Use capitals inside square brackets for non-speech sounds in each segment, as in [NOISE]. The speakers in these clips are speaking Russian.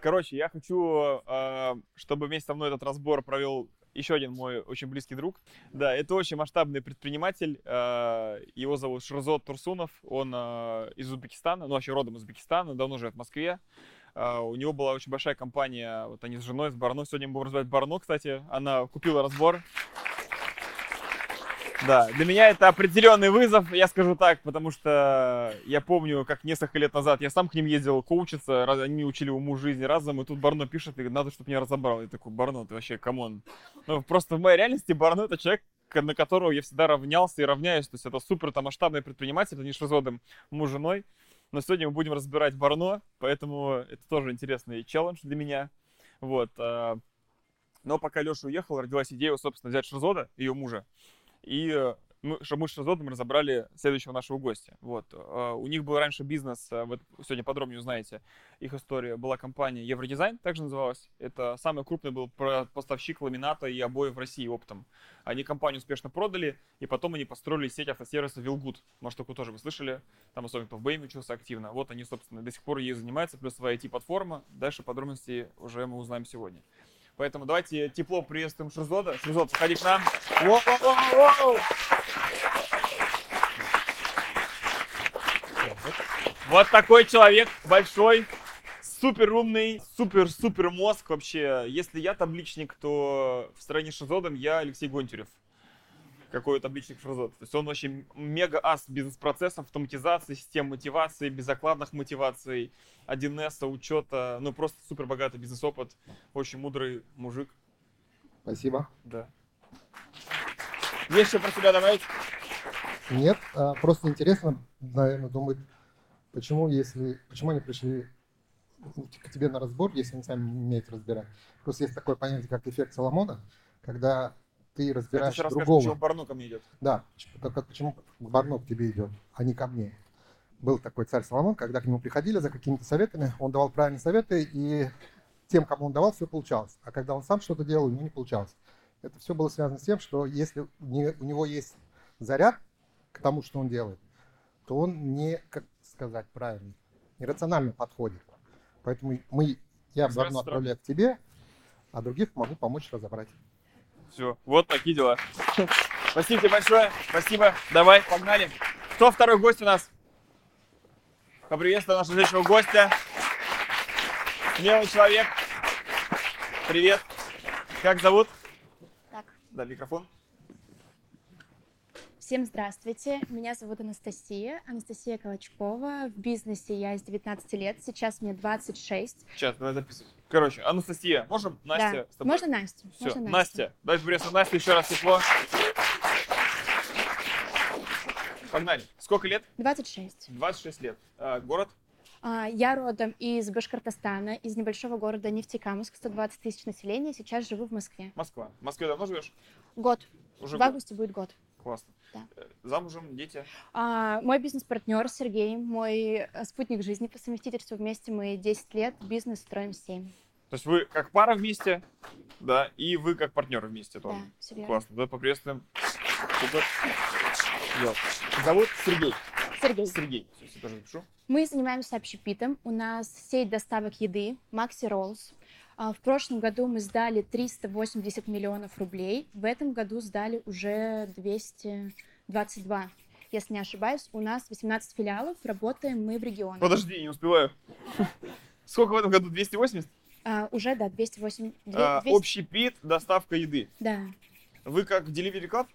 Короче, я хочу, э, чтобы вместе со мной этот разбор провел еще один мой очень близкий друг. Да, это очень масштабный предприниматель. э, Его зовут Шерзод Турсунов. Он э, из Узбекистана, ну вообще родом из Узбекистана, давно живет в Москве. У него была очень большая компания, вот они с женой, с Барно. Сегодня мы будем разбирать Барно, кстати. Она купила разбор. Да, для меня это определенный вызов, я скажу так, потому что я помню, как несколько лет назад я сам к ним ездил коучиться, раз- они учили уму жизни разом, и тут Барно пишет, и надо, чтобы меня разобрал. Я такой, Барно, ты вообще, come on. Ну, просто в моей реальности Барно это человек, на которого я всегда равнялся и равняюсь, то есть это супер там масштабный предприниматель, они с разводом муж женой, но сегодня мы будем разбирать Барно, поэтому это тоже интересный челлендж для меня. Вот. а, Но пока Леша уехал, родилась идея, собственно, взять Шерзода, ее мужа, и э, мы, чтобы мы с Шерзодом разобрали следующего нашего гостя. Вот. э, У них был раньше бизнес, э, вы сегодня подробнее узнаете их историю. Была компания Евродизайн, также называлась. Это самый крупный был поставщик ламината и обоев в России оптом. Они компанию успешно продали, и потом они построили сеть автосервиса Вилгуд. Может, такую тоже вы слышали. Там особенно кто в Бэйме учился активно. Вот они, собственно, до сих пор ей занимаются, плюс своя IT-платформа. Дальше подробности уже мы узнаем сегодня. Поэтому давайте тепло приветствуем Шерзода. Шерзод, заходи к нам. Вот такой человек большой, супер умный, супер-супер мозг вообще. Если я табличник, то в стране Шизодом я Алексей Гонтарев. Какой табличник Шизод. То есть он вообще мега ас бизнес-процессов, автоматизации, систем мотивации, безокладных мотиваций, 1С, учета. Ну, просто супер богатый бизнес-опыт. Очень мудрый мужик. Спасибо. Да. Есть что про себя добавить? Нет, а, просто интересно, наверное, думают, почему, если, почему они пришли к тебе на разбор, если они сами не умеют разбирать. Просто есть такое понятие, как эффект Соломона, когда ты Это разбираешь еще расскажешь, другого. почему Барну ко мне идет. Да, как- почему Барно к тебе идет, а не ко мне. Был такой царь Соломон, когда к нему приходили за какими-то советами, он давал правильные советы, и тем, кому он давал, все получалось. А когда он сам что-то делал, у него не получалось. Это все было связано с тем, что если у не- у него есть заряд к тому, что он делает, то он не, как сказать правильно, нерационально подходит. Поэтому мы, я Барно отправляю к тебе, а других могу помочь разобрать. Все, вот такие дела. Спасибо тебе большое. Спасибо. Давай, погнали. Кто второй гость у нас? Поприветствую нашего следующего гостя. Смелый человек. Привет. Как зовут? Так, Да, микрофон. всем здравствуйте. Меня зовут Анастасия, Анастасия Колочкова. В бизнесе я с 19 лет, сейчас мне 26. Сейчас, давай записывать. Короче, Анастасия, можем? Настя, да. с тобой? Можно Настю? Все, Можно Настя. Давайте приветствуем Настю еще раз тепло. Погнали. Сколько лет? 26. 26 лет. А, город? А, Я родом из Башкортостана, из небольшого города Нефтекамск, 120 тысяч населения. Сейчас живу в Москве. Москва. В Москве давно живешь? Год. Уже в год? августе будет год. Классно. Да. Э, Замужем, дети? А, Мой бизнес-партнер Сергей, мой э, спутник жизни по совместительству. Вместе мы 10 лет, бизнес строим 7. То есть вы как пара вместе, да, и вы как партнеры вместе тоже. Да, все верно. Классно. Давай поприветствуем. Зовут Сергей. Сергей. Сергей. Все, я тоже запишу. Мы занимаемся общепитом. У нас сеть доставок еды Maxi Rolls. А, В прошлом году мы сдали 380 миллионов рублей. В этом году сдали уже 222. Если не ошибаюсь, у нас 18 филиалов, работаем мы в регионах. Подожди, не успеваю. [LAUGHS] Сколько в этом году? 280? А, уже, да, 208. две- А, 200 общий пит, доставка еды. Да. Вы как Delivery Club?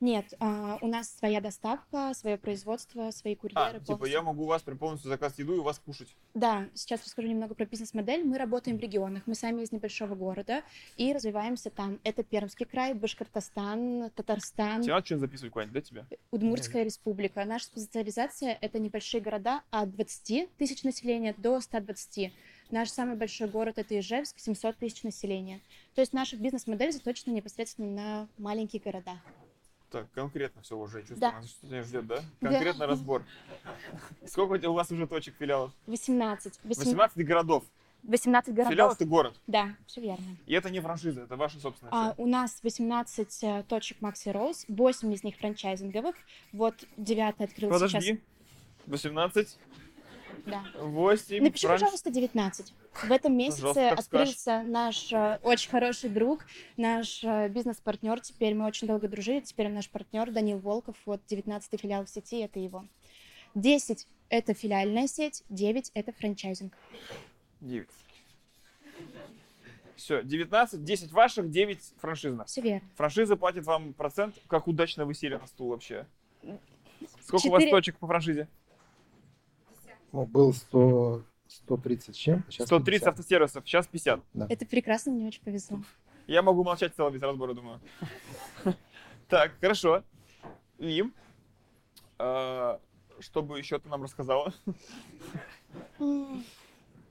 Нет, а, у нас своя доставка, свое производство, свои А, курьеры. типа полностью. я могу у вас при полностью заказать еду и у вас кушать. Да, сейчас расскажу немного про бизнес-модель. Мы работаем в регионах, мы сами из небольшого города и развиваемся там. Это Пермский край, Башкортостан, Татарстан, Тебе надо что-нибудь записывать, Квань, да, тебе? Удмуртская республика. Наша специализация — это небольшие города от 20 тысяч населения до 120. Наш самый большой город — это Ижевск, 700 тысяч населения. То есть наша бизнес-модель заточена непосредственно на маленькие города. Так, конкретно все уже, чувствую, Да. нас что тебя ждет, да? Да. Конкретно разбор. Сколько у вас уже точек филиалов? 18. Восем- 18 городов. 18 городов. Филиал это город. Да, все верно. И это не франшиза, это ваша собственная. А, у нас 18 э, точек Maxi Rolls, 8 из них франчайзинговых. Вот 9 открылся сейчас. Подожди. 18, Да. 8. Напиши, франш- пожалуйста, 19. В этом месяце Пожалуйста, открылся наш э, очень хороший друг, наш э, бизнес-партнер. Теперь мы очень долго дружили. Теперь он наш партнер Данил Волков. Вот 19 филиал в сети, это его. 10 — это филиальная сеть, 9 — это франчайзинг. 9. Все, 19, 10 ваших, 9 франшизных. Все верно. Франшиза платит вам процент. Как удачно вы сели на стул вообще. Сколько у вас точек по франшизе? Ну, был 100, 130 с чем-то, сейчас 130 50. автосервисов, сейчас 50. Это прекрасно, мне очень повезло. Я могу молчать целый без разбора, думаю. [LAUGHS] Так, хорошо. Им, а, что бы еще ты нам рассказала?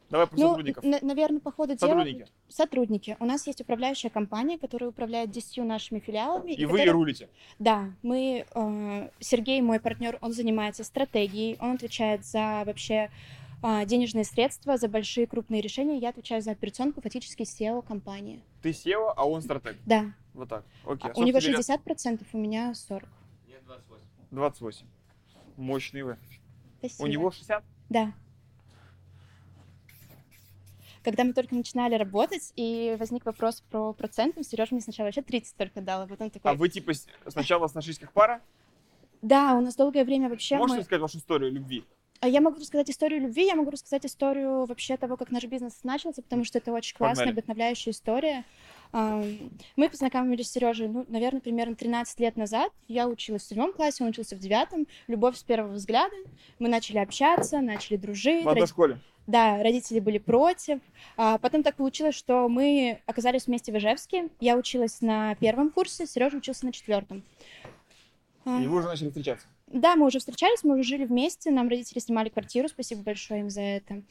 Давай про Ну, сотрудников. наверное, по ходу дела... Сотрудники. Сотрудники. У нас есть управляющая компания, которая управляет 10 нашими филиалами. И вы и которая- рулите. Да, мы, э, Сергей, мой партнер, он занимается стратегией, он отвечает за вообще э, денежные средства, за большие крупные решения. Я отвечаю за операционку, фактически SEO компании. Ты SEO, а он стратег. Да, Вот так. Окей. у него Сколько тебе лет? 60%, у меня 40. 28. Мощный вы. Спасибо. У него 60? Да. Когда мы только начинали работать, и возник вопрос про проценты, Сережа мне сначала вообще 30 только дал, а потом такой... А вы типа сначала сношлись как пара? Да, у нас долгое время вообще Можете мы... рассказать вашу историю любви? А Я могу рассказать историю любви, я могу рассказать историю вообще того, как наш бизнес начался, потому что это очень классная, Погнали. вдохновляющая история. Мы познакомились с Сережей, ну, наверное, примерно 13 лет назад. Я училась в седьмом классе, он учился в девятом. Любовь с первого взгляда. Мы начали общаться, начали дружить. В одной Роди- школе. Да, родители были против. А потом так получилось, что мы оказались вместе в Ижевске. Я училась на первом курсе, Сережа учился на четвертом. А, И вы уже начали встречаться. да, мы уже встречались, мы уже жили вместе, нам родители снимали квартиру, спасибо большое им за это.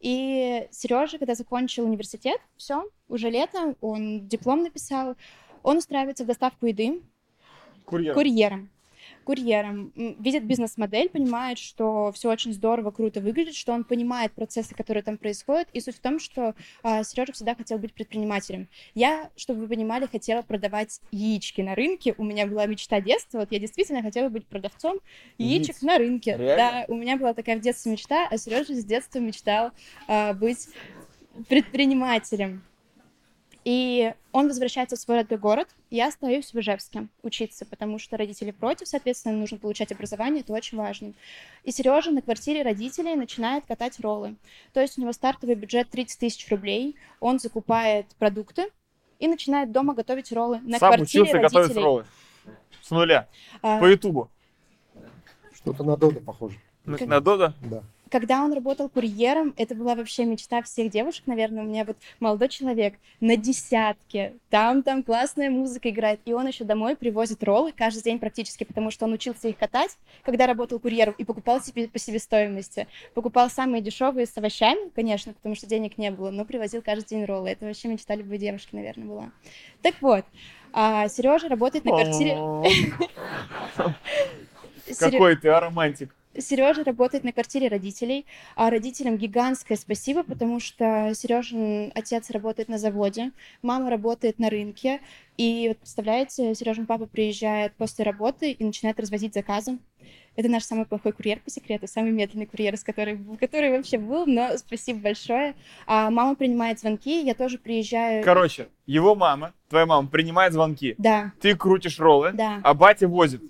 И Сережа, когда закончил университет, все, уже лето, он диплом написал, он устраивается в доставку еды Курьер. курьером. Курьером. Видит бизнес-модель, понимает, что все очень здорово, круто выглядит, что он понимает процессы, которые там происходят. И суть в том, что а, Сережа всегда хотел быть предпринимателем. Я, чтобы вы понимали, хотела продавать яички на рынке. У меня была мечта детства. Вот я действительно хотела быть продавцом яичек Яиц? на рынке. Реально? Да, у меня была такая в детстве мечта, а Сережа с детства мечтал а, быть предпринимателем. И он возвращается в свой родной город, я остаюсь в Ижевске учиться, потому что родители против, соответственно, нужно получать образование, это очень важно. И Сережа на квартире родителей начинает катать роллы. То есть у него стартовый бюджет 30 тысяч рублей, он закупает продукты и начинает дома готовить роллы на Сам квартире учился готовить родителей. роллы. С нуля. А, По Ютубу. Что-то на Дода похоже. На, Как- на Дода? Да. Когда он работал курьером, это была вообще мечта всех девушек, наверное. У меня вот молодой человек на десятке, там, там классная музыка играет, и он еще домой привозит роллы каждый день практически, потому что он учился их катать, когда работал курьером, и покупал себе по себестоимости. Покупал самые дешевые с овощами, конечно, потому что денег не было, но привозил каждый день роллы. Это вообще мечта любой девушки, наверное, была. Так вот, Сережа работает на квартире... [LAUGHS] Какой ты, а романтик. Сережа работает на квартире родителей, а родителям гигантское спасибо, потому что Сережин отец работает на заводе, мама работает на рынке, и вот представляете, Сережин папа приезжает после работы и начинает развозить заказы. Это наш самый плохой курьер по секрету, самый медленный курьер, с который, который вообще был, но спасибо большое. А мама принимает звонки, я тоже приезжаю. Короче, его мама, твоя мама, принимает звонки. Да, Ты крутишь роллы, да. а батя возит.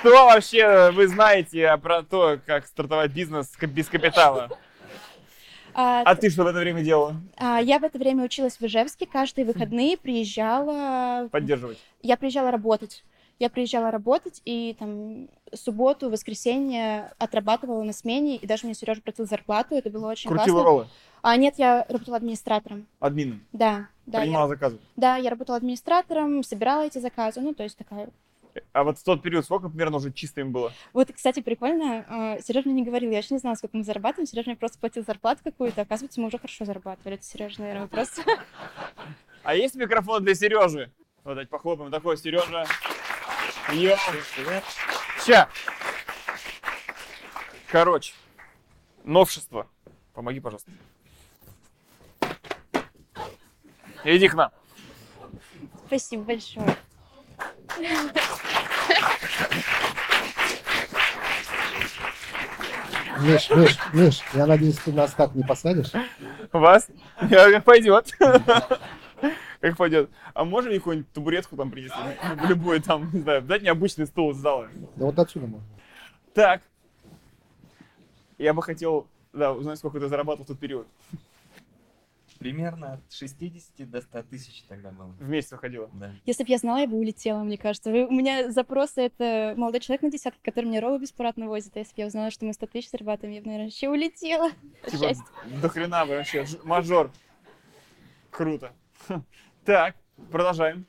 Что [LAUGHS] вообще вы знаете про то, как стартовать бизнес без капитала? А, А ты что в это время делала? а, я в это время училась в Ижевске, каждые выходные приезжала Поддерживать. я приезжала работать. Я приезжала работать, и там субботу, воскресенье отрабатывала на смене, и даже мне Сережа платил зарплату, это было очень Крутила классно. роллы. А нет, я работала администратором. Админом. Да, да, Принимала я, заказы. да, я работала администратором, собирала эти заказы, ну, то есть такая... А вот в тот период сколько примерно уже чистым было? Вот, кстати, прикольно, Сережа мне не говорил, я еще не знала, сколько мы зарабатываем, Сережа мне просто платил зарплату какую-то, оказывается, мы уже хорошо зарабатывали, это Сережа, наверное, просто... [LAUGHS] А есть микрофон для Сережи? Вот давайте похлопаем. Такой Сережа. Йоу. Ща. Короче, новшество. Помоги, пожалуйста. Иди к нам. Спасибо большое. Миш, Миш, Миш, я надеюсь, ты нас так не посадишь. Вас? Я, как пойдет. [LAUGHS] Как пойдет. А можем мне какую-нибудь табуретку там принести? Ну, Любой там, не знаю, дать необычный стол из зала. Да вот отсюда можно. Так. Я бы хотел, да, узнать, сколько ты зарабатывал в тот период. Примерно от 60 до 100 тысяч тогда было. В месяц выходило. Да. Если бы я знала, я бы улетела, мне кажется. Вы- у меня запросы — это молодой человек на десятке, который мне роллы бесплатно возит. А если бы я узнала, что мы 100 тысяч зарабатываем, я бы, наверное, вообще улетела. Типа, до хрена бы вообще. Мажор. Круто. [LAUGHS] Так, продолжаем.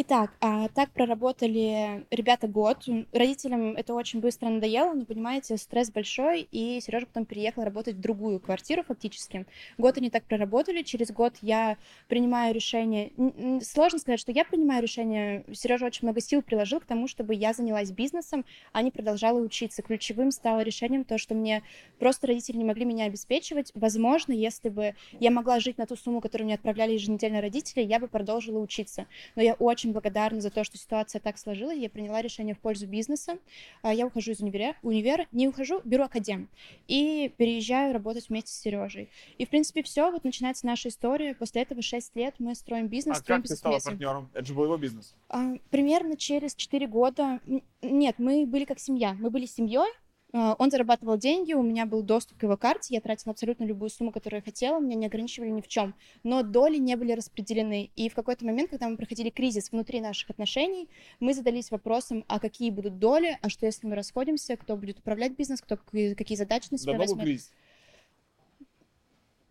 Итак, а, так проработали ребята год. Родителям это очень быстро надоело, но, понимаете, стресс большой, и Сережа потом переехал работать в другую квартиру фактически. Год они так проработали, через год я принимаю решение... Сложно сказать, что я принимаю решение. Сережа очень много сил приложил к тому, чтобы я занялась бизнесом, а не продолжала учиться. Ключевым стало решением то, что мне просто родители не могли меня обеспечивать. Возможно, если бы я могла жить на ту сумму, которую мне отправляли еженедельно родители, я бы продолжила учиться. Но я очень благодарна за то, что ситуация так сложилась. Я приняла решение в пользу бизнеса. А, Я ухожу из универа, универа не ухожу, беру академ. И переезжаю работать вместе с Сережей. И, в принципе, все. Вот начинается наша история. После этого 6 лет мы строим бизнес, А строим как ты стала вместе. партнером? Это же был его бизнес. А, Примерно через 4 года. Нет, мы были как семья. Мы были семьей. А, Он зарабатывал деньги, у меня был доступ к его карте, я тратила абсолютно любую сумму, которую я хотела, меня не ограничивали ни в чем. Но доли не были распределены. И в какой-то момент, когда мы проходили кризис внутри наших отношений, мы задались вопросом, а какие будут доли, а что если мы расходимся, кто будет управлять бизнес, кто какие, какие задачи на себя Давно возьмет. кризис.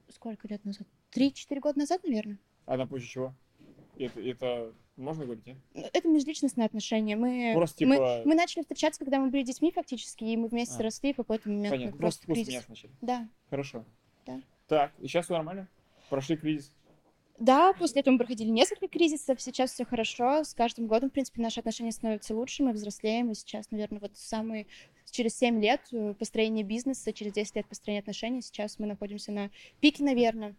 Сколько лет назад? Три-четыре года назад, наверное. А на почве чего? Это, это можно говорить, нет? Это межличностные отношения. Мы, Просто, мы, типа- мы начали встречаться, когда мы были детьми фактически, и мы вместе А. росли, в какой-то момент Понятно. мы Просто просто кризис. начали. Да. Хорошо. Да. Так, и сейчас все нормально? Прошли кризис. Да, после этого мы проходили несколько кризисов, сейчас все хорошо, с каждым годом, в принципе, наши отношения становятся лучше, мы взрослеем, и сейчас, наверное, вот самый через 7 лет э, построения бизнеса, через 10 лет построения отношений, сейчас мы находимся на пике, наверное,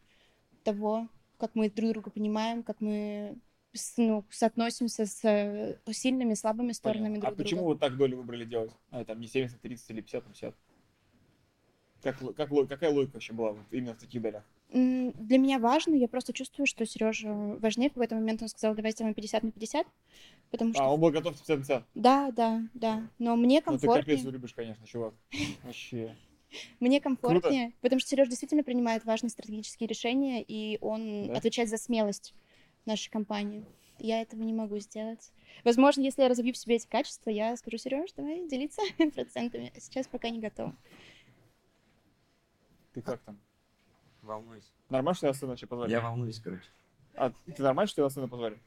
того, как мы друг друга понимаем, как мы с- ну, соотносимся с э, сильными слабыми сторонами Понятно. А друг почему друга. вы так долю выбрали делать? А, там не 70, 30 или 50 на 50? Как, как, какая логика вообще была вот именно в таких долях? Для меня важно, я просто чувствую, что Сережа важнее. В какой-то момент он сказал, давай сделаем 50 на 50, потому что... А, он был готов 50 на 50. Да, да, да. Но мне Ну ты капец любишь, конечно, чувак. Вообще. [LAUGHS] Мне комфортнее, потому что Сереж действительно принимает важные стратегические решения, и он Да? отвечает за смелость в нашей компании. Я этого не могу сделать. Возможно, если я разовью в себе эти качества, я скажу, Сереж, давай делиться [LAUGHS] процентами. Сейчас пока не готова. Ты как там? Волнуюсь. Нормально, что я сына вообще позвали? Я волнуюсь, короче. А ты нормально, что я сына позвали?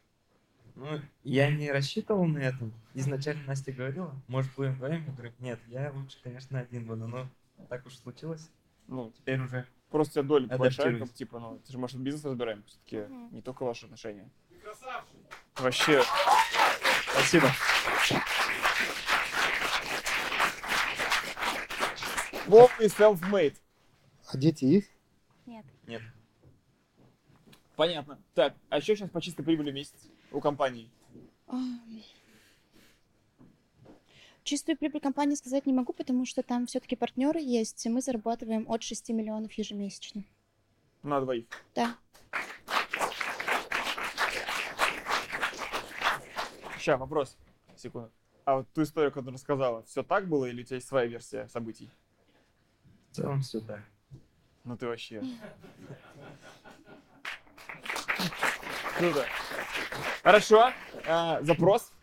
Ну, я не рассчитывал на это. Изначально Настя говорила, может, будем вдвоем? Я говорю, нет, я лучше, конечно, один буду, но так уж случилось. Ну, Теперь уже просто у тебя доля большая, как, типа, ну, ты же, может, бизнес разбираем, все-таки Мгм. не только ваши отношения. Вообще. Спасибо. Полный self-made. А дети есть? Нет. нет. Понятно. Так, а что сейчас по чистой прибыли в месяц у компании? Чистую прибыль компании сказать не могу, потому что там все-таки партнеры есть, и мы зарабатываем от 6 миллионов ежемесячно. На двоих. Да. Сейчас, вопрос. Секунду. А вот ту историю, которую рассказала, все так было или у тебя есть своя версия событий? В целом все так. Ну ты вообще. Круто. Хорошо. А, запрос.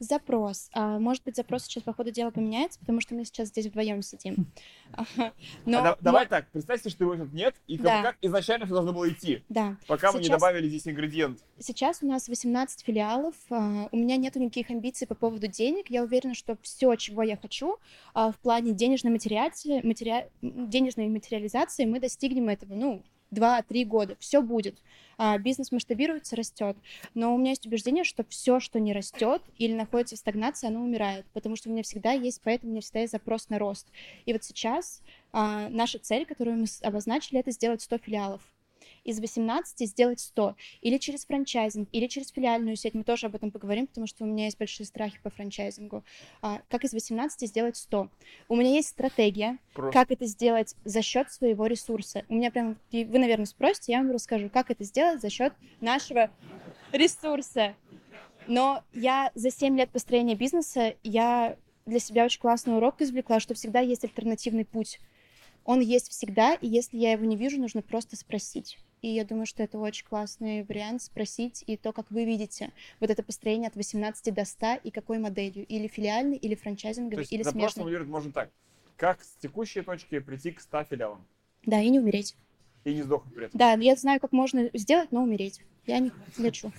Запрос. А, может быть, запрос сейчас по ходу дела поменяется, потому что мы сейчас здесь вдвоем сидим. [LAUGHS] Ага. Но А да- давай так, представьте, что его тут нет, и как, Да. как изначально все должно было идти, Да. пока мы не Сейчас- добавили здесь ингредиент. Сейчас у нас 18 филиалов. а, У меня нет никаких амбиций по поводу денег. Я уверена, что все, чего я хочу а, в плане денежной, материати- материа- м, денежной материализации, мы достигнем этого, ну, 2-3 года. Все будет. А, бизнес масштабируется, растет. Но у меня есть убеждение, что все, что не растет или находится в стагнации, оно умирает. Потому что у меня всегда есть, поэтому у меня всегда есть запрос на рост. И вот сейчас а, наша цель, которую мы обозначили, это сделать 100 филиалов из 18 сделать 100. Или через франчайзинг, или через филиальную сеть. Мы тоже об этом поговорим, потому что у меня есть большие страхи по франчайзингу. А, как из 18 сделать 100? У меня есть стратегия, Просто. как это сделать за счет своего ресурса. У меня прям, вы, наверное, спросите, я вам расскажу, как это сделать за счет нашего ресурса. Но я за 7 лет построения бизнеса, я для себя очень классный урок извлекла, что всегда есть альтернативный путь. Он есть всегда, и если я его не вижу, нужно просто спросить. И я думаю, что это очень классный вариант спросить и то, как вы видите вот это построение от 18 до 100 и какой моделью. Или филиальный, или То франчайзинговый, есть или смежный. формулировать можно так. Как с текущей точки прийти к 100 филиалам? Да, и не умереть. И не сдохнуть при этом. Да, я знаю, как можно сделать, но умереть. Я не хочу.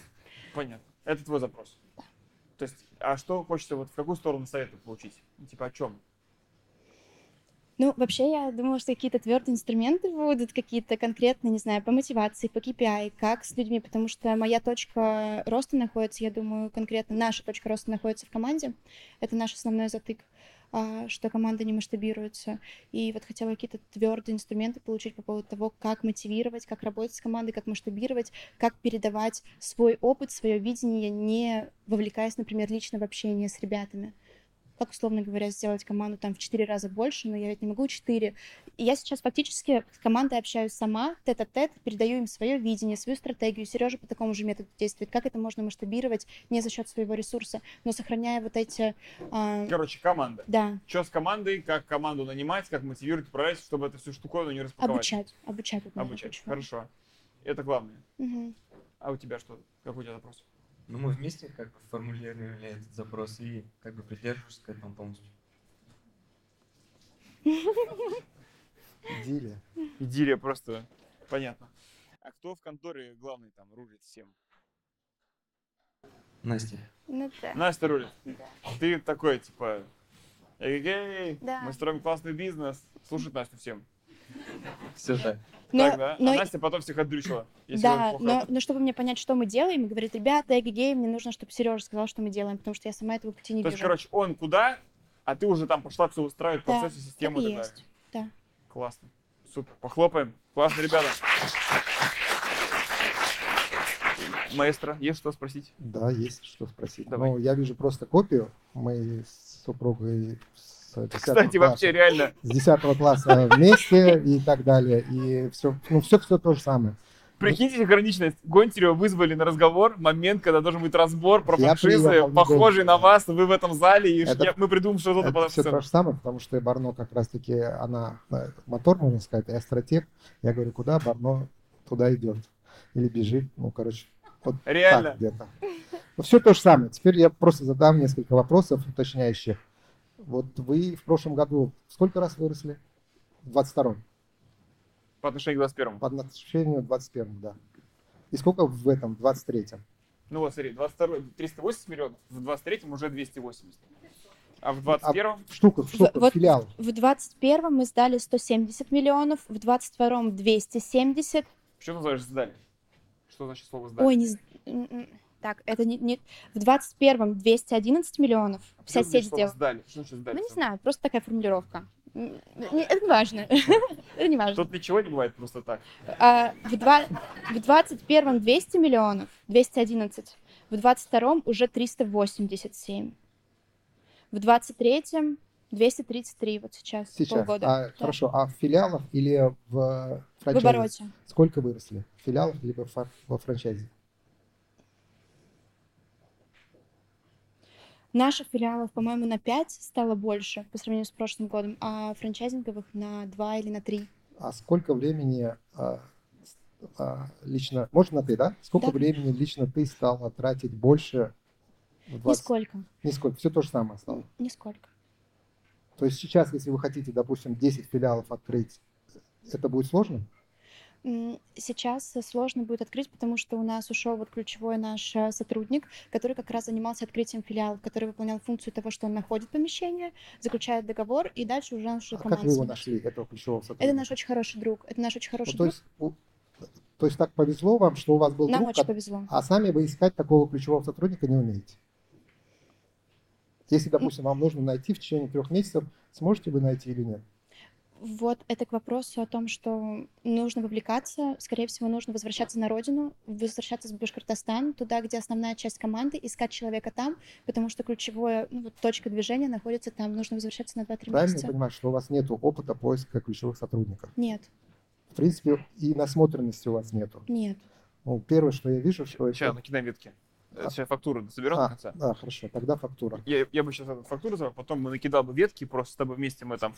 Понятно. Это твой запрос. То есть, а что хочется, вот в какую сторону совета получить? Типа о чем? Ну, вообще, я думала, что какие-то твердые инструменты будут, какие-то конкретные, не знаю, по мотивации, по KPI, как с людьми, потому что моя точка роста находится, я думаю, конкретно наша точка роста находится в команде. Это наш основной затык, а, что команда не масштабируется. И вот хотела какие-то твердые инструменты получить по поводу того, как мотивировать, как работать с командой, как масштабировать, как передавать свой опыт, свое видение, не вовлекаясь, например, лично в общение с ребятами как, условно говоря, сделать команду там в четыре раза больше, но я ведь не могу четыре. И я сейчас фактически с командой общаюсь сама, тет-а-тет, передаю им свое видение, свою стратегию. Сережа по такому же методу действует. Как это можно масштабировать не за счет своего ресурса, но сохраняя вот эти... а, Короче, команда. да, Что с командой, как команду нанимать, как мотивировать, управлять, чтобы эту всю штуковину не распаковать. обучать. Обучать. Обучать. Хорошо. Это главное. Мгм. А у тебя что? Какой у тебя запрос? Ну, мы вместе как бы формулировали этот запрос и как бы придерживаешься к этому полностью. Идиллия. Идиллия просто. Понятно. А кто в конторе главный там рулит всем? Настя. Ну да. Настя рулит. Ты такой, типа, эй, Да. мы строим классный бизнес. Слушать Настю всем. Все так. Но, так, да? но- А Настя потом всех отдрючила. да, но, но чтобы мне понять, что мы делаем, и говорит, ребята, эгегей, мне нужно, чтобы Сережа сказал, что мы делаем, потому что я сама этого пути не То есть, вижу. короче, он куда, а ты уже там пошла все устраивать, Да, процессы, систему так и так далее. есть. Да. Классно. Супер. Похлопаем. Классно, ребята. Маэстро, есть что спросить? Да, есть что спросить. Давай. Ну, я вижу просто копию. Мы с супругой с 10 Кстати, вообще реально, с 10 класса вместе и так далее. И все, ну, все, все то же самое. прикиньте ограниченность. Гонтарева вызвали на разговор момент, когда должен быть разбор про Я франшизы, похожий на вас, вы в этом зале, и Это- я- мы придумаем, что что-то Это под все то же самое, потому что Барно как раз-таки, она э, мотор, можно сказать, я стратег. Я говорю, куда Барно туда идет. Или бежит, ну, короче, вот Реально. так где-то. Ну, все то же самое. Теперь я просто задам несколько вопросов уточняющих. Вот вы в прошлом году сколько раз выросли? В 22-м. По отношению к 21 По отношению к 21 да. И сколько в этом, в 23-м? Ну вот, смотри, 22 380 миллионов, в 23-м уже 280. А в 21-м Штука, штука, вот- филиал. В 21 мы сдали 170 миллионов, в 22 270. что ты называешь сдали? Что значит слово сдали? Ой, не... Так, это не... не- В 21 211 миллионов. Вся значит сеть сделала. сдали? Что значит сдали? Ну, не знаю, просто такая формулировка. М, не- Это не важно. [LAUGHS] Это не важно. Тут ничего не бывает просто так. А, в, два, в 21 200 миллионов, 211, в 22 уже 387, в 23 233 вот сейчас, Сейчас. полгода. А, Да. Хорошо, а в филиалах или в В франчайзе? обороте. Сколько выросли? В филиалах либо во франчайзе? Наших филиалов, по-моему, на 5 стало больше по сравнению с прошлым годом, а франчайзинговых на 2 или на 3. А сколько времени а, а, лично, можно ты, да? Сколько Да. времени лично ты стала тратить больше в 20? Нисколько. Нисколько. Все то же самое стало. Нисколько. То есть сейчас, если вы хотите, допустим, 10 филиалов открыть, это будет сложно? Сейчас сложно будет открыть, потому что у нас ушел вот ключевой наш э, сотрудник, который как раз занимался открытием филиалов, который выполнял функцию того, что он находит помещение, заключает договор, и дальше уже наша А команда. как вы его нашли, этого ключевого сотрудника? Это наш очень хороший друг. Это наш очень Ну, хороший то друг. есть у- То есть так повезло вам, что у вас был Нам друг, очень ко- повезло. а сами вы искать такого ключевого сотрудника не умеете. Если, допустим, вам нужно найти в течение трех месяцев, сможете вы найти или нет? Вот это к вопросу о том, что нужно вовлекаться. Скорее всего, нужно возвращаться на родину, возвращаться в Башкортостан, туда, где основная часть команды, искать человека там, потому что ключевая ну, вот точка движения находится там. Нужно возвращаться на 2-3 Правильно я месяца. понимаю, что у вас нет опыта поиска ключевых сотрудников? Нет, В принципе, и насмотренности у вас нету. нет. Ну, первое, что я вижу, что Сейчас, это... накидаем ветки. Э, Сейчас фактуру соберем А, до конца. да, хорошо, тогда фактура. Я, я бы сейчас фактуру забрал, потом мы накидал бы ветки, просто с тобой вместе мы там...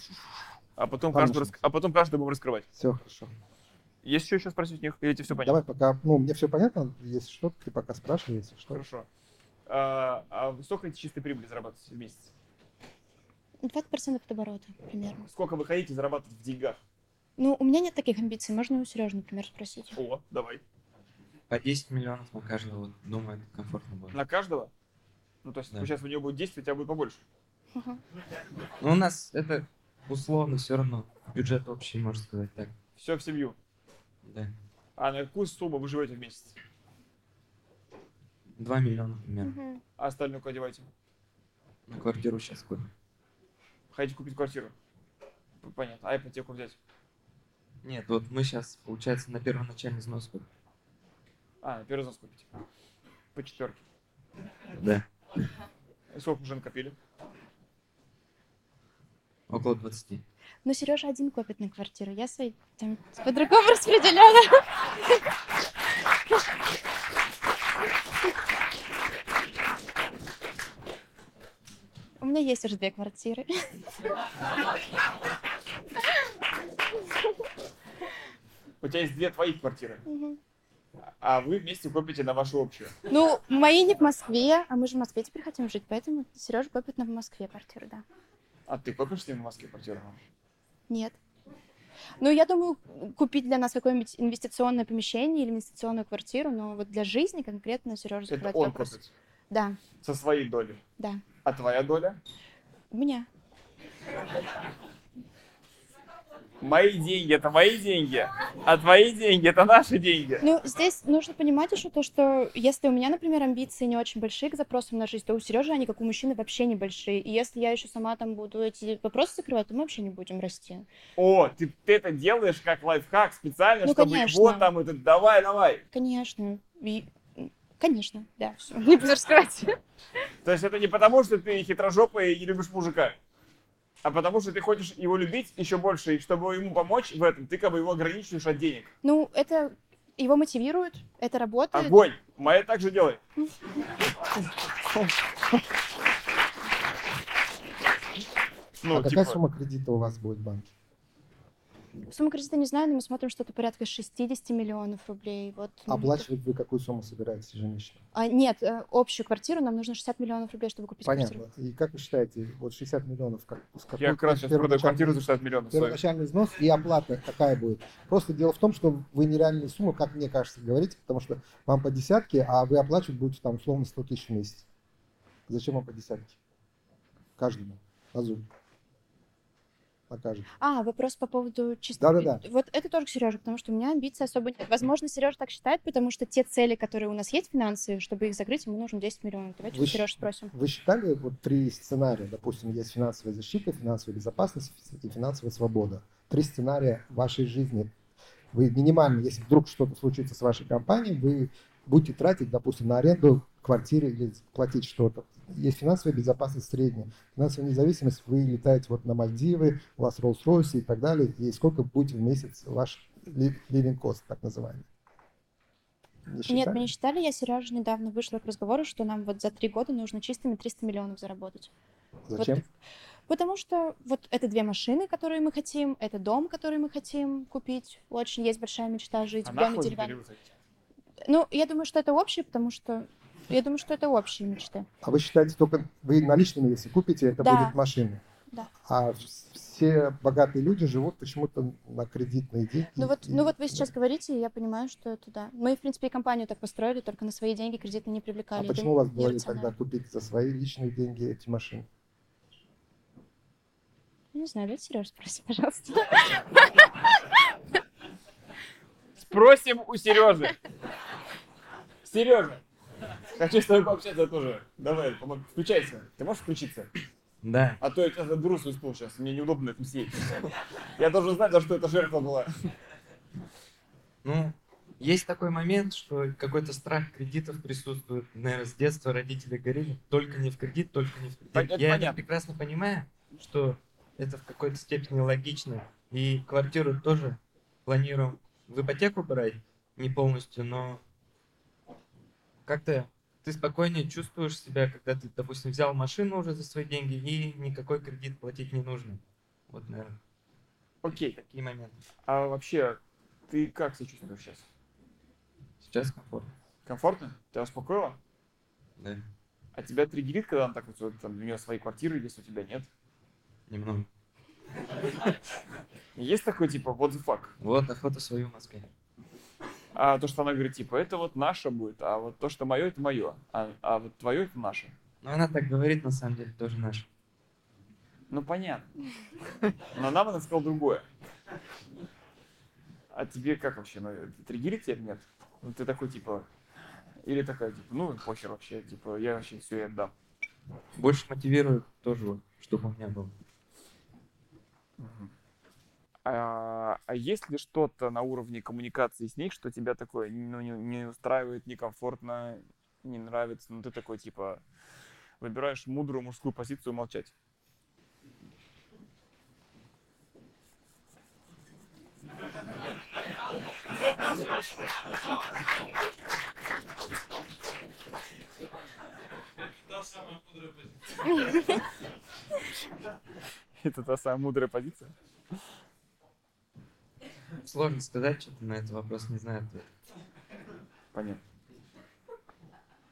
А потом, Конечно. каждый, рас- а потом каждый будем раскрывать. Все хорошо. Есть еще еще спросить у них? Или тебе все понятно? Давай пока, ну, мне все понятно, если что, ты пока спрашивай, если что. Хорошо. А, а вы сколько чистой прибыли зарабатываете в месяц? 20% от оборота примерно. Сколько вы хотите зарабатывать в деньгах? Ну, у меня нет таких амбиций. Можно у Сережи, например, спросить. О, давай. По 10 миллионов на каждого, вот, думаю, это комфортно будет. На каждого? Ну, то есть, Да. сейчас у него будет 10, у тебя будет побольше. Но у нас это условно все равно. Бюджет общий, можно сказать так. Все в семью. Да. А на какую сумму вы живете в месяц? 2 миллиона примерно. Мгм. А остальную куда деваете? На квартиру сейчас купим. Хотите купить квартиру? Понятно. А ипотеку взять? Нет, вот мы сейчас, получается, на первоначальный взнос купим. А, первый взнос купите. По четверке. Да. И сколько уже накопили? Около 20. Ну, Сережа один копит на квартиру. Я свои там по-другому [LAUGHS] распределяла. У меня есть уже две квартиры. У тебя есть две твоих квартиры, Мгм. А вы вместе копите на вашу общую. Ну, мои не в Москве, а мы же в Москве теперь хотим жить, поэтому Сережа копит на в Москве квартиру, да. А ты копишь с ним в Москве квартиру? Нет. Ну, я думаю, купить для нас какое-нибудь инвестиционное помещение или инвестиционную квартиру, но вот для жизни конкретно Сережа Это закрывает он вопрос. копит Да, со своей долей. да. А твоя доля? У меня. Мои деньги это мои деньги, а твои деньги это наши деньги. Ну, здесь нужно понимать еще то, что если у меня, например, амбиции не очень большие к запросам на жизнь, то у Сережи они, как у мужчины, вообще небольшие. И если я еще сама там буду эти вопросы закрывать, то мы вообще не будем расти. О, ты, ты это делаешь как лайфхак специально, Ну, чтобы конечно. его там это давай, давай. Конечно. И- Конечно, да, все. Не буду раскрывать. То есть это не потому, что ты хитрожопый и не любишь мужика, а потому что ты хочешь его любить еще больше, и чтобы ему помочь в этом, ты как бы его ограничиваешь от денег. Ну, это его мотивирует, это работает. Огонь! Моя так же делай. Ну, а какая типа, сумма кредита у вас будет в банке? Сумму кредита не знаю, но мы смотрим что-то порядка 60 миллионов рублей. Вот. ну, Оплачивать вы какую сумму собираетесь ежемесячно? А, нет, э, общую квартиру нам нужно 60 миллионов рублей, чтобы купить Понятно. квартиру. И как вы считаете, вот 60 миллионов, как, с какой я как раз сейчас продаю квартиру за 60 миллионов. Первоначальный взнос и оплата какая будет? Просто дело в том, что вы нереальную сумму, как мне кажется, говорите, потому что вам по десятке, а вы оплачивать будете там условно 100 тысяч в месяц. Зачем вам по десятке? Каждому. На каждого. А, вопрос по поводу чисто... Да-да-да. Вот это тоже к Сереже, потому что у меня амбиций особо нет. Возможно, Сережа так считает, потому что те цели, которые у нас есть финансовые, чтобы их закрыть, ему нужно 10 миллионов. Давайте Вы у Сережи спросим. Вы считали вот три сценария? Допустим, есть финансовая защита, финансовая безопасность и финансовая свобода. Три сценария вашей жизни. Вы минимально, если вдруг что-то случится с вашей компанией, вы будете тратить, допустим, на аренду квартиры или платить что-то. Есть финансовая безопасность средняя. Финансовая независимость, вы летаете вот на Мальдивы, у вас Rolls-Royce и так далее, и сколько будете в месяц ваш living cost, так называемый. Не Нет, мы не считали. Я Сереже недавно вышла к разговору, что нам вот за три года нужно чистыми 300 миллионов заработать. Зачем? Потому что вот это две машины, которые мы хотим, это дом, который мы хотим купить. Очень есть большая мечта жить в Она доме деревянном. Ну, я думаю, что это общее, потому что я думаю, что это общие мечты. А вы считаете, только вы наличными, если купите, это Да. будет машины? Да. А вс- все богатые люди живут почему-то на кредитные деньги. Ну вот, и- ну вот вы сейчас говорите, и я понимаю, что это да. Мы, в принципе, и компанию так построили, только на свои деньги кредиты не А привлекали. Я почему вас было тогда купить за свои личные деньги эти машины? Не знаю, давайте Сережа спросим, пожалуйста. Спросим у Сережи. Сережа, [LAUGHS] хочу с тобой пообщаться тоже. Давай, помог- включайся. Ты можешь включиться? Да. А то я тебя свой стул сейчас, мне неудобно это сидеть. Я должен знать, за что эта жертва была. Ну, есть такой момент, что какой-то страх кредитов присутствует. Наверное, с детства родители говорили, только не в кредит, только не в кредит. Это Я понятно. прекрасно понимаю, что это в какой-то степени логично. И квартиру тоже планируем в ипотеку брать, не полностью, но как-то ты спокойнее чувствуешь себя, когда ты, допустим, взял машину уже за свои деньги и никакой кредит платить не нужно. Вот, наверное, Окей. такие моменты. А вообще, ты как себя чувствуешь сейчас? Сейчас комфортно. Комфортно? Тебя успокоило? Да, А тебя триггерит, когда она так вот, вот, там, у нее свои квартиры есть, у тебя нет? немного. [LAUGHS] Есть такой, типа, what the fuck? Вот, охота свою в Москве. А то, что она говорит, типа, это вот наше будет, а вот то, что мое, это мое, а, а вот твое, это наше. Но она так говорит, на самом деле, тоже наш. Ну, понятно. Но нам она сказала другое. А тебе как вообще? Ну, триггерит тебя нет? Ну, ты такой, типа... Или такая, типа, ну, похер вообще, типа, я вообще все отдам. Больше мотивирует тоже, чтобы у меня было. А, а есть ли что-то на уровне коммуникации с ней, что тебя такое ну, не, не устраивает, некомфортно, не нравится? Ну, ты такой, типа, выбираешь мудрую мужскую позицию молчать. [LAUGHS] Это та самая мудрая позиция? Сложно сказать, что-то на этот вопрос не знаю. ответа. Понятно.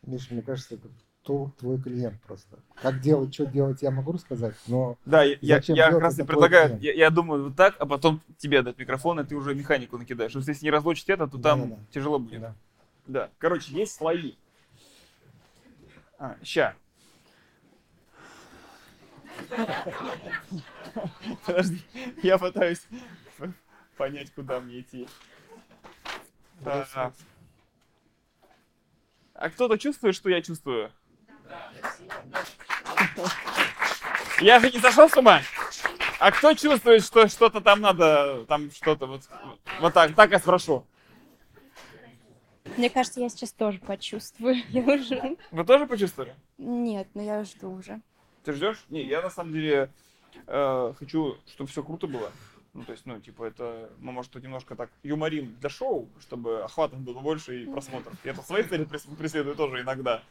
Миша, мне кажется, это то- твой клиент просто. Как делать, что делать, я могу рассказать, но Да, я, я, я как раз и предлагаю, я, я думаю вот так, а потом тебе дать микрофон, и ты уже механику накидаешь. Потому что если не разлучить это, то там Да-да-да. тяжело будет. да. Да. Короче, есть слои. А, ща. [LAUGHS] Подожди, я пытаюсь понять, куда мне идти. Да. А кто-то чувствует, что я чувствую? Я же не сошел с ума. А кто чувствует, что что-то там надо, там что-то вот, вот так, так я спрошу. Мне кажется, я сейчас тоже почувствую. [LAUGHS] Я уже... Вы тоже почувствовали? Нет, но я жду уже. Ты ждешь? Не, я на самом деле э, хочу, чтобы все круто было. Ну, то есть, ну, типа, это, мы, может, тут немножко так юморим для шоу, чтобы охватов было больше и просмотров. Я это свои цели прес- преследую тоже иногда.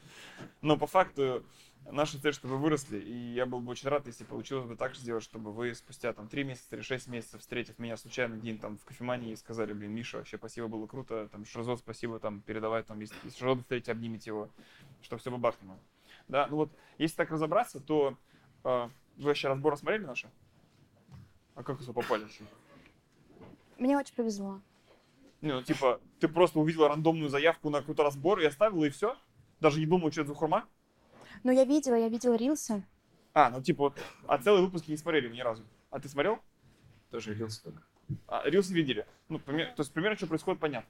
Но по факту наша цель, чтобы вы выросли, и я был бы очень рад, если получилось бы так сделать, чтобы вы спустя там 3 месяца или 6 месяцев, встретив меня случайно где-нибудь там в кофемании и сказали, блин, Миша, вообще спасибо, было круто, там, Шразот, спасибо, там, передавай, там, если, если Шразот встретите, обнимите его, чтобы все бабахнуло. Да, ну вот, если так разобраться, то а, вы вообще разборы смотрели наши? А как вы попали вообще? Мне очень повезло. Не, ну типа, ты просто увидела рандомную заявку на какой-то разбор и оставила, и все? Даже не думала, что это за хурма? Но я видела, я видела рилсы. А, ну типа вот, а целый выпуск не смотрели ни разу. А ты смотрел? Тоже рилс только. А, Рилсы видели. Ну, пример- то есть примерно, что происходит, понятно.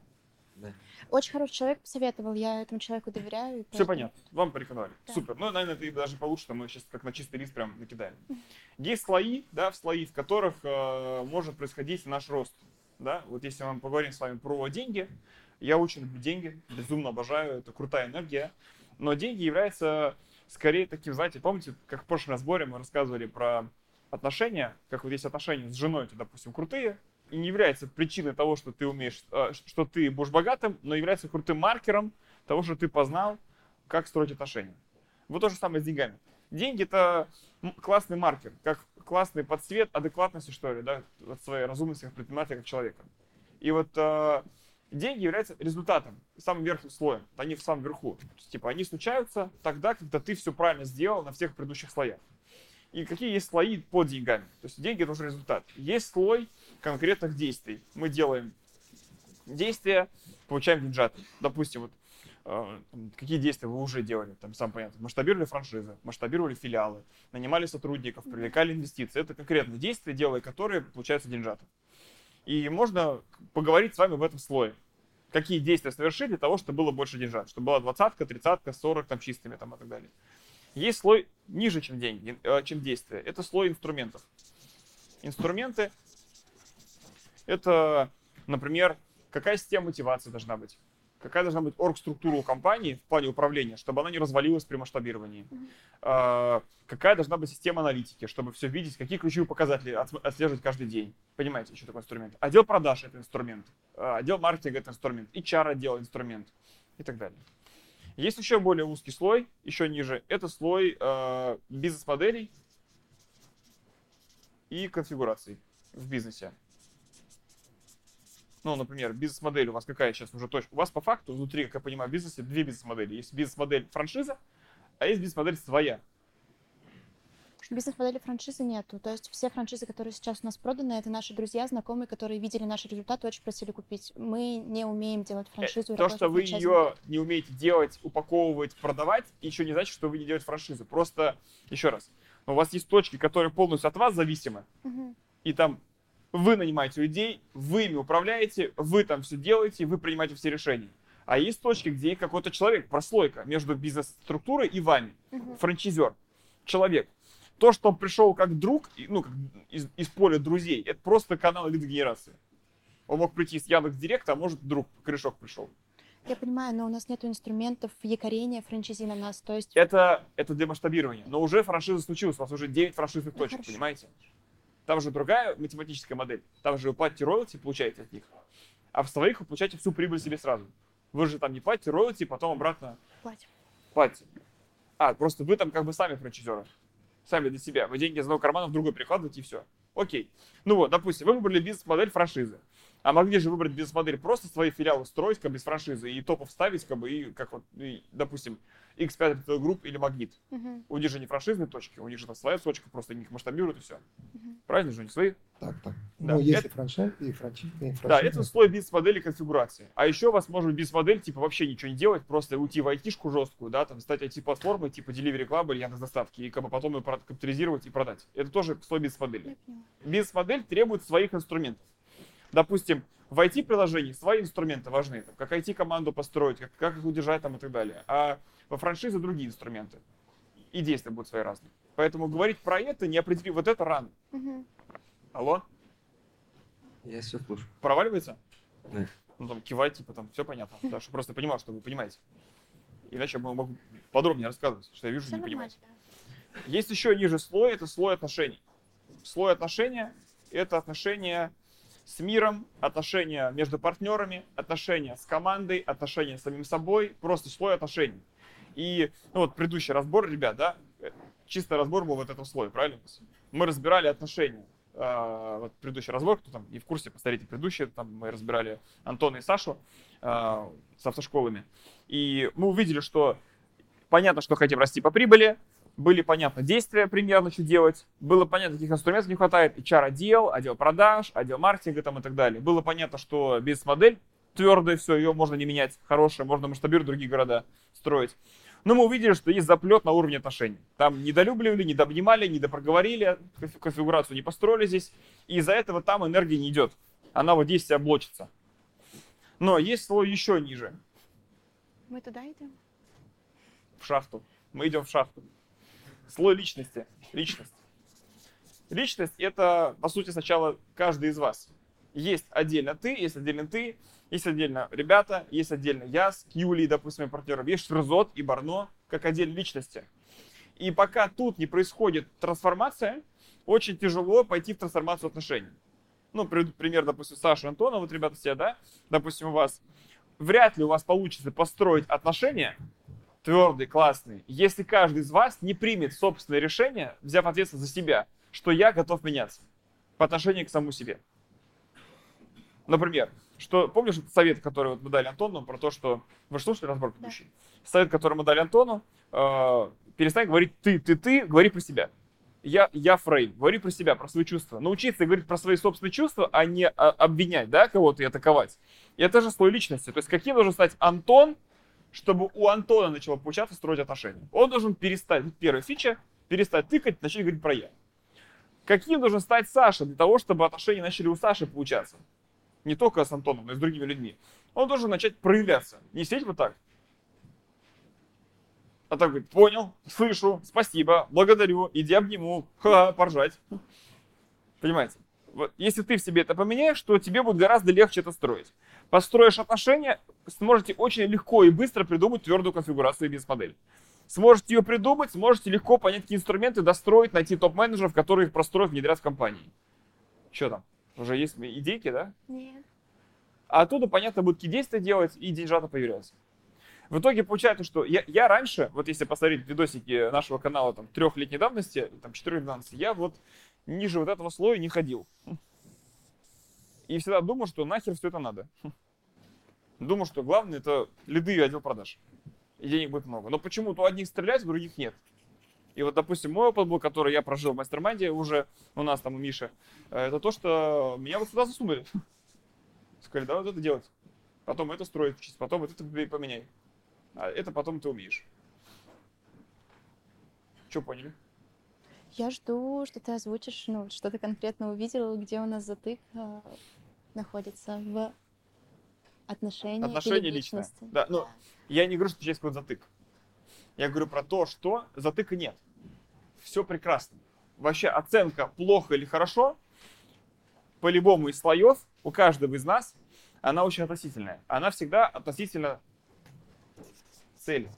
Да. Очень хороший человек посоветовал, я этому человеку доверяю. и Все поэтому- понятно. Вам порекомендовали. Да. Супер. Ну, наверное, ты даже получше, там мы сейчас как на чистый лист прям накидаем. Есть слои, да, в слои, в которых э, может происходить наш рост. Да, вот если мы поговорим с вами про деньги, я очень люблю деньги, безумно обожаю, это крутая энергия. Но деньги являются скорее таким, знаете, помните, как в прошлом разборе мы рассказывали про отношения, как вот есть отношения с женой, это, допустим, крутые, и не является причиной того, что ты умеешь, э, что ты будешь богатым, но является крутым маркером того, что ты познал, как строить отношения. Вот то же самое с деньгами. Деньги это классный маркер, как классный подсвет адекватности, что ли, да, от своей разумности как предпринимателя, как человека. И вот э, деньги являются результатом, самым верхним слоем. Они в самом верху. То есть, типа, они случаются тогда, когда ты все правильно сделал на всех предыдущих слоях. И какие есть слои под деньгами? То есть деньги это уже результат. Есть слой конкретных действий. Мы делаем действия, получаем деньжат. Допустим, вот э, какие действия вы уже делали, там сам понятно, масштабировали франшизы, масштабировали филиалы, нанимали сотрудников, привлекали инвестиции. Это конкретные действия, делая которые получаются деньжаты. И можно поговорить с вами в этом слое. какие действия совершить для того, чтобы было больше деньжат, чтобы была двадцатка, тридцатка, сорок там чистыми там и так далее. Есть слой ниже, чем деньги, э, чем действия. Это слой инструментов. Инструменты — это, например, какая система мотивации должна быть, какая должна быть оргструктура у компании в плане управления, чтобы она не развалилась при масштабировании, mm-hmm. какая должна быть система аналитики, чтобы все видеть, какие ключевые показатели отслеживать каждый день. Понимаете, что такое инструмент? Отдел продаж — это инструмент, а, отдел маркетинга — это инструмент, HR-отдел — инструмент и так далее. Есть еще более узкий слой, еще ниже. Это слой э, бизнес-моделей и конфигураций в бизнесе. Ну, например, бизнес-модель у вас какая сейчас уже точка? У вас по факту внутри, как я понимаю, в бизнесе две бизнес-модели. Есть бизнес-модель франшиза, а есть бизнес-модель своя. Бизнес-модели франшизы нету. То есть все франшизы, которые сейчас у нас проданы, это наши друзья, знакомые, которые видели наши результаты, очень просили купить. Мы не умеем делать э, франшизу. То, что вы ее не умеете делать, упаковывать, продавать, еще не значит, что вы не делаете франшизу. Просто, еще раз, у вас есть точки, которые полностью от вас зависимы, угу. и там вы нанимаете людей, вы ими управляете, вы там все делаете, вы принимаете все решения. А есть точки, где какой-то человек, прослойка между бизнес-структурой и вами, угу. франчизер, человек. То, что он пришел как друг, ну, как из, из поля друзей, это просто канал лид-генерации. Он мог прийти с Яндекс Директа, а может друг, корешок пришел. Я понимаю, но у нас нет инструментов якорения франшизи на нас, то есть... Это, это для масштабирования, но уже франшиза случилась, у вас уже 9 франшизных ну, точек, хорошо. понимаете? Там же другая математическая модель, там же вы платите роялти, получаете от них, а в своих вы получаете всю прибыль себе сразу. Вы же там не платите роялти, потом обратно... Платим. Платите. А, просто вы там как бы сами франчайзеры сами для себя. Вы деньги из одного кармана в другой прикладываете и все. Окей. Ну вот, допустим, вы выбрали бизнес-модель франшизы. А могли же выбрать бизнес-модель просто свои филиалы строить, как бы, без франшизы, и топов ставить, как бы, и, как вот, и, допустим, X5 Group или Магнит. Uh-huh. У них же не франшизные точки, у них же там своя точка, просто их масштабируют и все. Uh-huh. Правильно же, не свои? Так, так. Да. Ну, есть это... и франшизы, и франшизы. Да, это слой бизнес-модели конфигурации. А еще у вас может быть бизнес-модель, типа, вообще ничего не делать, просто уйти в айтишку жесткую, да, там, стать IT-платформой, типа Delivery Club или Яндекс Доставки, и как бы потом ее капитализировать и продать. Это тоже слой бизнес-модели. Бизнес-модель требует своих инструментов. Допустим, в IT-приложении свои инструменты важны, там, как IT-команду построить, как, как их удержать там, и так далее. А во франшизе другие инструменты. И действия будут свои разные. Поэтому говорить про это, не определив вот это рано. Угу. Алло? Я все слушаю. Проваливается? Да. Ну там кивать, типа там все понятно. Да, чтобы просто понимал, что вы понимаете. Иначе я могу подробнее рассказывать, что я вижу, все не понимаете. Есть еще ниже слой, это слой отношений. Слой отношения – это отношения с миром, отношения между партнерами, отношения с командой, отношения с самим собой, просто слой отношений. И ну, вот предыдущий разбор, ребят, да, чисто разбор был вот этом слое, правильно? Мы разбирали отношения. А, вот предыдущий разбор, кто там не в курсе, посмотрите предыдущий, там мы разбирали Антона и Сашу а, с автошколами. И мы увидели, что понятно, что хотим расти по прибыли, были понятны действия примерно, что делать, было понятно, каких инструментов не хватает, HR-отдел, отдел продаж, отдел маркетинга там и так далее. Было понятно, что бизнес-модель твердая, все, ее можно не менять, хорошая, можно масштабировать другие города, строить. Но мы увидели, что есть заплет на уровне отношений. Там недолюбливали, недообнимали, недопроговорили, конфигурацию не построили здесь. И из-за этого там энергия не идет. Она вот здесь облочится. Но есть слой еще ниже. Мы туда идем? В шахту. Мы идем в шахту. Слой личности. Личность. Личность — это, по сути, сначала каждый из вас. Есть отдельно ты, есть отдельно ты, есть отдельно ребята, есть отдельно я с Юлей, допустим, партнером, есть Шрзот и Барно, как отдельные личности. И пока тут не происходит трансформация, очень тяжело пойти в трансформацию отношений. Ну, пример, допустим, Саша и Антона, вот ребята все, да, допустим, у вас, вряд ли у вас получится построить отношения, твердый, классный, если каждый из вас не примет собственное решение, взяв ответственность за себя, что я готов меняться по отношению к самому себе. Например, что помнишь совет, который вот мы дали Антону про то, что вы же слушали разбор предыдущий? Да. Совет, который мы дали Антону, э, перестань говорить ты, ты, ты, говори про себя. Я, я фрейм, говори про себя, про свои чувства. Научиться говорить про свои собственные чувства, а не а, обвинять, да, кого-то и атаковать. И это же слой личности. То есть каким должен стать Антон, чтобы у Антона начало получаться строить отношения. Он должен перестать, первая фича, перестать тыкать, начать говорить про я. Каким должен стать Саша для того, чтобы отношения начали у Саши получаться? Не только с Антоном, но и с другими людьми. он должен начать проявляться. Не сидеть вот так. А так говорит, понял, слышу, спасибо, благодарю, иди обниму, ха, поржать. Понимаете? Вот, если ты в себе это поменяешь, то тебе будет гораздо легче это строить. Построишь отношения, сможете очень легко и быстро придумать твердую конфигурацию бизнес-модели. Сможете ее придумать, сможете легко понять, какие инструменты достроить, найти топ-менеджеров, которые их простроят, внедрят в компании. Что там? Уже есть идейки, да? Нет. А оттуда, понятно, будут какие действия делать, и деньжата появляются. В итоге получается, что я, я раньше, вот если посмотреть видосики нашего канала там трехлетней давности, там четырехлетней давности, я вот ниже вот этого слоя не ходил. И всегда думал, что нахер все это надо. Думал, что главное это лиды и отдел продаж. И денег будет много. Но почему-то у одних стрелять, у других нет. И вот, допустим, мой опыт был, который я прожил в мастер уже у нас там у Миши, э, это то, что меня вот сюда засунули. Сказали, давай вот это делать. Потом это строить, потом вот это поменяй. А это потом ты умеешь. Что поняли? Я жду, что ты озвучишь, ну, что ты конкретно увидел, где у нас затык э, находится в отношении Отношения личности. Да, ну, я не говорю, что сейчас какой-то затык. Я говорю про то, что затыка нет. Все прекрасно. Вообще оценка плохо или хорошо, по любому из слоев, у каждого из нас, она очень относительная. Она всегда относительно цели.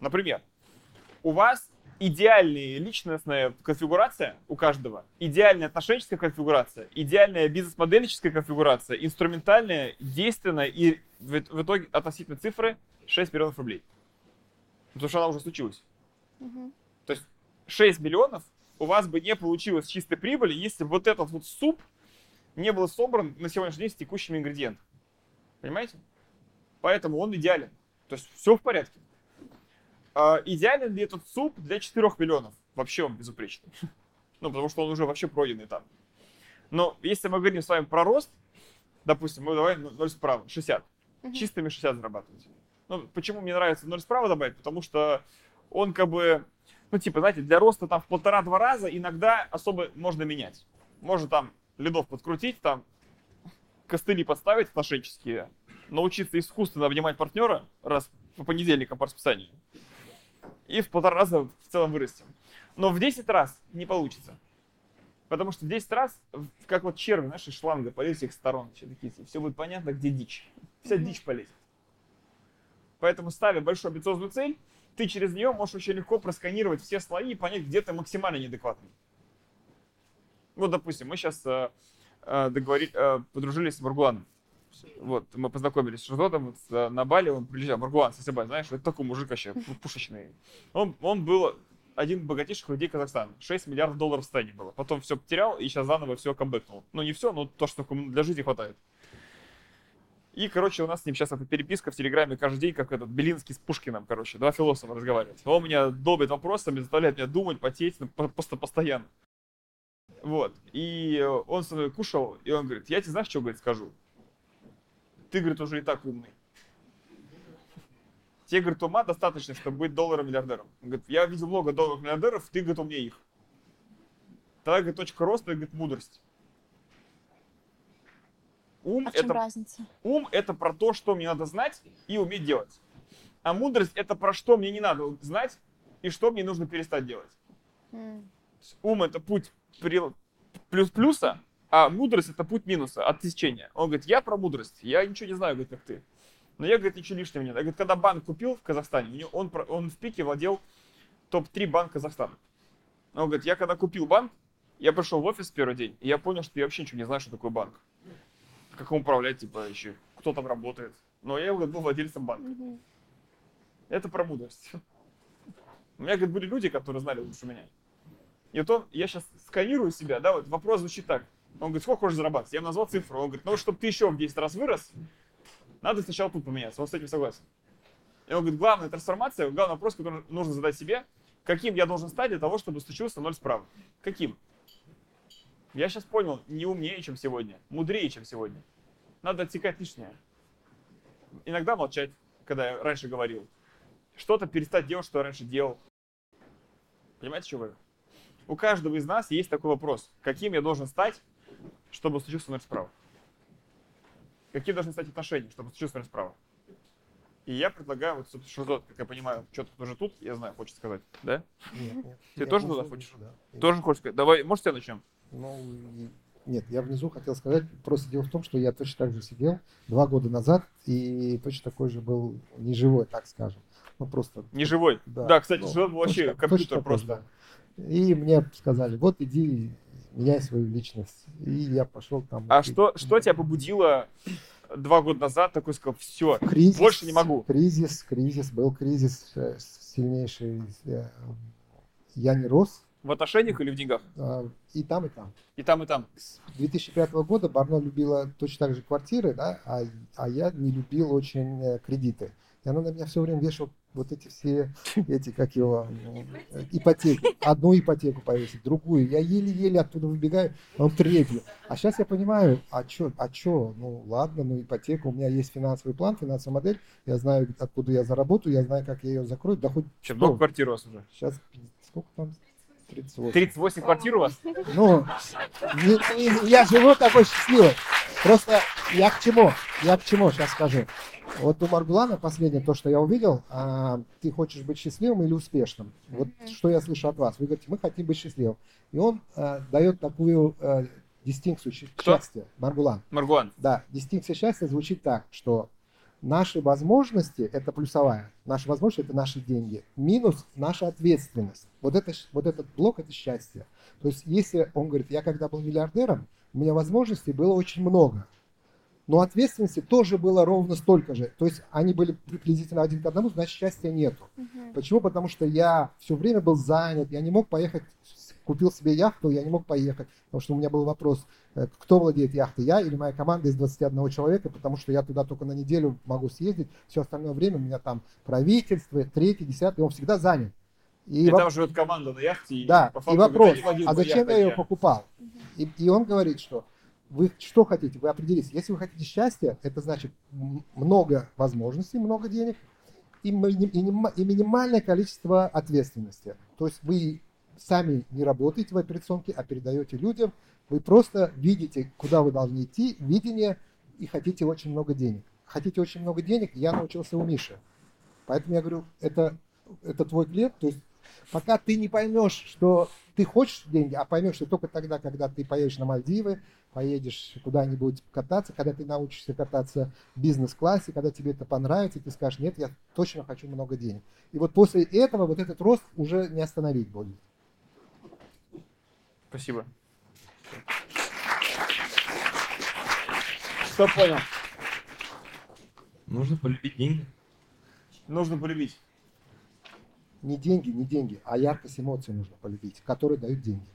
Например, у вас идеальная личностная конфигурация у каждого, идеальная отношенческая конфигурация, идеальная бизнес-модельческая конфигурация, инструментальная, действенная и в, итоге относительно цифры 6 миллионов рублей. Потому что она уже случилась. То есть 6 миллионов у вас бы не получилось чистой прибыли, если бы вот этот вот суп не был собран на сегодняшний день с текущими ингредиентами. Понимаете? Поэтому он идеален. То есть все в порядке. А, идеален ли этот суп для 4 миллионов? Вообще он безупречный. [LAUGHS] Ну, потому что он уже вообще пройденный там. Но если мы говорим с вами про рост, допустим, мы давай 0 справа, 60. Мгм. Чистыми 60 зарабатывать. Ну, почему мне нравится 0 справа добавить? Потому что он как бы, ну, типа, знаете, для роста там в полтора-два раза иногда особо можно менять. Можно там лидов подкрутить, там костыли подставить отношенческие, научиться искусственно обнимать партнера раз по понедельникам по расписанию. И в полтора раза в целом вырастем. Но в 10 раз не получится. Потому что в 10 раз, как вот черви, знаешь, из шланга полезет всех сторон. Все, такие, все будет понятно, где дичь. Вся дичь полезет. Поэтому, ставя большую амбициозную цель, ты через нее можешь очень легко просканировать все слои и понять, где ты максимально неадекватный. Вот, допустим, мы сейчас э, э, договори- э, подружились с Маргуланом. Вот, мы познакомились с Шазотом вот, на Бали, он приезжал, Маргулан, Сосебай, знаешь, это такой мужик вообще, пу- пушечный. Он, он был один из богатейших людей Казахстана. 6 миллиардов долларов в состоянии было. Потом все потерял и сейчас заново все камбэкнул. Ну, не все, но то, что для жизни хватает. И, короче, у нас с ним сейчас эта переписка в Телеграме каждый день, как этот Белинский с Пушкиным, короче, два философа разговаривают. Он меня долбит вопросами, заставляет меня думать, потеть, ну, просто постоянно. Вот. И он со мной кушал, и он говорит, я тебе знаешь, что, говорит, скажу? Ты, говорит, уже и так умный. Тебе, говорит, ума достаточно, чтобы быть долларом-миллиардером. Говорит, я видел много долларов-миллиардеров, ты, говорит, умнее их. Тогда, говорит, точка роста, говорит, мудрость. Ум А в чем это разница? Ум — это про то, что мне надо знать и уметь делать. А мудрость — это про что мне не надо знать и что мне нужно перестать делать. М, Ум — это путь плюс плюса, а мудрость — это путь минуса, оттесчения. Он говорит, я про мудрость, я ничего не знаю, говорит, как ты. Но я, говорит, ничего лишнего нет. Я говорит, когда банк купил в Казахстане, он, он в пике владел топ-3 банк Казахстана. Он говорит, я когда купил банк, я пришел в офис первый день, и я понял, что я вообще ничего не знаю, что такое банк. Как им управлять, типа, еще, кто там работает. Но я, говорит, был владельцем банка. мгм. Это про мудрость. У меня, говорит, были люди, которые знали лучше меня. И вот он, я сейчас сканирую себя, да, вот вопрос звучит так. Он говорит, сколько хочешь зарабатывать? Я ему назвал цифру. Он говорит, ну, чтобы ты еще в 10 раз вырос, надо сначала тут поменяться. Он с этим согласен. И он говорит, главная трансформация, главный вопрос, который нужно задать себе, каким я должен стать для того, чтобы случился ноль справа? Каким? Я сейчас понял, не умнее, чем сегодня, мудрее, чем сегодня. Надо отсекать лишнее. Иногда молчать, когда я раньше говорил. Что-то перестать делать, что я раньше делал. Понимаете, что вы? У каждого из нас есть такой вопрос. Каким я должен стать, чтобы случился ноль справа? какие должны стать отношения, чтобы случилась расправа. И я предлагаю, вот, собственно, Шизот, как я понимаю, что-то тоже тут, я знаю, хочет сказать, да? Нет, нет. Ты Я тоже туда хочешь? да. Тоже хочешь сказать? Давай, может, я начнем? Ну, нет, я внизу хотел сказать, просто дело в том, что я точно так же сидел два года назад и точно такой же был неживой, так скажем. Ну, просто... Не живой. Да, Да, кстати, ну, вообще точно- компьютер точно такой просто. же, да. И мне сказали, вот иди, меняй свою личность. И я пошел там. А и- что, что тебя побудило два года назад такой сказал, все, Кризис, больше не могу. Кризис, кризис, был кризис э, сильнейший. э, Я не рос, в отношениях или в деньгах? а, и там, и там. И там, и там. С 2005 года Барно любила точно так же квартиры, да, а, а я не любил очень э, кредиты. И она на меня все время вешала вот эти все, эти, как его, э, ипотеки. Одну ипотеку повесить, другую. Я еле-еле оттуда выбегаю, а он третью. А сейчас я понимаю, а чё, а чё, ну ладно, ну ипотека, у меня есть финансовый план, финансовая модель, я знаю, откуда я заработаю, я знаю, как я ее закрою, да хоть Че, что. много квартир у вас уже? Сейчас, сколько там? 38. 38 квартир у вас? Ну, не- не- я живу такой счастливый. Просто я к чему? Я к чему сейчас скажу. Вот у Маргулана последнее, то, что я увидел, а, ты хочешь быть счастливым или успешным. Вот Мгм. что я слышу от вас. Вы говорите, мы хотим быть счастливым. И он а, дает такую а, дистинкцию Кто? счастья. Маргулан. Маргуан. Да, дистинкция счастья звучит так, что наши возможности – это плюсовая, наши возможности – это наши деньги, минус наша ответственность. Вот, это, вот этот блок – это счастье. То есть если он говорит, я когда был миллиардером, у меня возможностей было очень много, но ответственности тоже было ровно столько же. То есть они были приблизительно один к одному, значит счастья нету. Мгм. Почему? Потому что я все время был занят, я не мог поехать, купил себе яхту, я не мог поехать, потому что у меня был вопрос, э, кто владеет яхтой, я или моя команда из 21 человека, потому что я туда только на неделю могу съездить, все остальное время у меня там правительство, третий, десятый, он всегда занят. И, воп- там живет команда на яхте. и да, и факту вопрос, говорит, «Один а зачем я ее покупал? И, и он говорит, что вы что хотите, вы определитесь. Если вы хотите счастья, это значит много возможностей, много денег и, и и минимальное количество ответственности. То есть вы сами не работаете в операционке, а передаете людям. Вы просто видите, куда вы должны идти, видение, и хотите очень много денег. Хотите очень много денег, я научился у Миши. Поэтому я говорю, это, это твой клиент. То есть пока ты не поймешь, что ты хочешь деньги, а поймешь, что только тогда, когда ты поедешь на Мальдивы, поедешь куда-нибудь кататься, когда ты научишься кататься в бизнес-классе, когда тебе это понравится, ты скажешь, нет, я точно хочу много денег. И вот после этого вот этот рост уже не остановить будет. Спасибо. Что понял? Нужно полюбить деньги. Нужно полюбить. Не деньги, не деньги, а яркость эмоций нужно полюбить, которые дают деньги.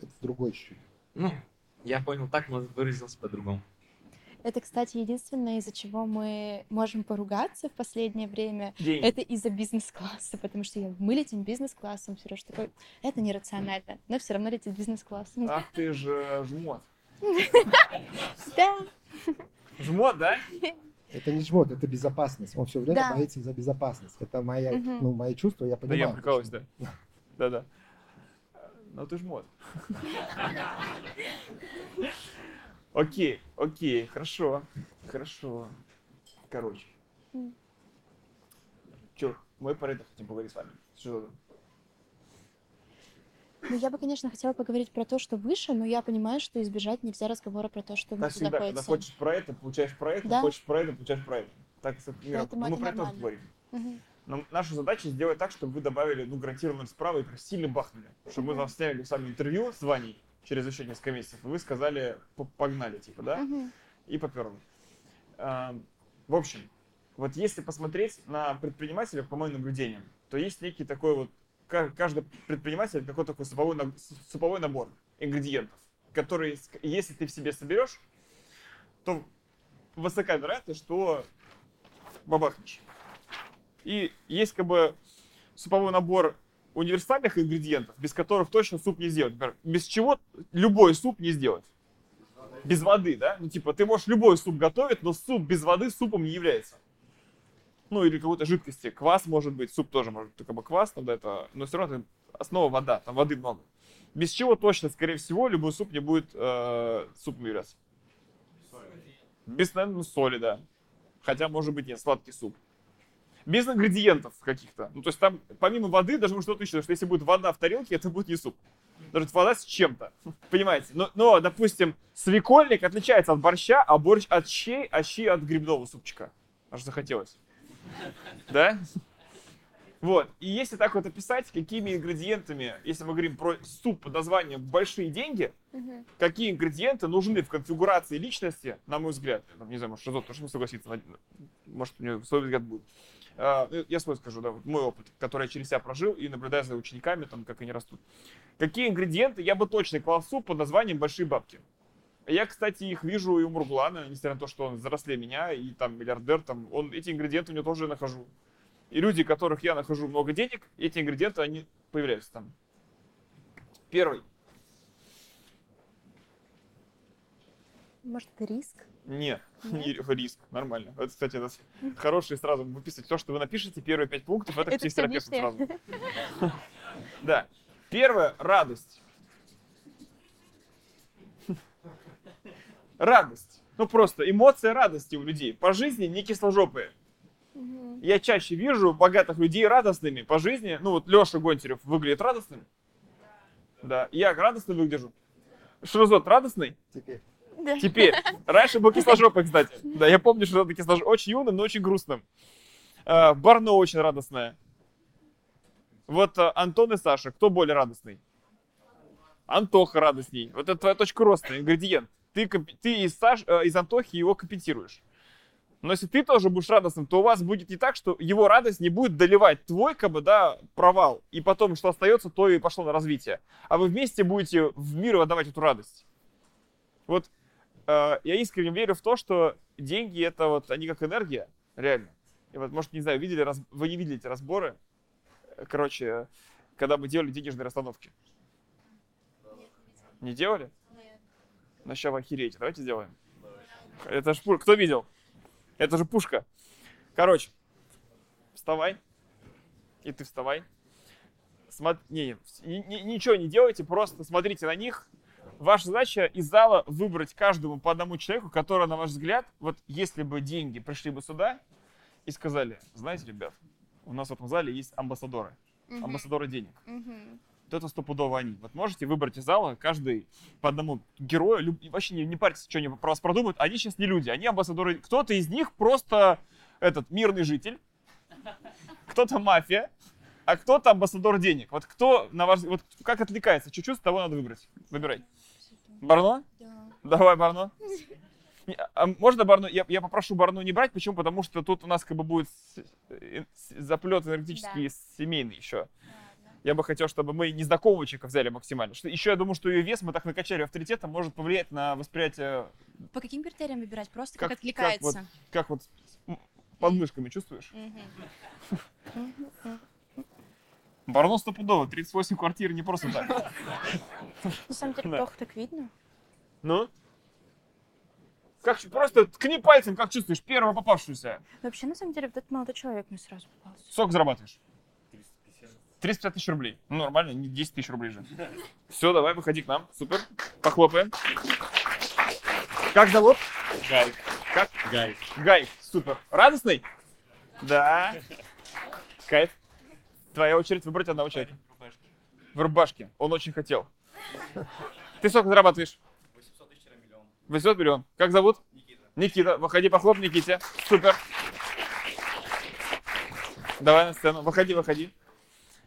Это другой чуть-чуть. Ну, я понял так, но выразился по-другому. Это, кстати, единственное, из-за чего мы можем поругаться в последнее время. Деньги. Это из-за бизнес-класса, потому что я- мы летим бизнес-классом, Сереж такой, это нерационально, но все равно летит бизнес-классом. Ах ты же жмот. Да, Жмот, да? Это не жмот, это безопасность. Он все время Да. боится за безопасность. Это моя, Мгм. ну, мои чувства, я Да понимаю. я прикалываюсь, да. Да-да. Ну ты жмот. [LAUGHS] Окей, окей, хорошо. Хорошо. Короче. Чё, мы про это хотим поговорить с вами. Что ну я бы, конечно, хотела поговорить про то, что выше, но я понимаю, что избежать нельзя разговора про то, что внизу всегда, когда находится. хочешь про это, получаешь про это, Да. хочешь про это, получаешь про это. Так, например, Поэтому мы это про это говорим. Но наша задача сделать так, чтобы вы добавили, ну, гарантированно справа и прям сильно бахнули. Чтобы мы Мгм. вам сняли с вами интервью с Ваней через еще несколько месяцев, вы сказали, «П- погнали, типа, да? И поперло. А, В общем, вот если посмотреть на предпринимателя, по моим наблюдениям, то есть некий такой вот, ка- каждый предприниматель какой-то такой суповой, суповой набор ингредиентов, который, ск- если ты в себе соберешь, то высока вероятность, что бабахнешь. И есть как бы суповой набор универсальных ингредиентов, без которых точно суп не сделать. Например, без чего любой суп не сделать. Без воды, да? Ну, типа, ты можешь любой суп готовить, но суп без воды супом не является. Ну, или какой-то жидкости. Квас может быть, суп тоже может быть, как бы квас, тогда это, но все равно основа вода, там воды много. Без чего точно, скорее всего, любой суп не будет э, супом являться. Без, наверное, соли, да. Хотя, может быть, нет, сладкий суп. Без ингредиентов каких-то. Ну, то есть там, помимо воды, даже что-то еще, что если будет вода в тарелке, это будет не суп. Даже вода с чем-то. [LAUGHS] Понимаете? Но, но, допустим, свекольник отличается от борща, а борщ от щей, а щи от грибного супчика. Аж захотелось. Да? Вот. И если так вот описать, какими ингредиентами, если мы говорим про суп под названием «большие деньги», Мгм. какие ингредиенты нужны в конфигурации личности, на мой взгляд, не знаю, может, Шизот тоже не согласится, может, у него свой взгляд будет. А, ну, Я свой скажу, да, мой опыт, который я через себя прожил и наблюдаю за учениками, там, как они растут. Какие ингредиенты я бы точно клал в суп под названием «большие бабки»? Я, кстати, их вижу и у Мурглана, несмотря на то, что он взрослее меня, и там миллиардер, там, он, эти ингредиенты у него тоже нахожу. И люди, которых я нахожу много денег, эти ингредиенты, они появляются там. Первый. Может, риск? Нет, [LAUGHS] Нет? не ри- риск, нормально. Это, кстати, это хорошие сразу выписывать. То, что вы напишете, первые пять пунктов, это, Это к лишнее. сразу. [LAUGHS] Да. Первое — радость. [LAUGHS] Радость. Ну, просто эмоция радости у людей. По жизни не кисложопые. Мгм. Я чаще вижу богатых людей радостными по жизни. Ну, вот Леша Гонтарев выглядит радостным. Да, я радостно выгляжу. Шрузот радостный? Теперь. Да. Теперь. Раньше был кисложопый, кстати. Да, я помню, что это кисложопый. Очень юным, но очень грустным. А, Барно очень радостная. Вот а, Антон и Саша, кто более радостный? Антоха радостней. Вот это твоя точка роста, ингредиент. Ты, ты из, Саш, э, из Антохи его компенсируешь. Но если ты тоже будешь радостным, то у вас будет не так, что его радость не будет доливать твой, как бы, да, провал. И потом, что остается, то и пошло на развитие. А вы вместе будете в мир отдавать эту радость. Вот я искренне верю в то, что деньги это вот, они как энергия, реально. И вот, может, не знаю, видели, раз- вы не видели эти разборы, Э, короче, когда мы делали денежные расстановки. Не делали? Ну, сейчас вы. Давайте сделаем. Это ж пушка. Кто видел? Это же пушка. Короче, вставай. И ты вставай. Смо- не, не- не- ничего не делайте, просто смотрите на них. Ваша задача из зала выбрать каждому по одному человеку, который, на ваш взгляд, вот если бы деньги пришли бы сюда и сказали, знаете, ребят, у нас в этом зале есть амбассадоры, Мгм. амбассадоры денег Мгм. вот это стопудово они. Вот можете выбрать из зала каждый по одному герою, люб- вообще не, не парьтесь, что они про вас продумают. Они сейчас не люди, они амбассадоры. Кто-то из них просто этот мирный житель, кто-то мафия, а кто-то амбассадор денег. Вот кто на ваш, вот как отвлекается чуть-чуть, того надо выбрать. Выбирай. Барно? Да. Давай, Барно. А можно Барно? Я, я попрошу Барно не брать. Почему? Потому что тут у нас как бы будет заплет энергетический семейный еще. Я бы хотел, чтобы мы не знакомочек взяли максимально. Что, еще я думаю, что ее вес мы так накачали авторитетом, может повлиять на восприятие, По каким критериям выбирать? Просто Как- как, как откликается. как вот м, под мышками чувствуешь? [LAUGHS] Барно стопудово, 38 квартир не просто так. На самом деле Да. плохо так видно. Ну? Как, чу- просто ткни пальцем, как чувствуешь, первого попавшуюся. Вообще, на самом деле, вот этот молодой человек мне сразу попался. Сколько зарабатываешь? 350 тысяч рублей. Ну, нормально, не 10 тысяч рублей же. Все, давай, выходи к нам. Супер. Похлопаем. Как зовут? Гай. Как? Гай. Гай. Супер. Радостный? Да. Кайф. Твоя очередь выбрать одного человека. В рубашке. Он очень хотел. Ты сколько зарабатываешь? 800 тысяч миллион. 800 миллион. Как зовут? Никита. Никита. Выходи, похлоп Никите. Супер. Давай на сцену. Выходи, выходи.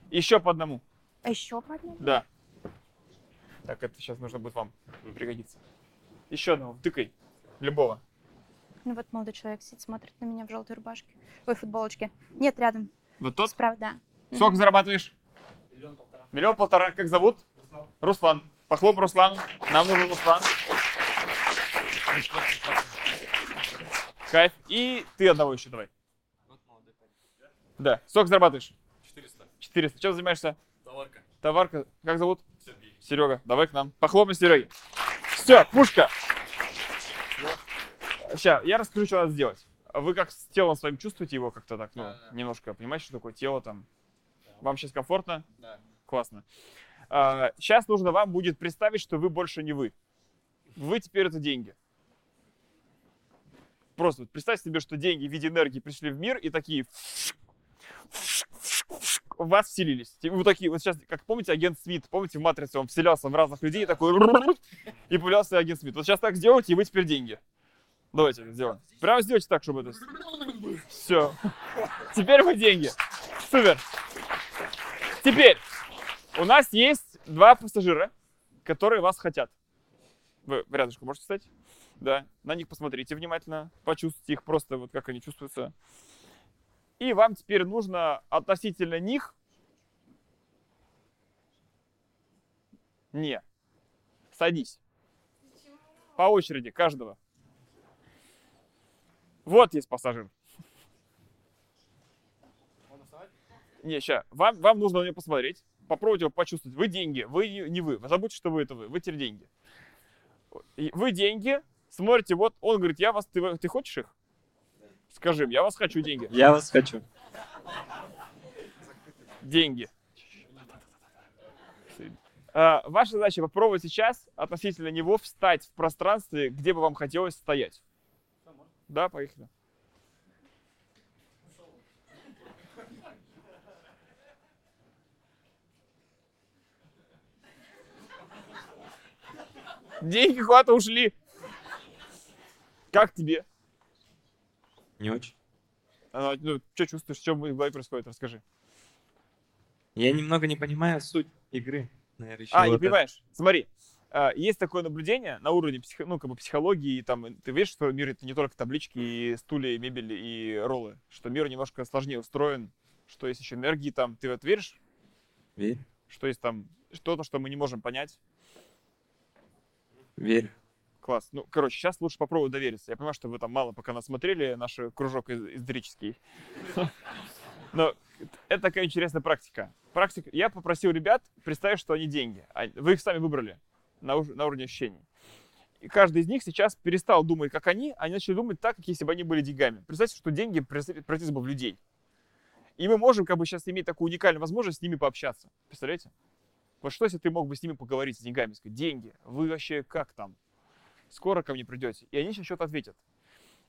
Еще по одному. А еще по одному? Да. Так, это сейчас нужно будет вам пригодиться. Еще одного. Тыкай. Любого. Ну вот молодой человек сидит, смотрит на меня в желтой рубашке. Ой, футболочке. Нет, рядом. Вот тот. Справа, да. Сколько зарабатываешь? Миллион полтора. Миллион полтора. Как зовут? Руслан. Похлоп Руслану. Нам нужен Руслан. Кайф. И ты одного еще давай. Да. Сколько зарабатываешь? 400. 400. Чем занимаешься? Товарка. Товарка. Как зовут? Сергей. Серега. Давай к нам. Похлопаем Сереге. Все, пушка. Сейчас, я расскажу, что надо сделать. Вы как с телом своим чувствуете его как-то так, ну, Да-да. немножко, понимаете, что такое тело там? Вам сейчас комфортно? Да. Классно. сейчас нужно вам будет представить, что вы больше не вы. Вы теперь это деньги. Просто вот представь себе, что деньги в виде энергии пришли в мир и такие в вас вселились. Вот такие, вот сейчас, как помните, агент Смит, помните, в Матрице он вселялся в разных людей, такой и появлялся агент Смит. Вот сейчас так сделайте, и вы теперь деньги. Давайте это сделаем. Прямо сделайте так, чтобы это... Все. Теперь вы деньги. Супер. Теперь у нас есть два пассажира, которые вас хотят. Вы рядышком можете встать? Да. На них посмотрите внимательно, почувствуйте их просто, вот как они чувствуются. И вам теперь нужно относительно них не. Садись. По очереди, каждого. Вот есть пассажир. Не, сейчас. Вам, вам нужно на него посмотреть, попробовать его почувствовать. Вы деньги, вы не вы. Забудьте, что вы это вы. Вы теперь деньги. Вы деньги, смотрите, вот он говорит, я вас, ты, ты хочешь их? Скажи я вас хочу деньги. Я вас хочу. деньги. А, Ваша задача попробовать сейчас относительно него встать в пространстве, где бы вам хотелось стоять. Да, поехали. Деньги куда-то ушли. Как тебе? Не очень. А, ну, что чувствуешь, что в голове происходит? Расскажи. Я немного не понимаю суть игры. Наверное, А, не это. понимаешь? Смотри, а, есть такое наблюдение на уровне психо- ну, как бы психологии, и там, ты видишь, что мир это не только таблички, и стулья, и мебель, и роллы, что мир немножко сложнее устроен, что есть еще энергии там. Ты вот веришь, Верь, что есть там что-то, что мы не можем понять? Верь. Класс. Ну, короче, сейчас лучше попробовать довериться. Я понимаю, что вы там мало пока нас смотрели, наш кружок эзотерический. Но это такая интересная практика. Практика. Я попросил ребят представить, что они деньги. А Вы их сами выбрали на, уж- на уровне ощущений. И каждый из них сейчас перестал думать, как они, они начали думать так, как если бы они были деньгами. Представьте, что деньги превратились бы в людей. И мы можем как бы сейчас иметь такую уникальную возможность с ними пообщаться. Представляете? Вот что, если ты мог бы с ними поговорить, с деньгами, сказать, деньги, вы вообще как там? Скоро ко мне придете. И они сейчас что-то ответят.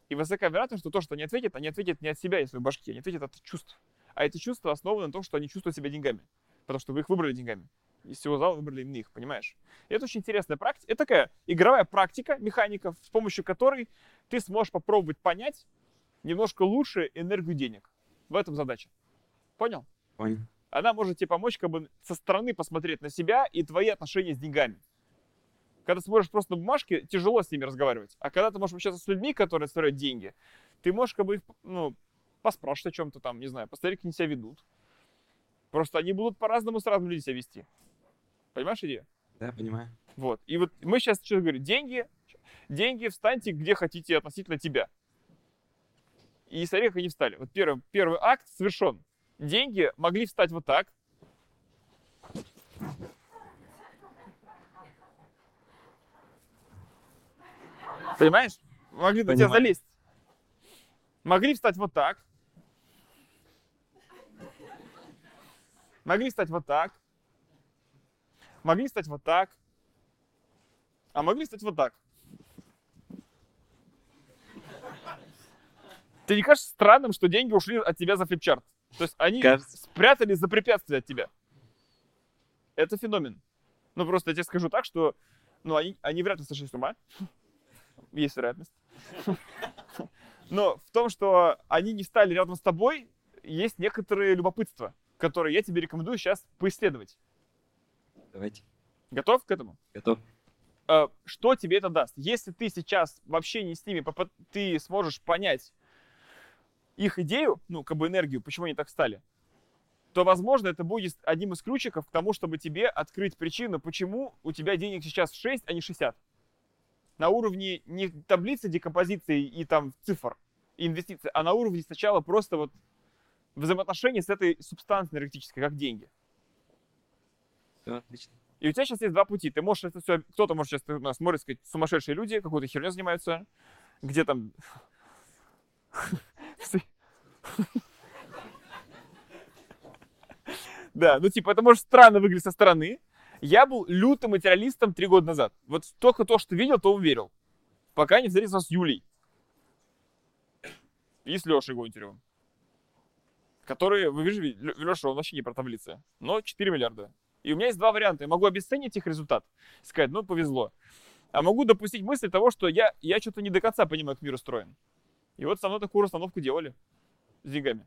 И высока вероятность, что то, что они ответят, они ответят не от себя, если в башке, они ответят от чувств. А эти чувства основаны на том, что они чувствуют себя деньгами. Потому что вы их выбрали деньгами. Из всего зала выбрали именно их, понимаешь? И это очень интересная практика. Это такая игровая практика механиков, с помощью которой ты сможешь попробовать понять немножко лучше энергию денег. В этом задача. Понял? Понял. Она может тебе помочь как бы со стороны посмотреть на себя и твои отношения с деньгами. Когда ты смотришь просто на бумажки, тяжело с ними разговаривать. А когда ты можешь общаться с людьми, которые строят деньги, ты можешь как бы их, ну, поспрашивать о чем-то там, не знаю, посмотреть, как они себя ведут. Просто они будут по-разному с разными людьми себя вести. Понимаешь идею? Да, понимаю. Вот. И вот мы сейчас что говорим? Деньги, деньги встаньте где хотите относительно тебя. И смотри, как они встали. Вот первый, первый акт совершен. Деньги могли встать вот так. Понимаешь? Могли до тебя Понимаю. залезть. Могли встать вот так. Могли встать вот так. Могли стать вот так. А могли стать вот так. Тебе не кажется странным, что деньги ушли от тебя за флипчарт? То есть они Кажется. спрятались за препятствие от тебя. Это феномен. Ну, просто я тебе скажу так, что ну, они, они вряд ли сошли с ума. Есть вероятность. Но в том, что они не стали рядом с тобой, есть некоторое любопытство, которое я тебе рекомендую сейчас поисследовать. Давайте. Готов к этому? Готов. Э, что тебе это даст? Если ты сейчас в общении с ними, ты сможешь понять их идею, ну, как бы энергию, почему они так стали, то, возможно, это будет одним из ключиков к тому, чтобы тебе открыть причину, почему у тебя денег сейчас 6, а не 60. На уровне не таблицы декомпозиции и там цифр, и инвестиций, а на уровне сначала просто вот взаимоотношений с этой субстанцией энергетической, как деньги. Все отлично. И у тебя сейчас есть два пути. Ты можешь это все... Кто-то может сейчас нас смотрит, сказать, сумасшедшие люди, какой-то херней занимаются, где там... Да, ну типа это может странно выглядеть со стороны. Я был лютым материалистом три года назад. Вот только то, что видел, то уверил. Пока не встретился с Юлей. и с Лешей Гонтаревым. Которые, вы видите, Леша, он вообще не про таблицы, но 4 миллиарда. И у меня есть два варианта. Я могу обесценить их результат, сказать, ну, повезло. А могу допустить мысль того, что я, я что-то не до конца понимаю, как мир устроен. И вот со мной такую расстановку делали с деньгами.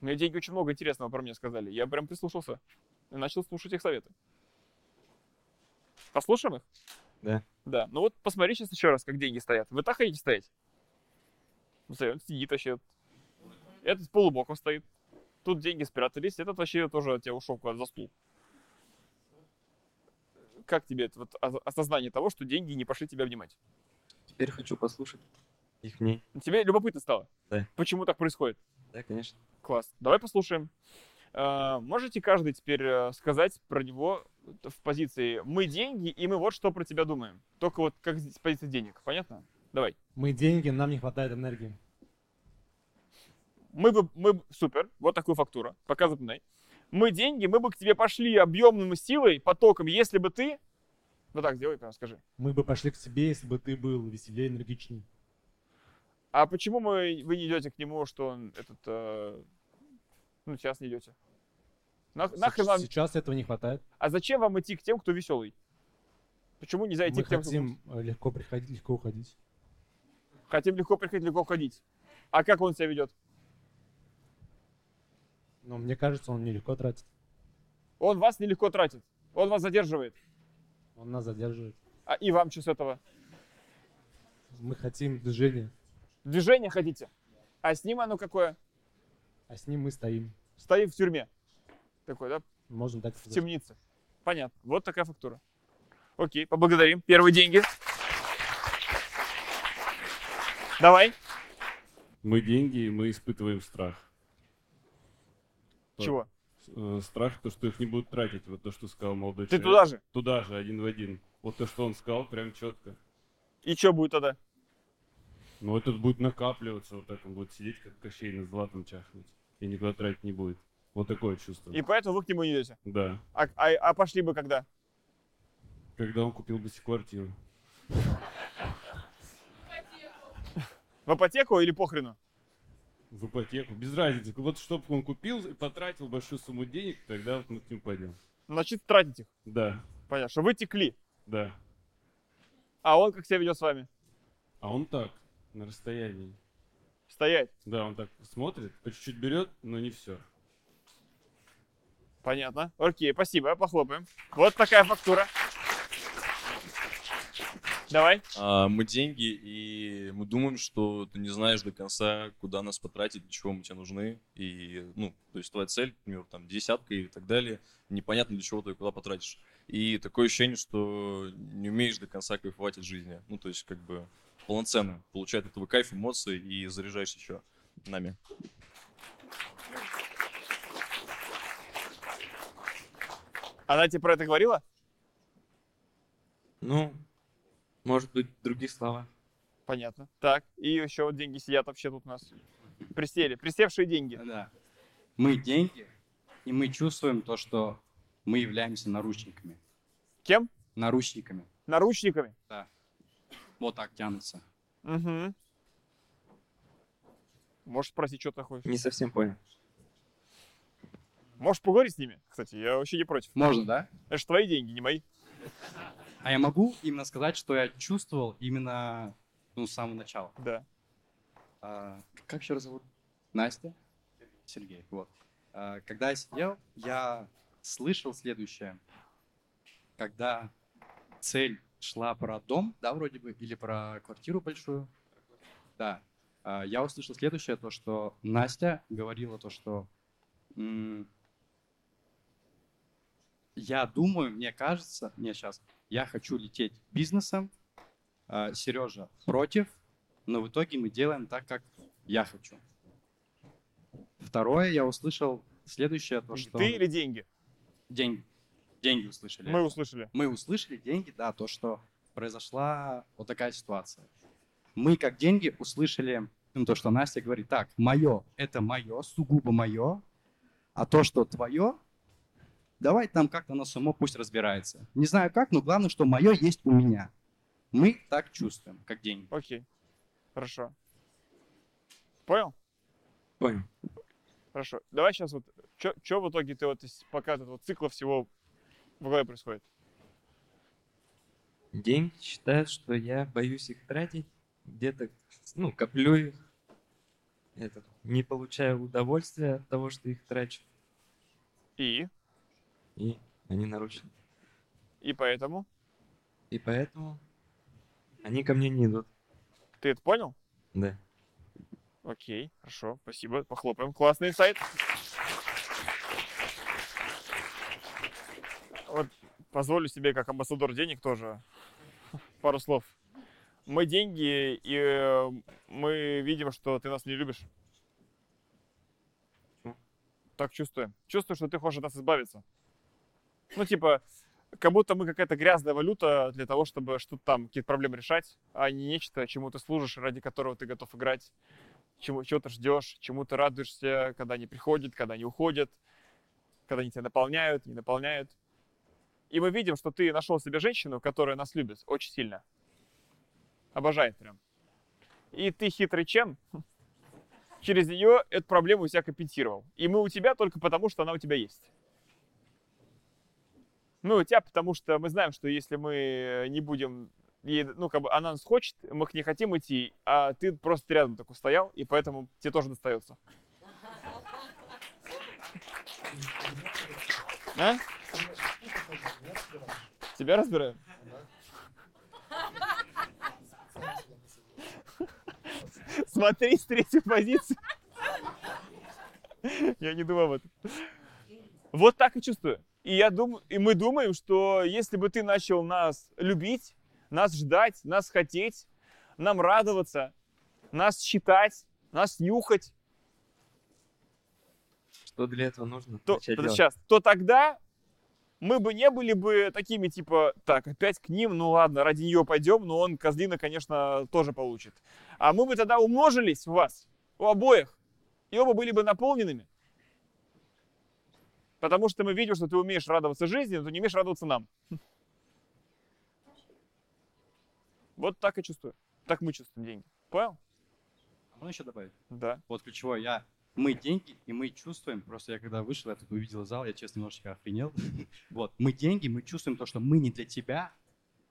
Мне деньги очень много интересного про меня сказали. Я прям прислушался и начал слушать их советы. Послушаем их? Да. Да. Ну вот посмотри сейчас еще раз, как деньги стоят. Вы так хотите стоять? Ну, смотри, он сидит вообще. Этот с полубоком стоит. Тут деньги спрятались. Этот вообще тоже от тебя ушел куда-то за стул. Как тебе это вот ос- осознание того, что деньги не пошли тебя обнимать? Теперь хочу послушать их мнение. Тебе любопытно стало? Да. Почему так происходит? Да, конечно. Класс. Давай послушаем. А, Можете каждый теперь э, сказать про него в позиции «мы деньги, и мы вот что про тебя думаем». Только вот как с позиции денег. Понятно? Давай. Мы деньги, нам не хватает энергии. Мы бы, мы супер, вот такую фактура, пока запоминай. Мы деньги, мы бы к тебе пошли объемным силой, потоком, если бы ты... Вот так сделай, прям скажи. Мы бы пошли к тебе, если бы ты был веселее, энергичней. А почему мы, вы не идете к нему, что он этот... э, ну, сейчас не идете? Нах- нахрен вам... Сейчас этого не хватает. А зачем вам идти к тем, кто веселый? Почему нельзя идти Мы к тем, кто... хотим э, легко приходить, легко уходить. Хотим легко приходить, легко уходить. А как он себя ведет? Но мне кажется, он нелегко тратит. Он вас нелегко тратит. Он вас задерживает. Он нас задерживает. А и вам что с этого? Мы хотим движения, Движение хотите? А с ним оно какое? а с ним мы стоим. Стоим в тюрьме. Такой, да? Можно так В сказать. темнице. Понятно. Вот такая фактура. Окей, поблагодарим. Первые деньги. Давай. Мы деньги, и мы испытываем страх. Чего? Э, Страх, то, что их не будут тратить. Вот то, что сказал молодой Ты человек. туда же. Туда же, один в один. Вот то, что он сказал, прям четко. И что будет тогда? Но этот будет накапливаться, вот так он будет сидеть, как Кощей на златом чахнуть. И никуда тратить не будет. Вот такое чувство. И поэтому вы к нему не идете. Да. А, а- а пошли бы когда? Когда он купил бы себе квартиру. В ипотеку или похрену? В ипотеку. Без разницы. Вот чтобы он купил и потратил большую сумму денег, тогда вот мы к нему пойдем. Значит, тратить их. Да, Понятно, что вы текли. да. А он как себя ведет с вами? А он так, на расстоянии. Стоять. Да, он так смотрит, по чуть-чуть берет, но не все. Понятно. Окей, спасибо, похлопаем. Вот такая фактура. Давай. А, мы деньги, и мы думаем, что ты не знаешь до конца, куда нас потратить, для чего мы тебе нужны. И, ну, то есть твоя цель, например, там, десятка и так далее, непонятно, для чего ты ее куда потратишь. И такое ощущение, что не умеешь до конца кайфовать от жизни. Ну, то есть, как бы, полноценно получать от этого кайф, эмоции и заряжаешься еще нами. Она тебе про это говорила? Ну, может быть, в других словах. Понятно. Так, и еще вот деньги сидят вообще тут у нас. Присели. Присевшие деньги. Да. Мы деньги, и мы чувствуем то, что мы являемся наручниками. Кем? Наручниками. Наручниками. Вот так тянутся. Угу. Можешь спросить, что ты хочешь? Не совсем понял. Можешь поговорить с ними, кстати, я вообще не против. Можно, да? Это же твои деньги, не мои. А я могу именно сказать, что я чувствовал именно ну, с самого начала. Да. А, как еще раз зовут? Настя? Сергей, вот. А, когда я сидел, я слышал следующее. Когда цель шла про дом, да, вроде бы, или про квартиру большую, да, а, я услышал следующее, то, что Настя говорила то, что я думаю, мне кажется, мне сейчас, я хочу лететь бизнесом, а, Сережа против, но в итоге мы делаем так, как я хочу. Второе, я услышал следующее, то, что... Ты или деньги? Деньги. Деньги услышали. Мы услышали. Мы услышали деньги, да, то, что произошла вот такая ситуация. Мы, как деньги, услышали ну, то, что Настя говорит, так, мое, это мое, сугубо мое, а то, что твое, давай там как-то оно само пусть разбирается. Не знаю как, но главное, что мое есть у меня. Мы так чувствуем, как деньги. Окей. Хорошо. Понял? Понял. Хорошо. Давай сейчас вот, что в итоге ты вот из пока этого цикла всего голове происходит? Деньги считают, что я боюсь их тратить, где-то, ну, коплю их, этот, не получаю удовольствия от того, что их трачу, И? и они нарушены. И поэтому? И поэтому они ко мне не идут. Ты это понял? Да. Окей, хорошо, спасибо, похлопаем. Классный сайт. Вот позволю себе как амбассадор денег тоже [LAUGHS] пару слов. Мы деньги, и э, мы видим, что ты нас не любишь. Так чувствуем. Чувствую, что ты хочешь от нас избавиться. Ну, типа, как будто мы какая-то грязная валюта для того, чтобы что-то там, какие-то проблемы решать, а не нечто, чему ты служишь, ради которого ты готов играть, чему, чего ты ждешь, чему ты радуешься, когда они приходят, когда они уходят, когда они тебя наполняют, не наполняют. И мы видим, что ты нашел себе женщину, которая нас любит очень сильно. Обожает прям. И ты хитрый чем? [LAUGHS] Через нее эту проблему у себя компенсировал. И мы у тебя только потому, что она у тебя есть. Мы у тебя, потому что мы знаем, что если мы не будем, ей, ну, как бы она нас хочет, мы к ней хотим идти, а ты просто рядом такой стоял, и поэтому тебе тоже достается. [LAUGHS] А? Тебя разбираем? Смотри с третьей позиции. Я не думал об этом. Вот так и чувствую. И, я думаю, и мы думаем, что если бы ты начал нас любить, нас ждать, нас хотеть, нам радоваться, нас считать, нас нюхать, Что для этого нужно? то, сейчас, то тогда мы бы не были бы такими, типа, так, опять к ним, ну ладно, ради нее пойдем, но он козлина, конечно, тоже получит. А мы бы тогда умножились у вас, у обоих, и оба были бы наполненными. Потому что мы видим, что ты умеешь радоваться жизни, но ты не умеешь радоваться нам. Вот так и чувствую. Так мы чувствуем деньги. Понял? Можно еще добавить? Да. Вот ключевое, я мы деньги, и мы чувствуем, просто я когда вышел, я тут увидел зал, я, честно, немножечко охренел. [LAUGHS] Вот, мы деньги, мы чувствуем то, что мы не для тебя,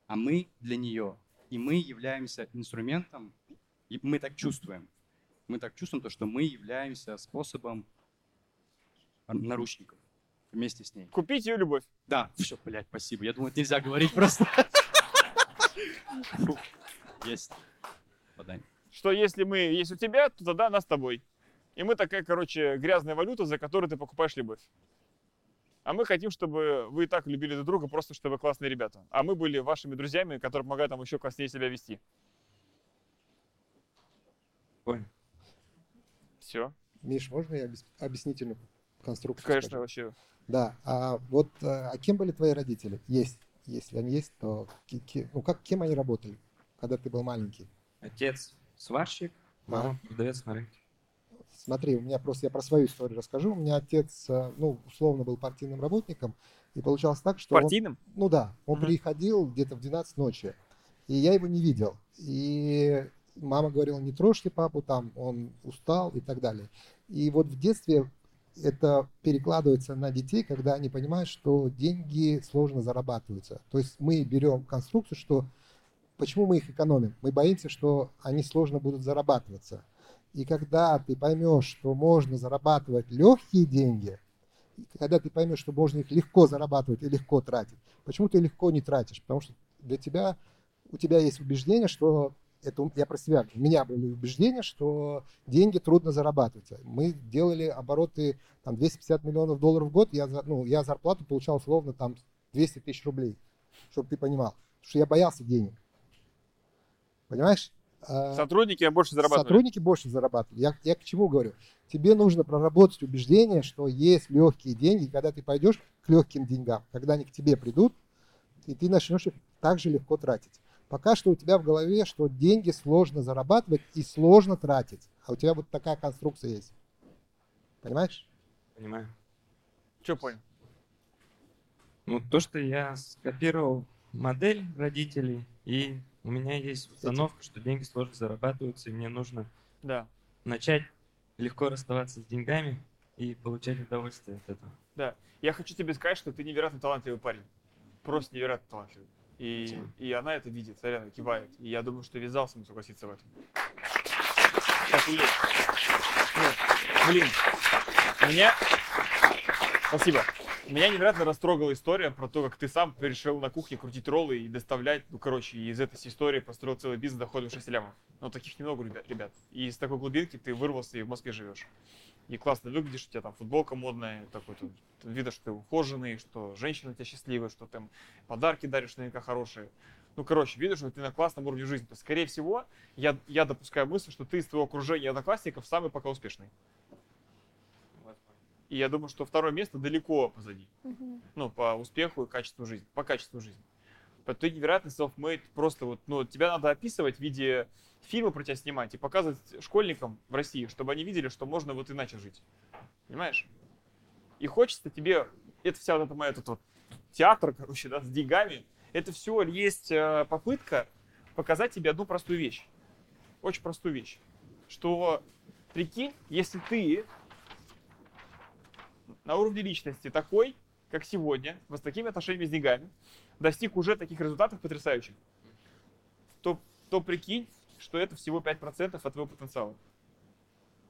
а мы для нее. И мы являемся инструментом, и мы так чувствуем. Мы так чувствуем то, что мы являемся способом наручников вместе с ней. Купить ее любовь. Да, все, блядь, спасибо. Я думал, это нельзя говорить просто. [LAUGHS] Есть. Подай. Что если мы есть у тебя, то тогда она с тобой. И мы такая, короче, грязная валюта, за которую ты покупаешь любовь. А мы хотим, чтобы вы и так любили друг друга, просто чтобы классные ребята. А мы были вашими друзьями, которые помогают нам еще класснее себя вести. Понял. Все. Миш, можно я объяс- объяснительную конструкцию Конечно, скажу? вообще. Да, а вот э, а кем были твои родители? Есть. Если они есть, то ну как, кем они работали, когда ты был маленький? Отец сварщик, мама продавец на рынке. Смотри, у меня просто, я про свою историю расскажу. У меня отец, э, ну, условно был партийным работником, и получалось так, что... он- Партийным? ну да, он Мгм. приходил где-то в 12 ночи, и я его не видел. И мама говорила, не трожьте папу, там, он устал и так далее. И вот в детстве это перекладывается на детей, когда они понимают, что деньги сложно зарабатываются. То есть мы берем конструкцию, что почему мы их экономим? Мы боимся, что они сложно будут зарабатываться. И когда ты поймешь, что можно зарабатывать легкие деньги, когда ты поймешь, что можно их легко зарабатывать и легко тратить, почему ты легко не тратишь? Потому что для тебя, у тебя есть убеждение, что это я про себя, у меня были убеждения, что деньги трудно зарабатывать. Мы делали обороты там 250 миллионов долларов в год, я, ну, я зарплату получал условно там 200 тысяч рублей, чтобы ты понимал. Что я боялся денег. Понимаешь? А, Сотрудники больше зарабатывают. Сотрудники больше зарабатывают. Я, я к чему говорю? Тебе нужно проработать убеждение, что есть легкие деньги, когда ты пойдешь к легким деньгам, когда они к тебе придут, и ты начнешь их так же легко тратить. Пока что у тебя в голове, что деньги сложно зарабатывать и сложно тратить. А у тебя вот такая конструкция есть. Понимаешь? Понимаю. Что понял? Ну, то, что я скопировал модель родителей, и у меня есть установка, что деньги сложно зарабатываются, и мне нужно Да. начать легко расставаться с деньгами и получать удовольствие от этого. Я хочу тебе сказать, что ты невероятно талантливый парень. Просто невероятно талантливый. И, и она это видит, реально кивает. И я думаю, что вязал с ним согласиться в этом. Блин, меня... Спасибо. Меня невероятно растрогала история про то, как ты сам решил на кухне крутить роллы и доставлять, ну, короче, из этой истории построил целый бизнес доходом 6 лямов. Но таких немного, ребят, ребят. И из такой глубинки ты вырвался и в Москве живешь. И классно выглядишь, у тебя там футболка модная, такой тут видно, что ты ухоженный, что женщина у тебя счастливая, что там подарки даришь наверняка хорошие. Ну, короче, видишь, что ты на классном уровне жизни. То скорее всего, я, я допускаю мысль, что ты из твоего окружения одноклассников самый пока успешный. И я думаю, что второе место далеко позади. Мгм. Ну, по успеху и качеству жизни. По качеству жизни. Ты невероятно self-made. Просто вот, ну, тебя надо описывать в виде фильма про тебя снимать и показывать школьникам в России, чтобы они видели, что можно вот иначе жить. Понимаешь? И хочется тебе, это вся вот эта моя тут вот театр, короче, да, с деньгами, это все есть э, попытка показать тебе одну простую вещь. Очень простую вещь. Что, прикинь, если ты на уровне личности такой, как сегодня, вот с такими отношениями с деньгами, достиг уже таких результатов потрясающих, то, то прикинь, что это всего 5% от твоего потенциала.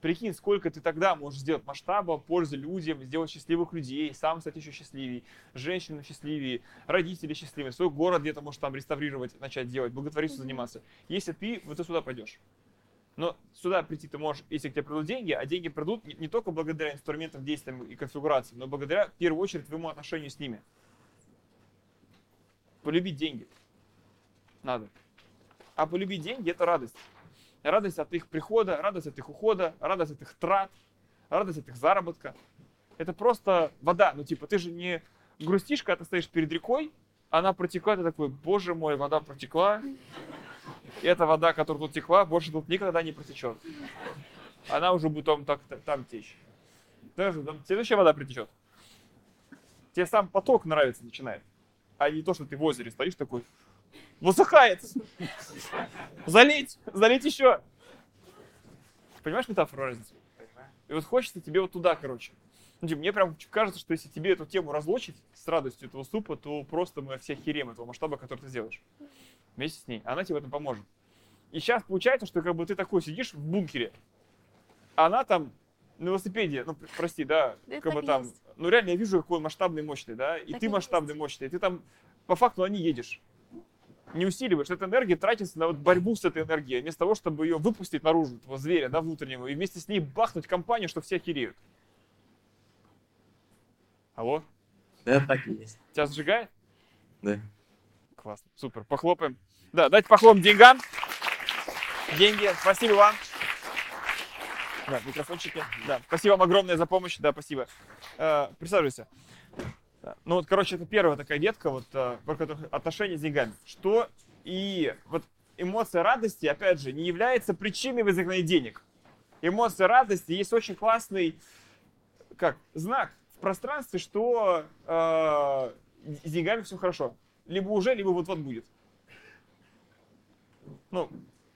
Прикинь, сколько ты тогда можешь сделать масштаба, пользы людям, сделать счастливых людей, сам стать еще счастливее, женщину счастливее, родители счастливее, свой город где-то можешь там реставрировать, начать делать, благотворительством заниматься. Если ты вот сюда пойдешь. Но сюда прийти ты можешь, если к тебе придут деньги, а деньги придут не, не только благодаря инструментам, действиям и конфигурациям, но благодаря, в первую очередь, твоему отношению с ними. Полюбить деньги. Надо. А полюбить деньги – это радость. Радость от их прихода, радость от их ухода, радость от их трат, радость от их заработка. Это просто вода. Ну, типа, ты же не грустишь, когда ты стоишь перед рекой, она протекает, и такой, боже мой, вода протекла. И эта вода, которая тут текла, больше тут никогда не протечет. Она уже будет там, так, там течь. Даже там следующая вода притечет. Тебе сам поток нравится начинает. А не то, что ты в озере стоишь такой, высыхает. Залить, залить еще. Понимаешь метафору разницы? И вот хочется тебе вот туда, короче. Ну, типа, мне прям кажется, что если тебе эту тему разлочить с радостью этого супа, то просто мы все херем этого масштаба, который ты сделаешь. Вместе с ней. Она тебе в этом поможет. И сейчас получается, что как бы ты такой сидишь в бункере, а она там на велосипеде, ну, прости, да, Это как бы там, есть. ну, реально я вижу, какой он масштабный, мощный, да, и Так ты и масштабный, мощный, и ты там по факту ней едешь. Не усиливаешь. Эта энергия тратится на вот борьбу с этой энергией, вместо того, чтобы ее выпустить наружу, этого зверя, да, внутреннего, и вместе с ней бахнуть компанию, что все охереют. Алло? Да, так и есть. Тебя сжигает? Да. Классно, супер. Похлопаем. Да, дайте похлопаем деньгам. Деньги. Спасибо вам. Да, микрофончики. Да, спасибо вам огромное за помощь. Да, спасибо. Э, присаживайся. Ну вот, короче, это первая такая ветка, вот, э, про которую отношения с деньгами. Что и вот эмоция радости, опять же, не является причиной возникновения денег. Эмоция радости есть очень классный, как, знак в пространстве, что э, с деньгами все хорошо. Либо уже, либо вот-вот будет. Ну,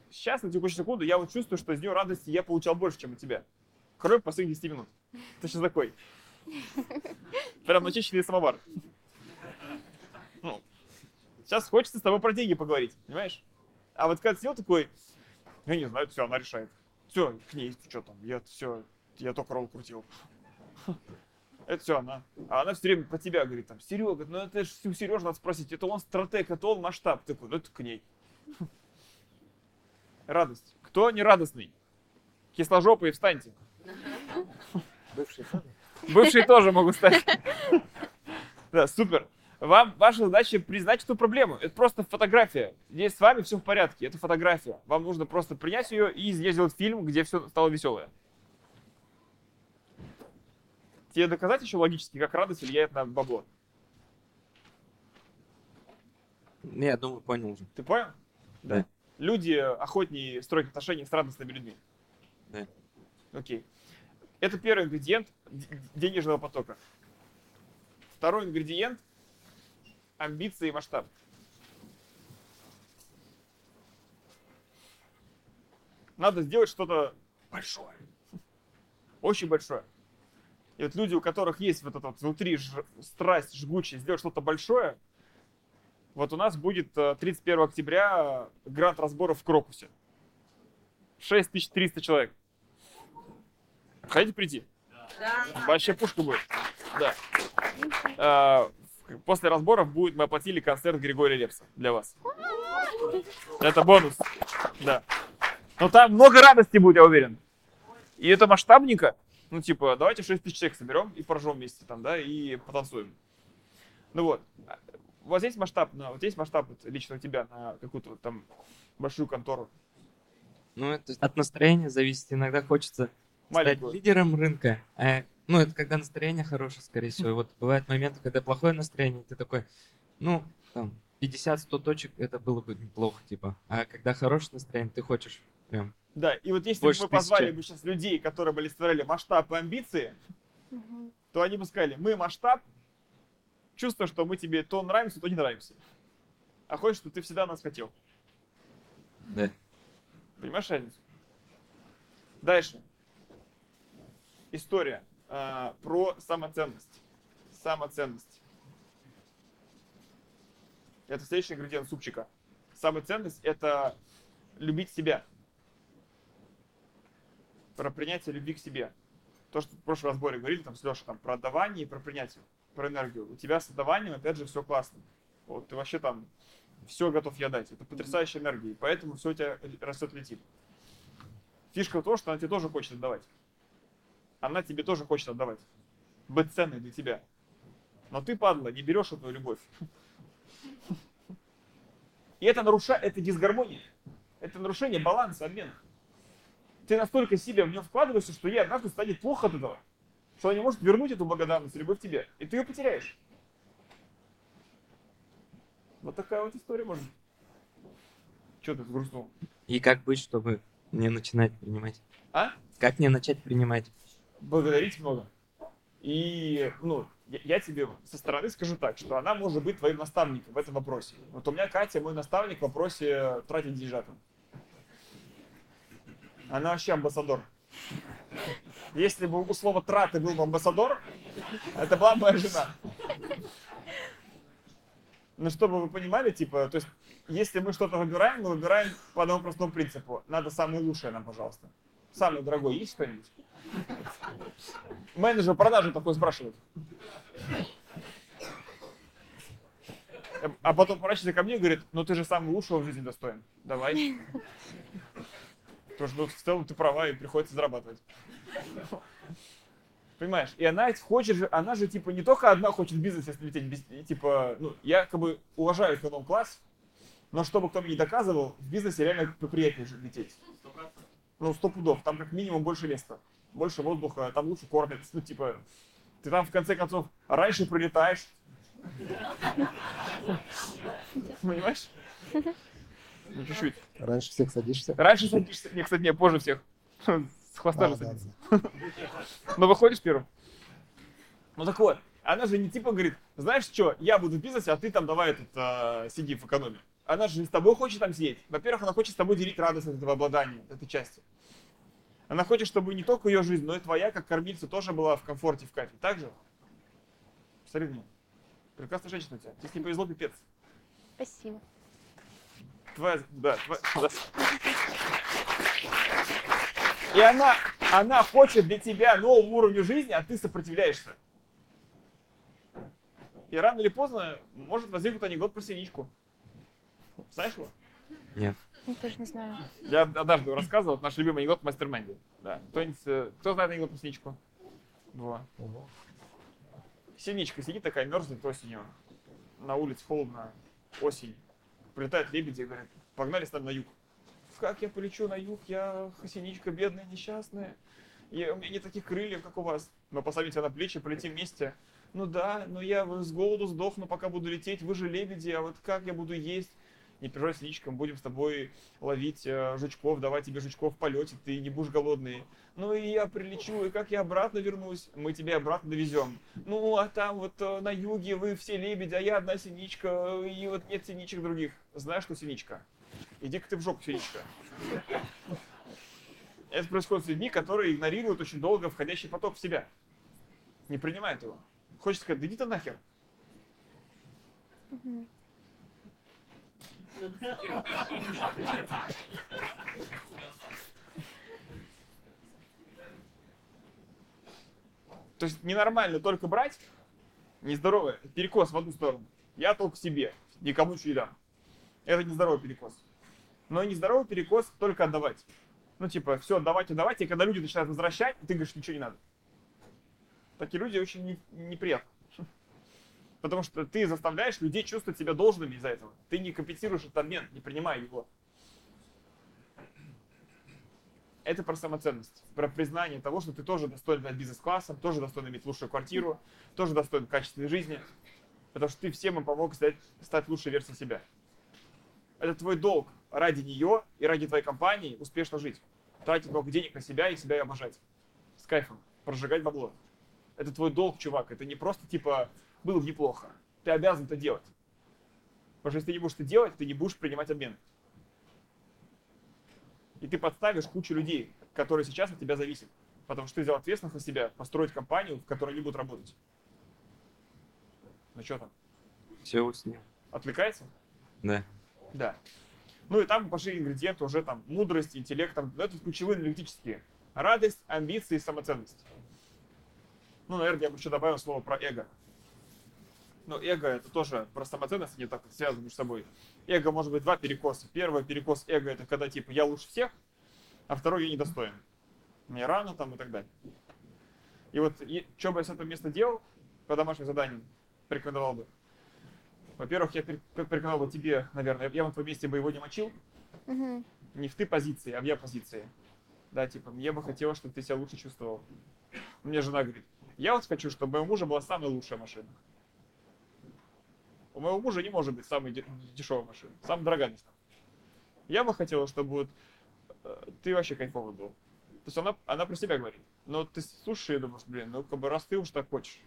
сейчас, на текущую секунду, я вот чувствую, что с днем радости я получал больше, чем от тебя. Кроме последних 10 минут. Ты сейчас такой. Прям начищенный самовар. Ну, сейчас хочется с тобой про деньги поговорить, понимаешь? А вот когда ты сидел такой, я не знаю, все, она решает. Все, к ней, что там, я все, я только ролл крутил. Это все она. А она все время про тебя говорит, там, Серега, ну это же у Сережи надо спросить, это он стратег, это он масштаб. Такой, ну это к ней. Радость. Кто не радостный? Кисложопые, встаньте. Бывший тоже. Бывшие тоже могут стать. Да, супер. Вам ваша задача признать эту проблему. Это просто фотография. Здесь с вами все в порядке. Это фотография. Вам нужно просто принять ее и сделать фильм, где все стало веселое. Тебе доказать еще логически, как радость влияет на бабло. Не, я думаю, понял уже. Ты понял? Да. Люди охотнее строить отношения с радостными людьми. Да. Окей. Это первый ингредиент денежного потока. Второй ингредиент – амбиции и масштаб. Надо сделать что-то большое. Очень большое. И вот люди, у которых есть вот это вот внутри ж- страсть жгучая сделать что-то большое, вот у нас будет э, 31 октября грант разборов в Крокусе. 6300 человек. Хотите прийти? Вообще пушка будет. Да. А, После разборов будет, мы оплатили концерт Григория Лепса для вас. Это бонус. Да. Но там много радости будет, я уверен. И это масштабненько. Ну, типа, давайте 6 тысяч человек соберем и поржем вместе там, да, и потанцуем. Ну вот. У вас есть масштаб, на, вот есть масштаб вот лично у тебя на какую-то вот там большую контору? Ну, это от настроения зависит. Иногда хочется стать Маленькую. лидером рынка. а, ну, это когда настроение хорошее, скорее всего. Вот бывают моменты, когда плохое настроение, ты такой, ну, там, 50-100 точек, это было бы неплохо, типа. А когда хорошее настроение, ты хочешь прям... Да, и вот если Больше бы мы позвали тысячи. бы сейчас людей, которые бы олицетворяли масштаб и амбиции, то они бы сказали, мы масштаб, чувство, что мы тебе то нравимся, то не нравимся. А хочешь, что ты всегда нас хотел. Да. Понимаешь разницу? Дальше. История а, про самоценность. Самоценность. Это следующий ингредиент супчика. Самоценность – это любить себя. Про принятие любви к себе. То, что в прошлом разборе говорили там с Лешей, там, про отдавание и про принятие, про энергию. У тебя с отдаванием, опять же, все классно. Вот ты вообще там все готов я дать. Это потрясающая энергия, и поэтому все у тебя растет летит. Фишка в том, что она тебе тоже хочет отдавать. Она тебе тоже хочет отдавать. Быть ценной для тебя. Но ты, падла, не берешь эту любовь. И это нарушает, это дисгармония. Это нарушение баланса, обмена. Ты настолько себя в нее вкладываешься, что ей однажды станет плохо от этого. Что она не может вернуть эту благодарность любовь тебе. И ты ее потеряешь. Вот такая вот история может. Че ты грустнул? И как быть, чтобы не начинать принимать? А? Как мне начать принимать? благодарить много. И, ну, я, я тебе со стороны скажу так, что она может быть твоим наставником в этом вопросе. Вот у меня Катя мой наставник в вопросе тратить деньжата. Она вообще амбассадор. Если бы у слова траты был бы амбассадор, это была бы моя жена. Ну, чтобы вы понимали, типа, то есть, если мы что-то выбираем, мы выбираем по одному простому принципу. Надо самое лучшее нам, пожалуйста. Самое дорогое есть кто-нибудь? Менеджер продажи такой спрашивает. А потом поворачивается ко мне и говорит, ну ты же самый лучшего в жизни достоин. Давай. Потому что ну, в целом ты права и приходится зарабатывать. Понимаешь? И она хочет же, она же типа не только одна хочет в бизнесе слететь, без- и, типа, ну, я как бы уважаю эконом-класс, но чтобы кто мне не доказывал, в бизнесе реально приятнее же лететь. Ну, сто пудов, там как минимум больше места, больше воздуха, там лучше кормят, ну, типа, ты там в конце концов раньше прилетаешь. [LAUGHS] Понимаешь? [LAUGHS] Ну, чуть-чуть. Раньше всех садишься. Раньше садишься, не, кстати, не, позже всех. [LAUGHS] С хвоста же А, да, садится. Но выходишь первым. Ну так вот, она же не типа говорит, знаешь что, я буду в бизнесе, а ты там давай этот, а, сиди в экономе. Она же не с тобой хочет там сидеть. Во-первых, она хочет с тобой делить радость от этого обладания, от этой части. Она хочет, чтобы не только ее жизнь, но и твоя, как кормильца, тоже была в комфорте, в кайфе. Так же? Нее. Прекрасная женщина у тебя. Тебе с ней повезло, пипец. Спасибо. Твоя, да, твоя, да. И она, она хочет для тебя нового уровня жизни, а ты сопротивляешься. И рано или поздно может возникнуть анекдот про синичку. Знаешь его? Нет. Я тоже не знаю. Я однажды рассказывал, наш любимый анекдот в мастер-менде. Да. Э, кто знает анекдот про синичку? Во. Синичка сидит такая, мерзнет осенью. На улице холодно, осень. Прилетают лебеди и говорят, погнали с нами на юг. Как я полечу на юг? Я синичка бедная, несчастная. Я, у меня нет таких крыльев, как у вас. Мы посадим тебя на плечи, полетим вместе. Ну да, но я с голоду сдохну, пока буду лететь. Вы же лебеди, а вот как я буду есть? Не переживай, синичка, мы будем с тобой ловить э, жучков, давать тебе жучков в полете, ты не будешь голодный. Ну и я прилечу, и как я обратно вернусь? Мы тебя обратно довезем. Ну, а там вот э, на юге вы все лебеди, а я одна синичка, и вот нет синичек других. Знаешь, что синичка? Иди-ка ты в жопу, синичка. Это происходит с людьми, которые игнорируют очень долго входящий поток в себя. Не принимают его. Хочется сказать, да иди ты нахер. Мгм. То есть ненормально только брать, нездоровое, перекос в одну сторону. Я только себе, никому ничего не дам. Это нездоровый перекос. Но нездоровый перекос только отдавать. Ну, типа, все, отдавать, отдавать, и когда люди начинают возвращать, ты говоришь, ничего не надо. Такие люди очень не- неприятны. Потому что ты заставляешь людей чувствовать себя должными из-за этого. Ты не компенсируешь этот обмен, не принимая его. Это про самоценность, про признание того, что ты тоже достоин быть бизнес-классом, тоже достоин иметь лучшую квартиру, тоже достоин качественной жизни. Потому что ты всем им помог стать, стать лучшей версией себя. Это твой долг ради нее и ради твоей компании успешно жить. Тратить много денег на себя и себя обожать. С кайфом. Прожигать бабло. Это твой долг, чувак. Это не просто типа было бы неплохо. Ты обязан это делать. Потому что если ты не будешь это делать, ты не будешь принимать обмен. И ты подставишь кучу людей, которые сейчас от тебя зависят. Потому что ты взял ответственность на себя построить компанию, в которой они будут работать. Ну что там? Все уснил. Отвлекается? Да. Да. Ну и там пошли ингредиенты уже там мудрость, интеллект, там, ну, это ключевые аналитические. Радость, амбиции, самоценность. Ну, наверное, я бы еще добавил слово про эго. Но эго это тоже про самоценность, не так связано между собой. Эго может быть два перекоса. Первый перекос эго это когда типа я лучше всех, а второй я недостоин. Мне рано там и так далее. И вот что бы я с этого места делал по домашним заданиям, порекомендовал бы. Во-первых, я порекомендовал бы тебе, наверное, я бы на твоем месте бы его не мочил, Мгм. не в ты позиции, а в я позиции. Да, типа, мне бы хотелось, чтобы ты себя лучше чувствовал. Мне жена говорит, я вот хочу, чтобы у мужа была самая лучшая машина. У моего мужа не может быть самой де- дешевая машина, самая дорогая машина. Я бы хотела, чтобы вот э, ты вообще кайфовый был. То есть она, она про себя говорит. Но ты слушаешь и думаешь, блин, ну как бы раз ты уж так хочешь.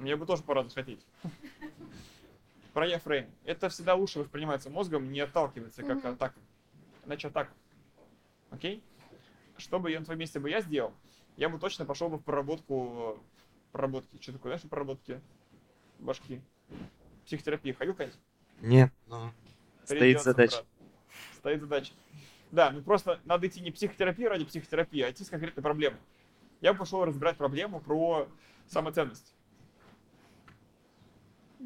Мне бы тоже пора захотеть. Про я фрейм. Это всегда лучше воспринимается мозгом, не отталкивается как Мгм. атака. Иначе атака. Окей? Что бы я на твоем месте бы я сделал? Я бы точно пошел бы в проработку проработки. Что такое, знаешь, проработки башки? Психотерапия. Ходил когда-нибудь? Нет, но стоит Придётся, задача. брат. Стоит задача. Да, ну просто надо идти не психотерапию ради психотерапии, а идти с конкретной проблемой. Я бы пошел разбирать проблему про самоценность.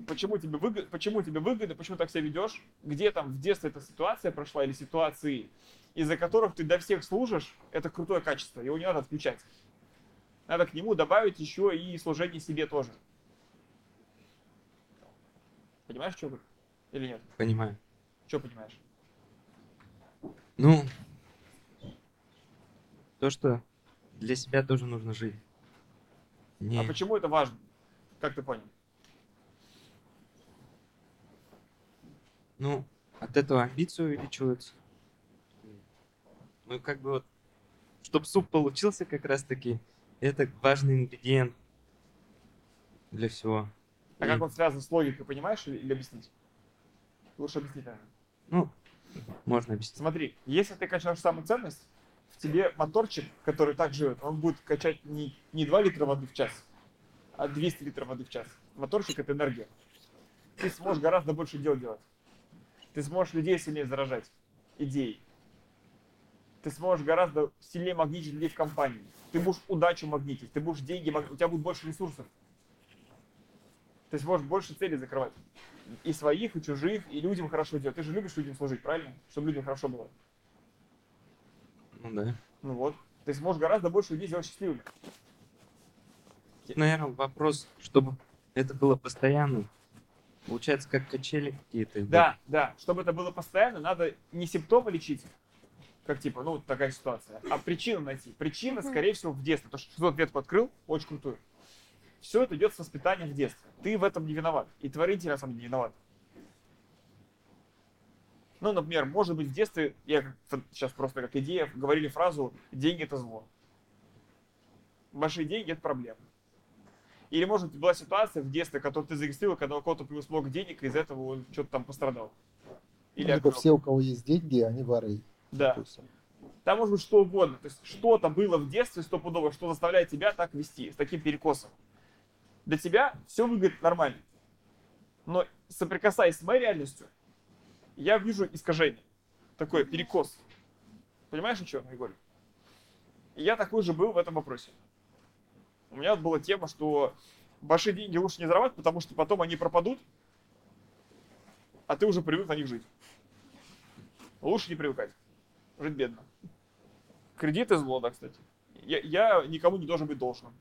Почему тебе, выгодно, почему тебе выгодно, почему так себя ведешь, где там в детстве эта ситуация прошла или ситуации, из-за которых ты до всех служишь, это крутое качество, его не надо отключать. Надо к нему добавить еще и служение себе тоже. Понимаешь, что? Или нет? понимаю. Что понимаешь? Ну, то, что для себя тоже нужно жить. Не, А почему это важно? Как ты понял? ну, от этого амбиции увеличиваются. Ну, как бы вот, чтобы суп получился как раз-таки, это важный ингредиент для всего. А как он связан с логикой, понимаешь, или, или объяснить? Лучше объяснить, наверное. Ну, можно объяснить. Смотри, если ты качаешь самую ценность, в тебе моторчик, который так живет, он будет качать не, не 2 литра воды в час, а 200 литров воды в час. Моторчик — это энергия. Ты сможешь гораздо больше дел делать. Ты сможешь людей сильнее заражать идеей. Ты сможешь гораздо сильнее магнитить людей в компании. Ты будешь удачу магнитить, ты будешь деньги, маг- у тебя будет больше ресурсов. Ты сможешь больше целей закрывать. И своих, и чужих, и людям хорошо делать. Ты же любишь людям служить, правильно? Чтобы людям хорошо было. Ну да. Ну вот. Ты сможешь гораздо больше людей сделать счастливыми. Наверное, вопрос, чтобы это было постоянно. Получается, как качели какие-то. Да, да. Чтобы это было постоянно, надо не симптомы лечить, как типа, ну, вот такая ситуация, а причину найти. Причина, скорее всего, в детстве. То, что 600 ветку открыл, очень крутую. Все это идет с воспитания в детстве. Ты в этом не виноват. И твои родители, на самом деле, не виноваты. Ну, например, может быть, в детстве, я сейчас просто как идея, говорили фразу «деньги – это зло». Большие деньги – это проблема. Или, может быть, была ситуация в детстве, которую ты зарегистрировал, когда у кого-то появилось много денег, и из этого он что-то там пострадал. Или Либо огреб. все, у кого есть деньги, они воры. Да. Допустим. Там может быть что угодно. То есть что-то было в детстве стопудово, что заставляет тебя так вести, с таким перекосом. Для тебя все выглядит нормально. Но соприкасаясь с моей реальностью, я вижу искажение. Такой перекос. Понимаешь, о чем я говорю? Я такой же был в этом вопросе. У меня была тема, что большие деньги лучше не зарабатывать, потому что потом они пропадут, а ты уже привык на них жить. Лучше не привыкать. Жить бедно. Кредиты зло, да, кстати. Я, я никому не должен быть должным.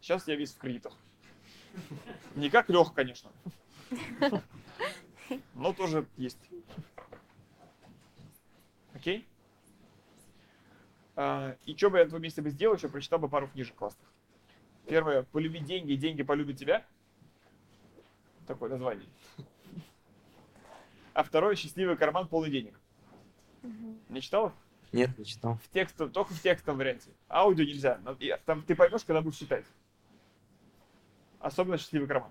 Сейчас я весь в кредитах. Не как Леха, конечно. Но тоже есть. Окей? А, и что бы я на твоем месте бы сделал, еще прочитал бы пару книжек классных. Первое, полюби деньги, деньги полюбят тебя. Такое название. А второе, счастливый карман полный денег. Не читал? Нет, не читал. В текст, только в текстовом варианте. Аудио нельзя. Там ты поймешь, когда будешь читать. Особенно счастливый карман.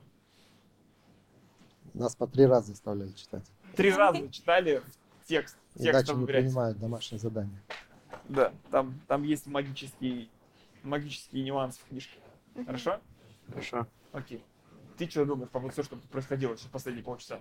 Нас по три раза заставляли читать. Три раза читали в текст. В Иначе не варианте. принимают домашнее задание. Да, там, там есть магический, магический нюанс в книжке. Хорошо? Хорошо. Окей. Ты что думаешь по поводу того, что происходило сейчас последние полчаса?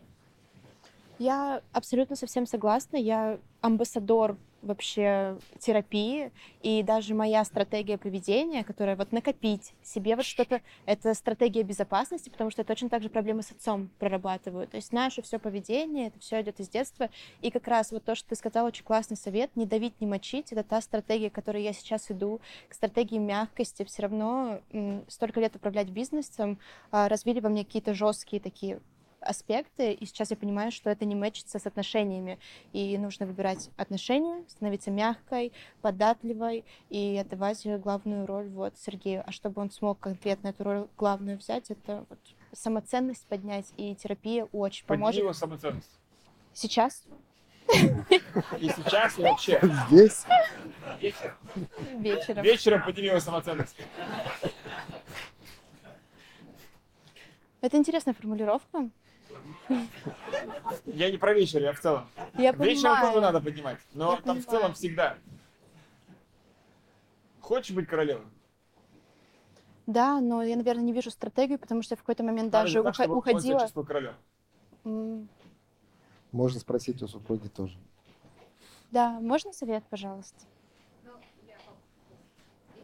Я абсолютно совсем согласна. Я амбассадор вообще терапии, и даже моя стратегия поведения, которая вот накопить себе вот что-то, это стратегия безопасности, потому что я точно так же проблемы с отцом прорабатываю. То есть наше все поведение, это все идет из детства, и как раз вот то, что ты сказал, очень классный совет, не давить, не мочить, это та стратегия, которой я сейчас иду, к стратегии мягкости, все равно столько лет управлять бизнесом, а, развили во мне какие-то жесткие такие аспекты, и сейчас я понимаю, что это не мэчится с отношениями, и нужно выбирать отношения, становиться мягкой, податливой и отдавать главную роль вот Сергею. А чтобы он смог конкретно эту роль главную взять, это вот самоценность поднять, и терапия очень Подними поможет. его самоценность. Сейчас, И сейчас, и вообще. Здесь вечером. Вечером подними его самоценность. Это интересная формулировка. Я не про вечер, я в целом. Я Вечером тоже понимаю. надо поднимать. Но Я там в понимаю. целом всегда. Хочешь быть королевой? Да, но я, наверное, не вижу стратегию, потому что я в какой-то момент даже так, ухо- чтобы он себя уходила. чувствовал королем. М, можно спросить у супруги тоже. Да, можно совет, пожалуйста?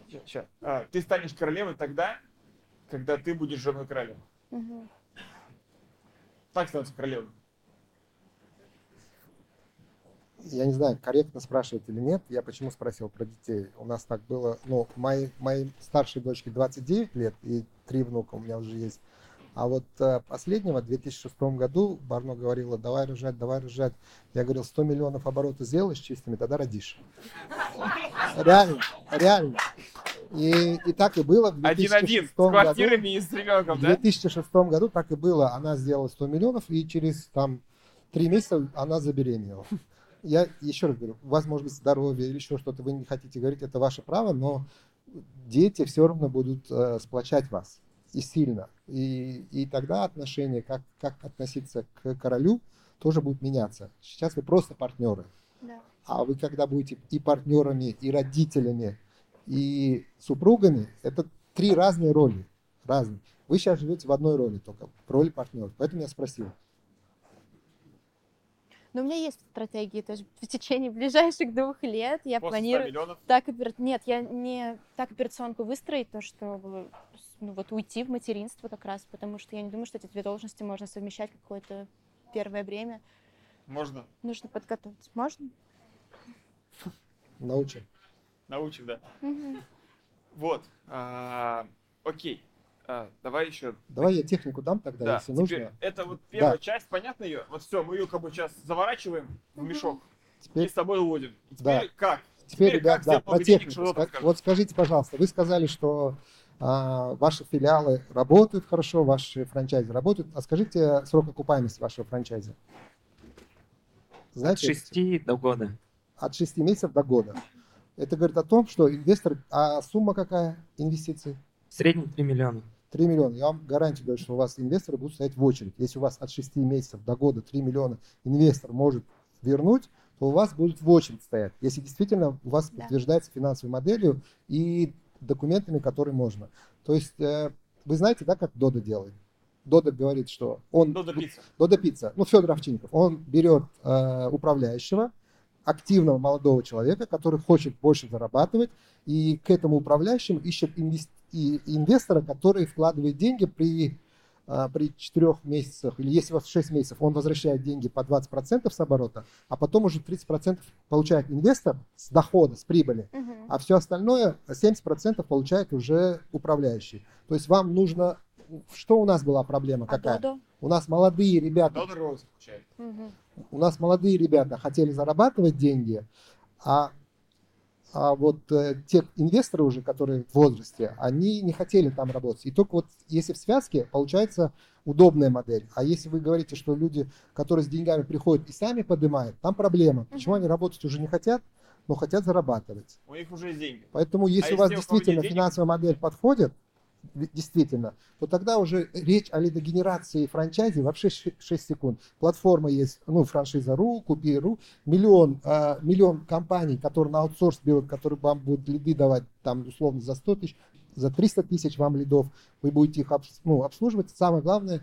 Сейчас. А, ты станешь королевой тогда, когда ты будешь женой короля. Мгм. Так становится королевой. Я не знаю, корректно спрашивать или нет. Я почему спросил про детей. У нас так было, ну, моей, моей старшей дочке 29 лет, и три внука у меня уже есть. А вот э, последнего, в 2006 году, Барно говорила, давай рожать, давай рожать. Я говорил, 100 миллионов оборотов сделаешь чистыми, тогда родишь. Реально, реально. И, и так и было в Один-один, 2006 с году. квартирами и с ребенком, В да? 2006 году так и было. Она сделала 100 миллионов, и через там три месяца она забеременела. Я еще раз говорю, у вас может быть здоровье или еще что-то, вы не хотите говорить, это ваше право, но дети все равно будут э, сплочать вас и сильно. И, и тогда отношение, как, как относиться к королю, тоже будет меняться. Сейчас вы просто партнеры. Да. А вы когда будете и партнерами, и родителями, и супругами, это три разные роли. Разные. Вы сейчас живете в одной роли только, в роли партнера. Поэтому я спросил. Но у меня есть стратегии, то есть в течение ближайших двух лет я После 100 планирую миллионов. так опера- Нет, я не так операционку выстроить, то что ну, вот уйти в материнство как раз, потому что я не думаю, что эти две должности можно совмещать какое-то первое время. Можно. Нужно подготовиться. Можно? Научим. Научим, да. Вот. а, окей. А, давай еще. Давай я технику дам тогда, Да, если теперь нужно. это вот первая Да. часть, понятно ее? Вот все, мы ее как бы сейчас заворачиваем в мешок и Теперь, с собой уводим. И Да. теперь как? теперь, ребят, как да, про технику. Ска-? Вот скажите, пожалуйста, вы сказали, что а, ваши филиалы работают хорошо, ваши франчайзы работают. А скажите срок окупаемости вашего франчайза. От Знаете, 6 до года. от 6 месяцев до года. Это говорит о том, что инвестор... А сумма какая инвестиций? В среднем 3 миллиона. 3 миллиона. Я вам гарантию даю, что у вас инвесторы будут стоять в очередь. Если у вас от 6 месяцев до года 3 миллиона инвестор может вернуть, то у вас будет в очередь стоять, если действительно у вас Да. подтверждается финансовой моделью и документами, которые можно. То есть э, вы знаете, да, как Дода делает? Дода говорит, что он... Додо пицца. Дода Пицца, ну, Федор Овчинников, он берет э, управляющего, активного молодого человека, который хочет больше зарабатывать, и к этому управляющему ищет инвес- и инвестора, который вкладывает деньги при, э, при 4 месяцах, или если у вас 6 месяцев, он возвращает деньги по 20% с оборота, а потом уже 30% получает инвестор с дохода, с прибыли, Мгм. а все остальное 70% получает уже управляющий. То есть вам нужно... Что у нас была проблема А какая? Додо? У нас молодые ребята Додо Роуз получает. Мгм. У нас молодые ребята хотели зарабатывать деньги, а, а вот э, те инвесторы уже, которые в возрасте, они не хотели там работать. И только вот если в связке, получается удобная модель. А если вы говорите, что люди, которые с деньгами приходят и сами поднимают, там проблема. Почему они работать уже не хотят, но хотят зарабатывать. У них уже есть деньги. Поэтому если А у вас если действительно денег? финансовая модель подходит, действительно, то тогда уже речь о лидогенерации франчайзи вообще 6 секунд. Платформа есть, ну, франшиза.ру, Купи.ру, миллион, э, миллион компаний, которые на аутсорс берут, которые вам будут лиды давать, там, условно, за 100 тысяч, за 300 тысяч вам лидов, вы будете их ну, обслуживать. Самое главное,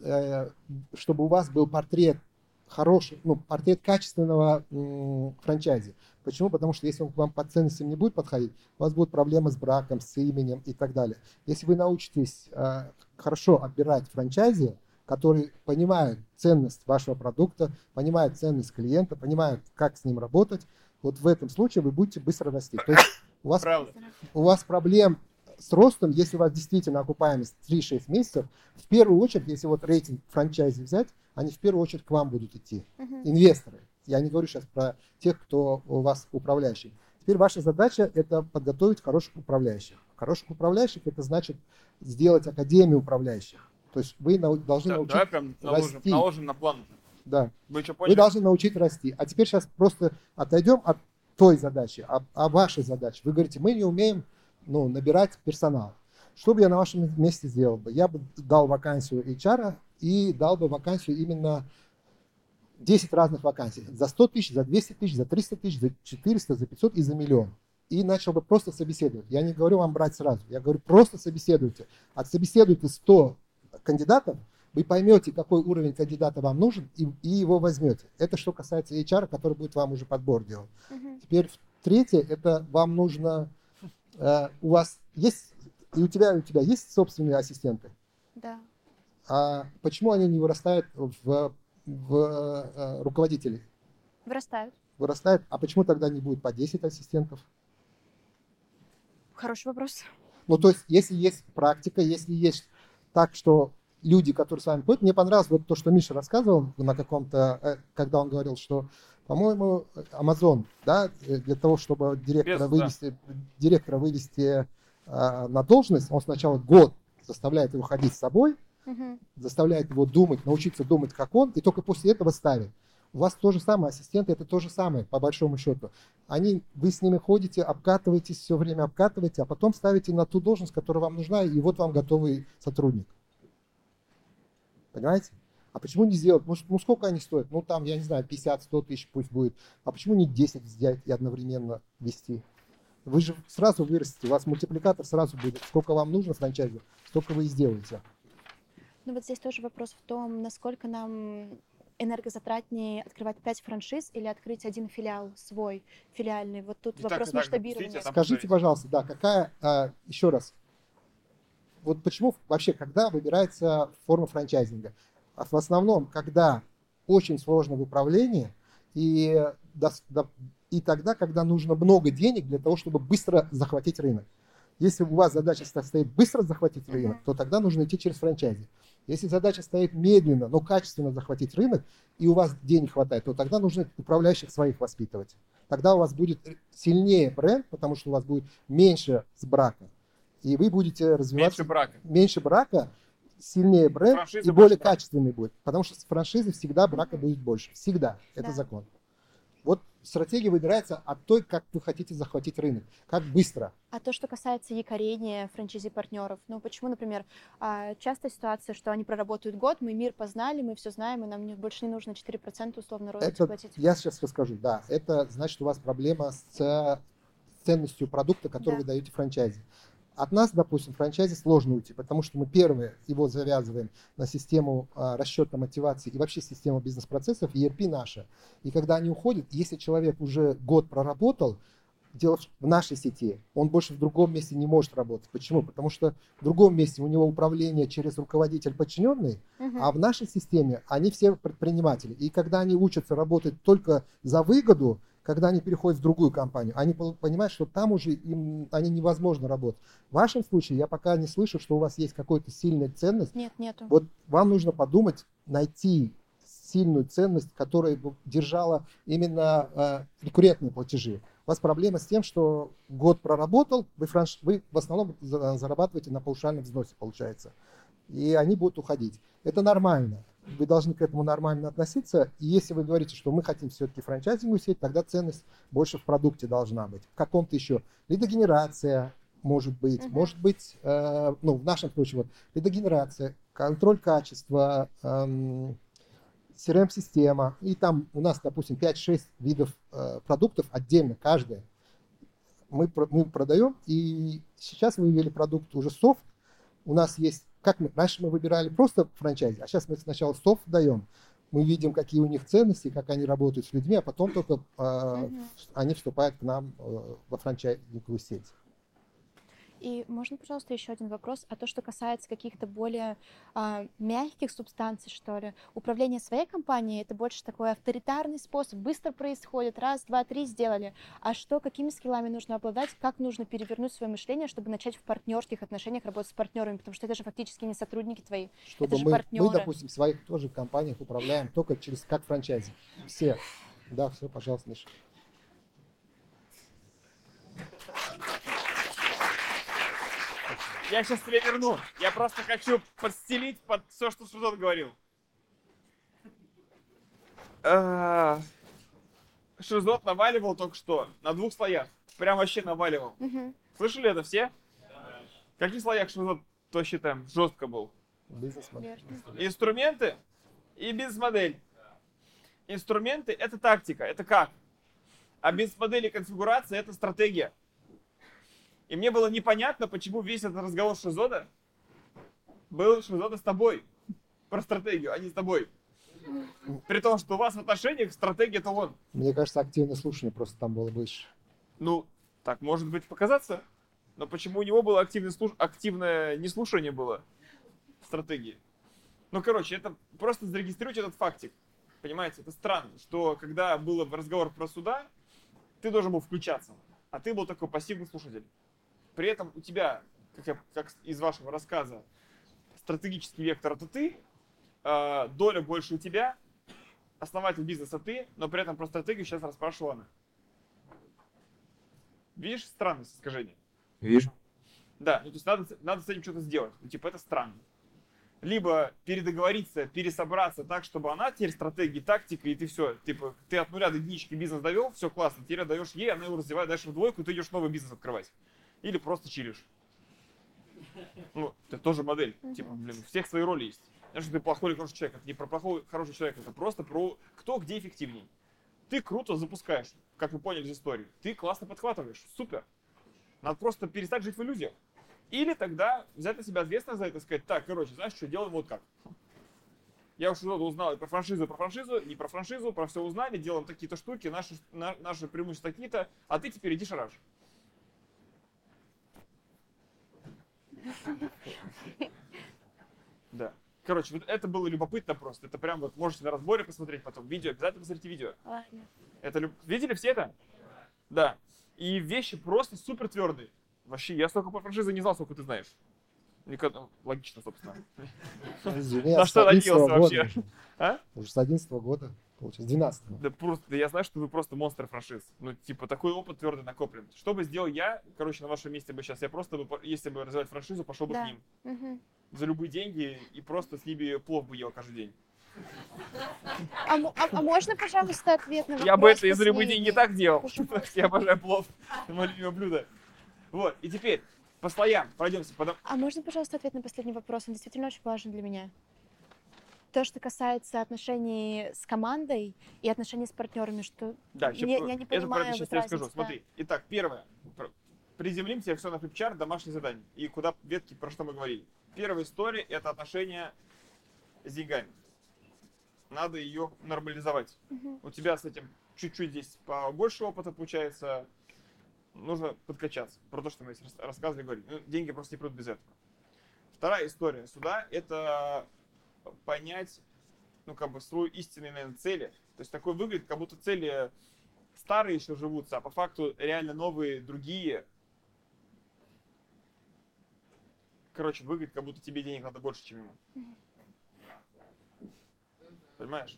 э, чтобы у вас был портрет хороший, ну, портрет качественного м, франчайзи. Почему? Потому что если он к вам по ценностям не будет подходить, у вас будут проблемы с браком, с именем и так далее. Если вы научитесь э, хорошо отбирать франчайзи, которые понимают ценность вашего продукта, понимают ценность клиента, понимают, как с ним работать, вот в этом случае вы будете быстро расти. То есть у вас Правда. у вас проблем с ростом, если у вас действительно окупаемость 3-6 месяцев, в первую очередь, если вот рейтинг франчайзи взять, они в первую очередь к вам будут идти. Мгм. Инвесторы. Я не говорю сейчас про тех, кто у вас управляющий. Теперь ваша задача – это подготовить хороших управляющих. Хороших управляющих – это значит сделать академию управляющих. То есть вы нау- должны Да, научить... давай прям наложим, расти. наложим на план. Да. Вы что Вы поняли? должны научить расти. А теперь сейчас просто отойдем от той задачи, а, а вашей задачи. Вы говорите, мы не умеем ну, набирать персонал. Что бы я на вашем месте сделал бы? Я бы дал вакансию HR и дал бы вакансию именно 10 разных вакансий. За 100 тысяч, за 200 тысяч, за 300 тысяч, за 400, за 500 и за миллион. И начал бы просто собеседовать. Я не говорю вам брать сразу. Я говорю, просто собеседуйте. Отсобеседуйте 100 кандидатов, вы поймете, какой уровень кандидата вам нужен, и, и его возьмете. Это что касается HR, который будет вам уже подбор делать. Мгм. Теперь третье, это вам нужно, э, у вас есть, и у тебя, и у тебя есть собственные ассистенты. Да. А почему они не вырастают в, в э, руководителей? Вырастают. Вырастают, а почему тогда не будет по 10 ассистентов? Хороший вопрос. Ну, то есть, если есть практика, если есть так, что люди, которые с вами ходят, мне понравилось вот то, что Миша рассказывал на каком-то, э, когда он говорил, что, по-моему, Amazon, да, э, для того, чтобы директора Без, да. вывести, директора вывести э, на должность, он сначала год заставляет его ходить с собой, Мгм. заставляет его думать, научиться думать, как он, и только после этого ставит. У вас то же самое, ассистенты это то же самое, по большому счету. Они, вы с ними ходите, обкатываетесь, все время обкатываете, а потом ставите на ту должность, которая вам нужна, и вот вам готовый сотрудник. Понимаете? А почему не сделать? Может, ну сколько они стоят? Ну там, я не знаю, 50-100 тысяч пусть будет. А почему не 10 взять и одновременно вести? Вы же сразу вырастете, у вас мультипликатор сразу будет. Сколько вам нужно франчайзу, столько вы и сделаете. Ну вот здесь тоже вопрос в том, насколько нам энергозатратнее открывать 5 франшиз или открыть один филиал свой, филиальный. Вот тут И вопрос так масштабирования. Скажите, пожалуйста, да, какая, а, еще раз, вот почему вообще, когда выбирается форма франчайзинга? А В основном, когда очень сложно в управлении, и, и тогда, когда нужно много денег для того, чтобы быстро захватить рынок. Если у вас задача состоит быстро захватить рынок, Мгм. то тогда нужно идти через франчайзи. Если задача стоит медленно, но качественно захватить рынок, и у вас денег хватает, то тогда нужно управляющих своих воспитывать. Тогда у вас будет сильнее бренд, потому что у вас будет меньше с брака. И вы будете развиваться Меньше брака. меньше брака, сильнее бренд Франшизы и более брака. качественный будет. Потому что с франшизы всегда брака будет больше. Всегда. Это Да. закон. Стратегия выбирается от той, как вы хотите захватить рынок, как быстро. А то, что касается якорения франчайзи-партнеров, ну почему, например, а, частая ситуация, что они проработают год, мы мир познали, мы все знаем, и нам больше не нужно 4% условно роялти платить. я сейчас расскажу, да, это значит, у вас проблема с ценностью продукта, который Да. вы даете франчайзе. От нас, допустим, франчайзе сложно уйти, потому что мы первые его завязываем на систему а, расчета мотивации и вообще систему бизнес-процессов, ERP наша. И когда они уходят, если человек уже год проработал, дело в нашей сети, он больше в другом месте не может работать. Почему? Потому что в другом месте у него управление через руководитель подчиненный, Мгм. а в нашей системе они все предприниматели. И когда они учатся работать только за выгоду, когда они переходят в другую компанию, они понимают, что там уже им они невозможно работать. В вашем случае я пока не слышу, что у вас есть какая-то сильная ценность. Нет, нету. Вот вам нужно подумать, найти сильную ценность, которая бы держала именно э, рекуррентные платежи. У вас проблема с тем, что год проработал, вы, франш... вы в основном за- зарабатываете на паушальном взносе, получается. И они будут уходить. Это нормально. Вы должны к этому нормально относиться. И если вы говорите, что мы хотим все-таки франчайзинговую сеть, тогда ценность больше в продукте должна быть. В каком-то еще. Лидогенерация может быть. Мгм. Может быть, э, ну, в нашем случае, вот, лидогенерация, контроль качества, эм, CRM-система. И там у нас, допустим, 5-6 видов э, продуктов отдельно, каждая. Мы, мы продаем, и сейчас вывели продукт уже софт. У нас есть, как мы, раньше мы выбирали просто франчайзи, а сейчас мы сначала софт даем. Мы видим, какие у них ценности, как они работают с людьми, а потом только э, они вступают к нам э, во франчайзинговую сеть. И можно, пожалуйста, еще один вопрос? А то, что касается каких-то более а, мягких субстанций, что ли, управление своей компанией это больше такой авторитарный способ, быстро происходит, раз, два, три сделали. А что, какими скиллами нужно обладать, как нужно перевернуть свое мышление, чтобы начать в партнерских отношениях работать с партнерами, потому что это же фактически не сотрудники твои. Чтобы же мы, мы, партнеры. допустим, в своих тоже компаниях управляем только через как франчайзи. Все. Да, все, пожалуйста, Миша. Я сейчас тебе верну. Я просто хочу подстелить под все, что Шузот говорил. А, Шузот наваливал только что на двух слоях. Прям вообще наваливал. Мгм. Слышали это все? В каких слоях Шузот вообще там жестко был? Бизнесмен. Верно. Инструменты и бизнес-модель. Инструменты — это тактика, это как. А бизнес-модель и конфигурация — это стратегия. И мне было непонятно, почему весь этот разговор Шизода был Шизода с тобой. Про стратегию, а не с тобой. При том, что у вас в отношениях стратегия это он. Мне кажется, активное слушание просто там было больше. Ну, так может быть показаться. Но почему у него было активное, слуш... активное неслушание было стратегии? Ну, короче, это просто зарегистрируйте этот фактик. Понимаете, это странно, что когда был разговор про суда, ты должен был включаться, а ты был такой пассивный слушатель. При этом у тебя, как, я- как из вашего рассказа, стратегический вектор это ты, э, доля больше у тебя, основатель бизнеса ты, но при этом про стратегию сейчас расспрашивала она. Видишь странность искажения? Вижу. Да, ну то есть надо, с- надо с этим что-то сделать. Ну, типа, это странно. Либо передоговориться, пересобраться так, чтобы она теперь стратегия, тактика, и ты все, типа, ты от нуля до единички бизнес довел, все классно, теперь отдаешь ей, она его развивает дальше в двойку, и ты идешь новый бизнес открывать. Или просто чилишь. Ну, это тоже модель. Типа, блин, у всех свои роли есть. Знаешь, ты плохой или хороший человек. Это не про плохой, хороший человек, это просто про кто где эффективней. Ты круто запускаешь, как вы поняли из истории. Ты классно подхватываешь. Супер. Надо просто перестать жить в иллюзиях. Или тогда взять на себя ответственность за это и сказать, так, короче, знаешь что, делаем вот как. Я уж что-то узнал и про франшизу, и про франшизу, не про франшизу, про все узнали, делаем такие-то штуки, наши, на- наши преимущества такие-то, а ты теперь иди шараж. Да. Короче, вот это было любопытно просто. Это прям вот можете на разборе посмотреть потом. Видео, обязательно посмотрите видео. Ладно. Это люб- Видели все это? Да. И вещи просто супер твердые. Вообще, я столько по франшизе не знал, сколько ты знаешь. Никогда... ну, Логично, собственно. На что 11 надеялся вообще? уже. А? Уже с 11 года, получается, 12 Да просто, да я знаю, что вы просто монстр франшиз. Ну, типа, такой опыт твердый накоплен. Что бы сделал я, короче, на вашем месте бы сейчас, я просто бы, если бы развивать франшизу, пошел бы Да. к ним Мгм. за любые деньги и просто с ними плов бы ел каждый день. А, а- а можно, пожалуйста, ответ на вопрос Я бы это из рыбы последний? деньги так делал. [LAUGHS] Пожалуйста. Я обожаю плов. Это мое любимое блюдо. Вот, и теперь по слоям пройдемся. Потому- А можно, пожалуйста, ответ на последний вопрос? Он действительно очень важен для меня. То, что касается отношений с командой и отношений с партнерами, что Да, Не- про- я не это про понимаю это сейчас вот я разницу, да. Смотри, итак, первое. Про- Приземлим тебе все на флипчарт, домашнее задание. И куда ветки, про что мы говорили. Первая история – это отношения с деньгами. Надо ее нормализовать. Мгм. У тебя с этим чуть-чуть здесь побольше опыта получается. Нужно подкачаться. Про то, что мы здесь рас- рассказывали, говорили. Ну, деньги просто не придут без этого. Вторая история сюда – это понять, ну, как бы, свою истинные, наверное, цели. То есть такой выглядит, как будто цели старые еще живутся, а по факту реально новые, другие. Короче, выглядит, как будто тебе денег надо больше, чем ему. Понимаешь?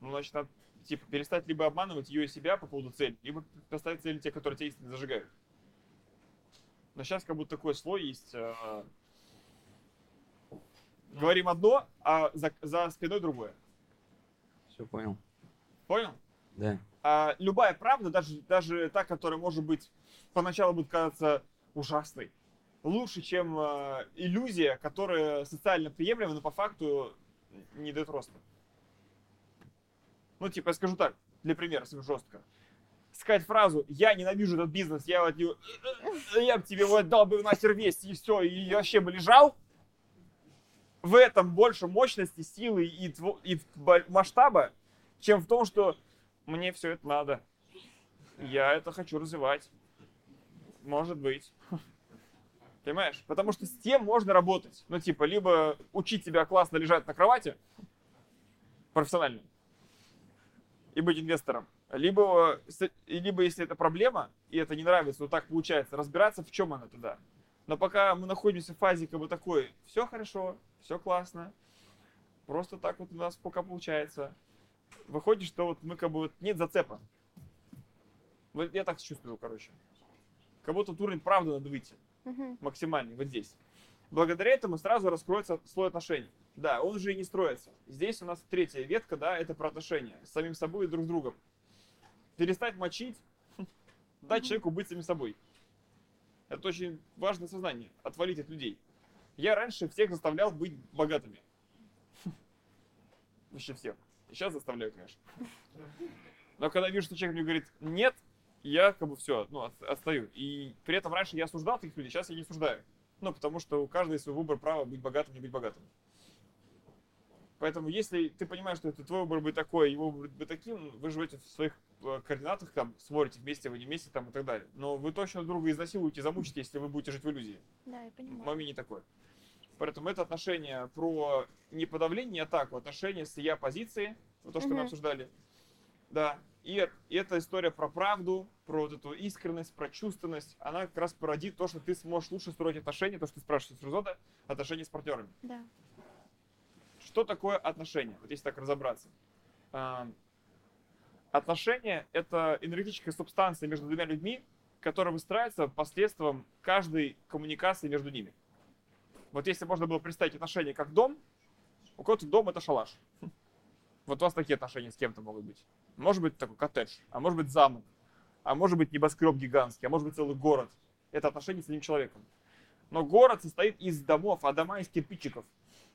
Ну, значит, надо, типа, перестать либо обманывать ее и себя по поводу цели, либо поставить цели те, которые тебя истинно зажигают. Но сейчас как будто такой слой есть. Говорим одно, а за, за спиной другое. Все понял. Понял? Да. А любая правда, даже, даже та, которая может быть поначалу будет казаться ужасной, лучше, чем э, иллюзия, которая социально приемлема, но по факту не дает роста. Ну, типа, я скажу так, для примера, жестко. Сказать фразу «я ненавижу этот бизнес, я вот я бы тебе его отдал бы нахер весь, и все, и вообще бы лежал», в этом больше мощности, силы и, тво- и масштаба, чем в том, что мне все это надо. Я это хочу развивать. Может быть. Понимаешь? Потому что с тем можно работать. Ну, типа, либо учить тебя классно лежать на кровати, профессионально, и быть инвестором. Либо, либо если это проблема, и это не нравится, вот так получается, разбираться, в чем она тогда. Но пока мы находимся в фазе как бы такой, все хорошо, все классно, просто так вот у нас пока получается. Выходит, что вот мы как бы вот нет зацепа. Вот я так чувствую, короче. Как будто уровень правды надо выйти Мгм. максимальный, вот здесь. Благодаря этому сразу раскроется слой отношений. Да, он же и не строится. Здесь у нас третья ветка, да, это про отношения с самим собой и друг с другом. Перестать мочить, [LAUGHS] дать человеку быть самим собой. Это очень важное сознание, отвалить от людей. Я раньше всех заставлял быть богатыми. [LAUGHS] Вообще всех. Сейчас заставляю, конечно. Но когда вижу, что человек мне говорит нет, я как бы все, ну, от- отстаю. И при этом раньше я осуждал таких людей, сейчас я не осуждаю. Ну, потому что у каждого есть свой выбор права быть богатым, не быть богатым. Поэтому, если ты понимаешь, что это твой выбор быть такой, его выбор быть таким, вы живете в своих э, координатах, там, смотрите вместе, вы не вместе, там, и так далее. Но вы точно друг друга изнасилуете, замучите, если вы будете жить в иллюзии. Да, я понимаю. Маме не такое. Поэтому это отношение про не подавление, не атаку, отношение с я позиции, вот то, что мы Мгм. обсуждали. Да. И, и эта история про правду, про вот эту искренность, про чувственность, она как раз породит то, что ты сможешь лучше строить отношения, то, что ты спрашиваешь с Рузода, отношения с партнерами. Да. Что такое отношения? Вот если так разобраться. Отношения — это энергетическая субстанция между двумя людьми, которая выстраивается посредством каждой коммуникации между ними. Вот если можно было представить отношения как дом, у кого-то дом — это шалаш. Вот у вас такие отношения с кем-то могут быть. Может быть такой коттедж, а может быть замок, а может быть небоскреб гигантский, а может быть целый город. Это отношения с одним человеком. Но город состоит из домов, а дома из кирпичиков.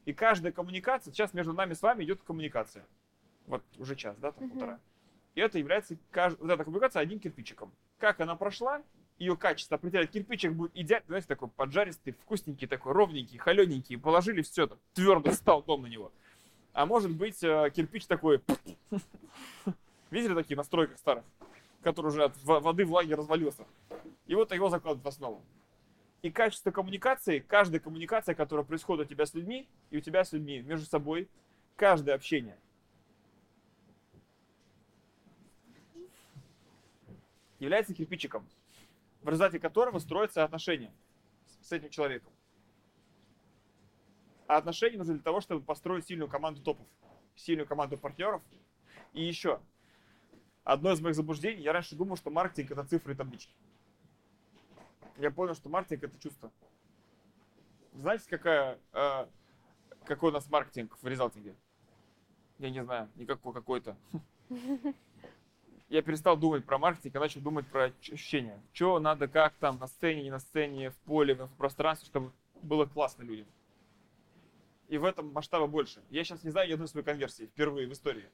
И каждая коммуникация, сейчас между нами с вами идет коммуникация. Вот уже час, да, там полтора. И это является, вот эта коммуникация одним кирпичиком. Как она прошла, ее качество определяет. Кирпичик будет идеально, знаете, такой поджаристый, вкусненький, такой ровненький, холененький. Положили все, так, твердо стал дом на него. А может быть, э, кирпич такой... [LAUGHS] Видели такие на стройках старых? Который уже от во- воды, влаги развалился. И вот его закладывают в основу. И качество коммуникации, каждая коммуникация, которая происходит у тебя с людьми, и у тебя с людьми между собой, каждое общение, является кирпичиком, в результате которого строятся отношения с- этим человеком. А отношения нужны для того, чтобы построить сильную команду топов, сильную команду партнеров. И еще, одно из моих заблуждений, я раньше думал, что маркетинг это цифры и таблички. Я понял, что маркетинг это чувство. Знаете, какая, э, какой у нас маркетинг в резалтинге? я не знаю, никакой какой-то. Я перестал думать про маркетинг, а начал думать про ощущения. Что надо, как там, на сцене, не на сцене, в поле, в пространстве, чтобы было классно людям. И в этом масштаба больше. Я сейчас не знаю ни одной своей конверсии, впервые в истории.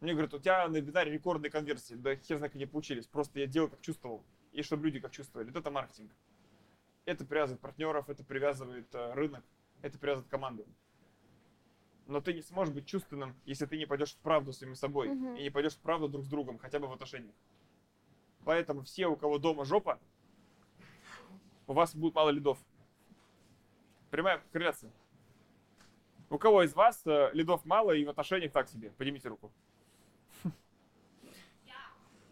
Мне говорят, у тебя на вебинаре рекордные конверсии. Да хер знает, как они получились. Просто я делал, как чувствовал. И чтобы люди как чувствовали. Вот это маркетинг. Это привязывает партнеров, это привязывает э, рынок, это привязывает команду. Но ты не сможешь быть чувственным, если ты не пойдешь в правду с самим собой. Мгм. И не пойдешь в правду друг с другом, хотя бы в отношениях. Поэтому все, у кого дома жопа, у вас будет мало лидов. Прямая корреляция. У кого из вас э, лидов мало и в отношениях так себе? Поднимите руку.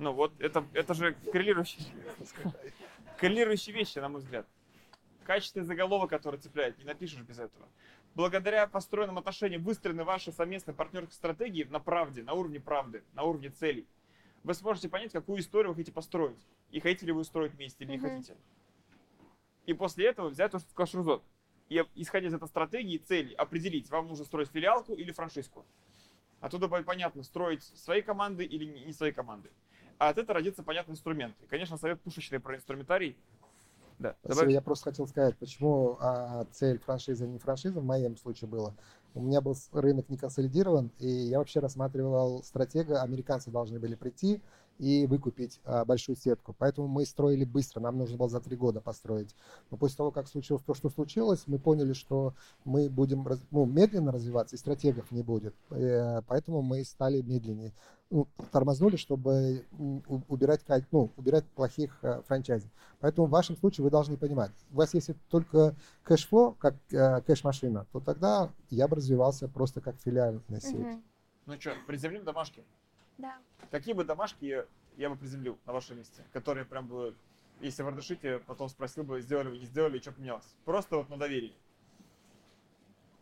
Ну вот, это, это же коррелирующие, коррелирующие вещи, на мой взгляд. Качественный заголовок, который цепляет, не напишешь без этого. Благодаря построенным отношениям выстроены ваши совместные партнерские стратегии на правде, на уровне правды, на уровне целей. Вы сможете понять, какую историю вы хотите построить. И хотите ли вы устроить вместе или не Мгм. хотите. И после этого взять то, что сказал Шурзот. И исходя из этой стратегии и целей, определить, вам нужно строить филиалку или франшизку. Оттуда будет понятно, строить свои команды или не свои команды. А от этого родится понятный инструмент. И, конечно, совет пушечный про инструментарий. Да. Спасибо. Я просто хотел сказать, почему а, цель франшизы, не франшиза в моем случае было. У меня был рынок не консолидирован, и я вообще рассматривал стратега, американцы должны были прийти и выкупить а, большую сетку. Поэтому мы строили быстро, нам нужно было за три года построить. Но после того, как случилось то, что случилось, мы поняли, что мы будем раз- ну, медленно развиваться, и стратегов не будет. Э, Поэтому мы стали медленнее. Ну, тормознули, чтобы убирать, ну, убирать плохих э, франчайзи. Поэтому в вашем случае вы должны понимать, у вас если только кэшфло, как э, кэш-машина, то тогда я бы развивался просто как филиальная сеть. Мгм. Ну что, приземлим домашки? Да. Какие бы домашки я, бы приземлил на вашем месте? Которые прям бы, если в Ардашите, потом спросил бы, сделали вы, не сделали, и что поменялось? Просто вот на доверии.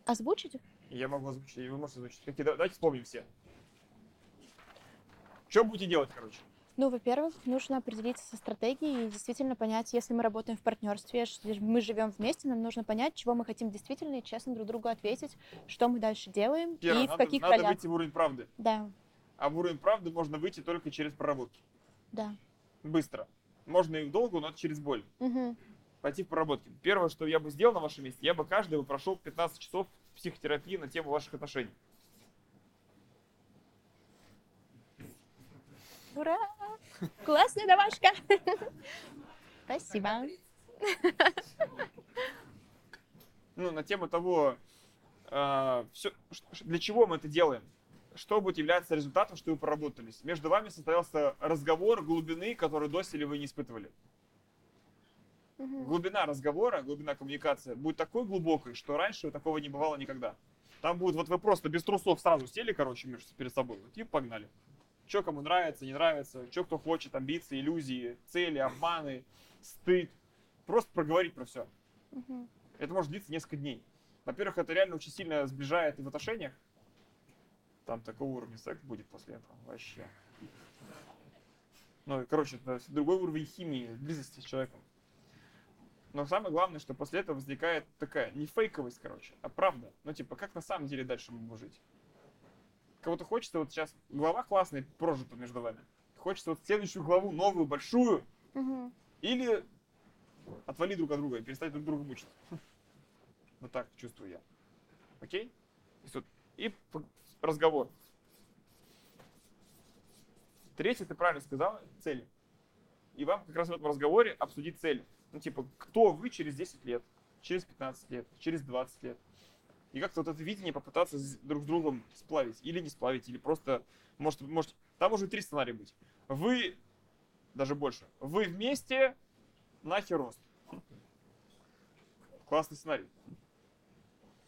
Озвучите? Я могу озвучить, и вы можете озвучить. Какие, да- давайте вспомним все. Что будете делать, короче? Ну, во-первых, нужно определиться со стратегией и действительно понять, если мы работаем в партнерстве, мы живем вместе, нам нужно понять, чего мы хотим действительно и честно друг другу ответить, что мы дальше делаем Первое, и в надо, каких надо ролях. выйти в уровень правды. Да, А в уровень правды можно выйти только через проработки. да. Быстро. Можно и в долгу, но это через боль. Мгм. Пойти в проработки. Первое, что я бы сделал на вашем месте, я бы каждый бы прошел 15 часов психотерапии на тему ваших отношений. Ура! Классная домашка! Спасибо. ну, на тему того, э, ш- ш- для чего мы это делаем, что будет являться результатом, что вы проработались. Между вами состоялся разговор глубины, который доселе вы не испытывали. Мгм. Глубина разговора, глубина коммуникации будет такой глубокой, что раньше такого не бывало никогда. Там будет, вот вы просто без трусов сразу сели, короче, между перед собой, вот, и погнали. Что кому нравится, не нравится, что кто хочет, амбиции, иллюзии, цели, обманы, стыд. Просто проговорить про все. Мгм. Это может длиться несколько дней. Во-первых, это реально очень сильно сближает и в отношениях. Там такого уровня секс будет после этого. Вообще. Ну, и, короче, это другой уровень химии, близости с человеком. Но самое главное, что после этого возникает такая, не фейковость, короче, а правда. Ну, типа, как на самом деле дальше мы будем жить? Кого-то хочется вот сейчас, глава классная, прожита между вами. Хочется вот следующую главу, новую, большую, Мгм. или отвали друг от друга и перестать друг друга мучить. [LAUGHS] Вот так чувствую я. Окей? И п- разговор. Третье, ты правильно сказал, цели. И вам как раз в этом разговоре обсудить цели. Ну, типа, кто вы через 10 лет, через 15 лет, через 20 лет. И как-то вот это видение попытаться друг с другом сплавить. Или не сплавить, или просто, может, может, там может три сценария быть. Вы, даже больше, вы вместе, нахер рост. Классный сценарий.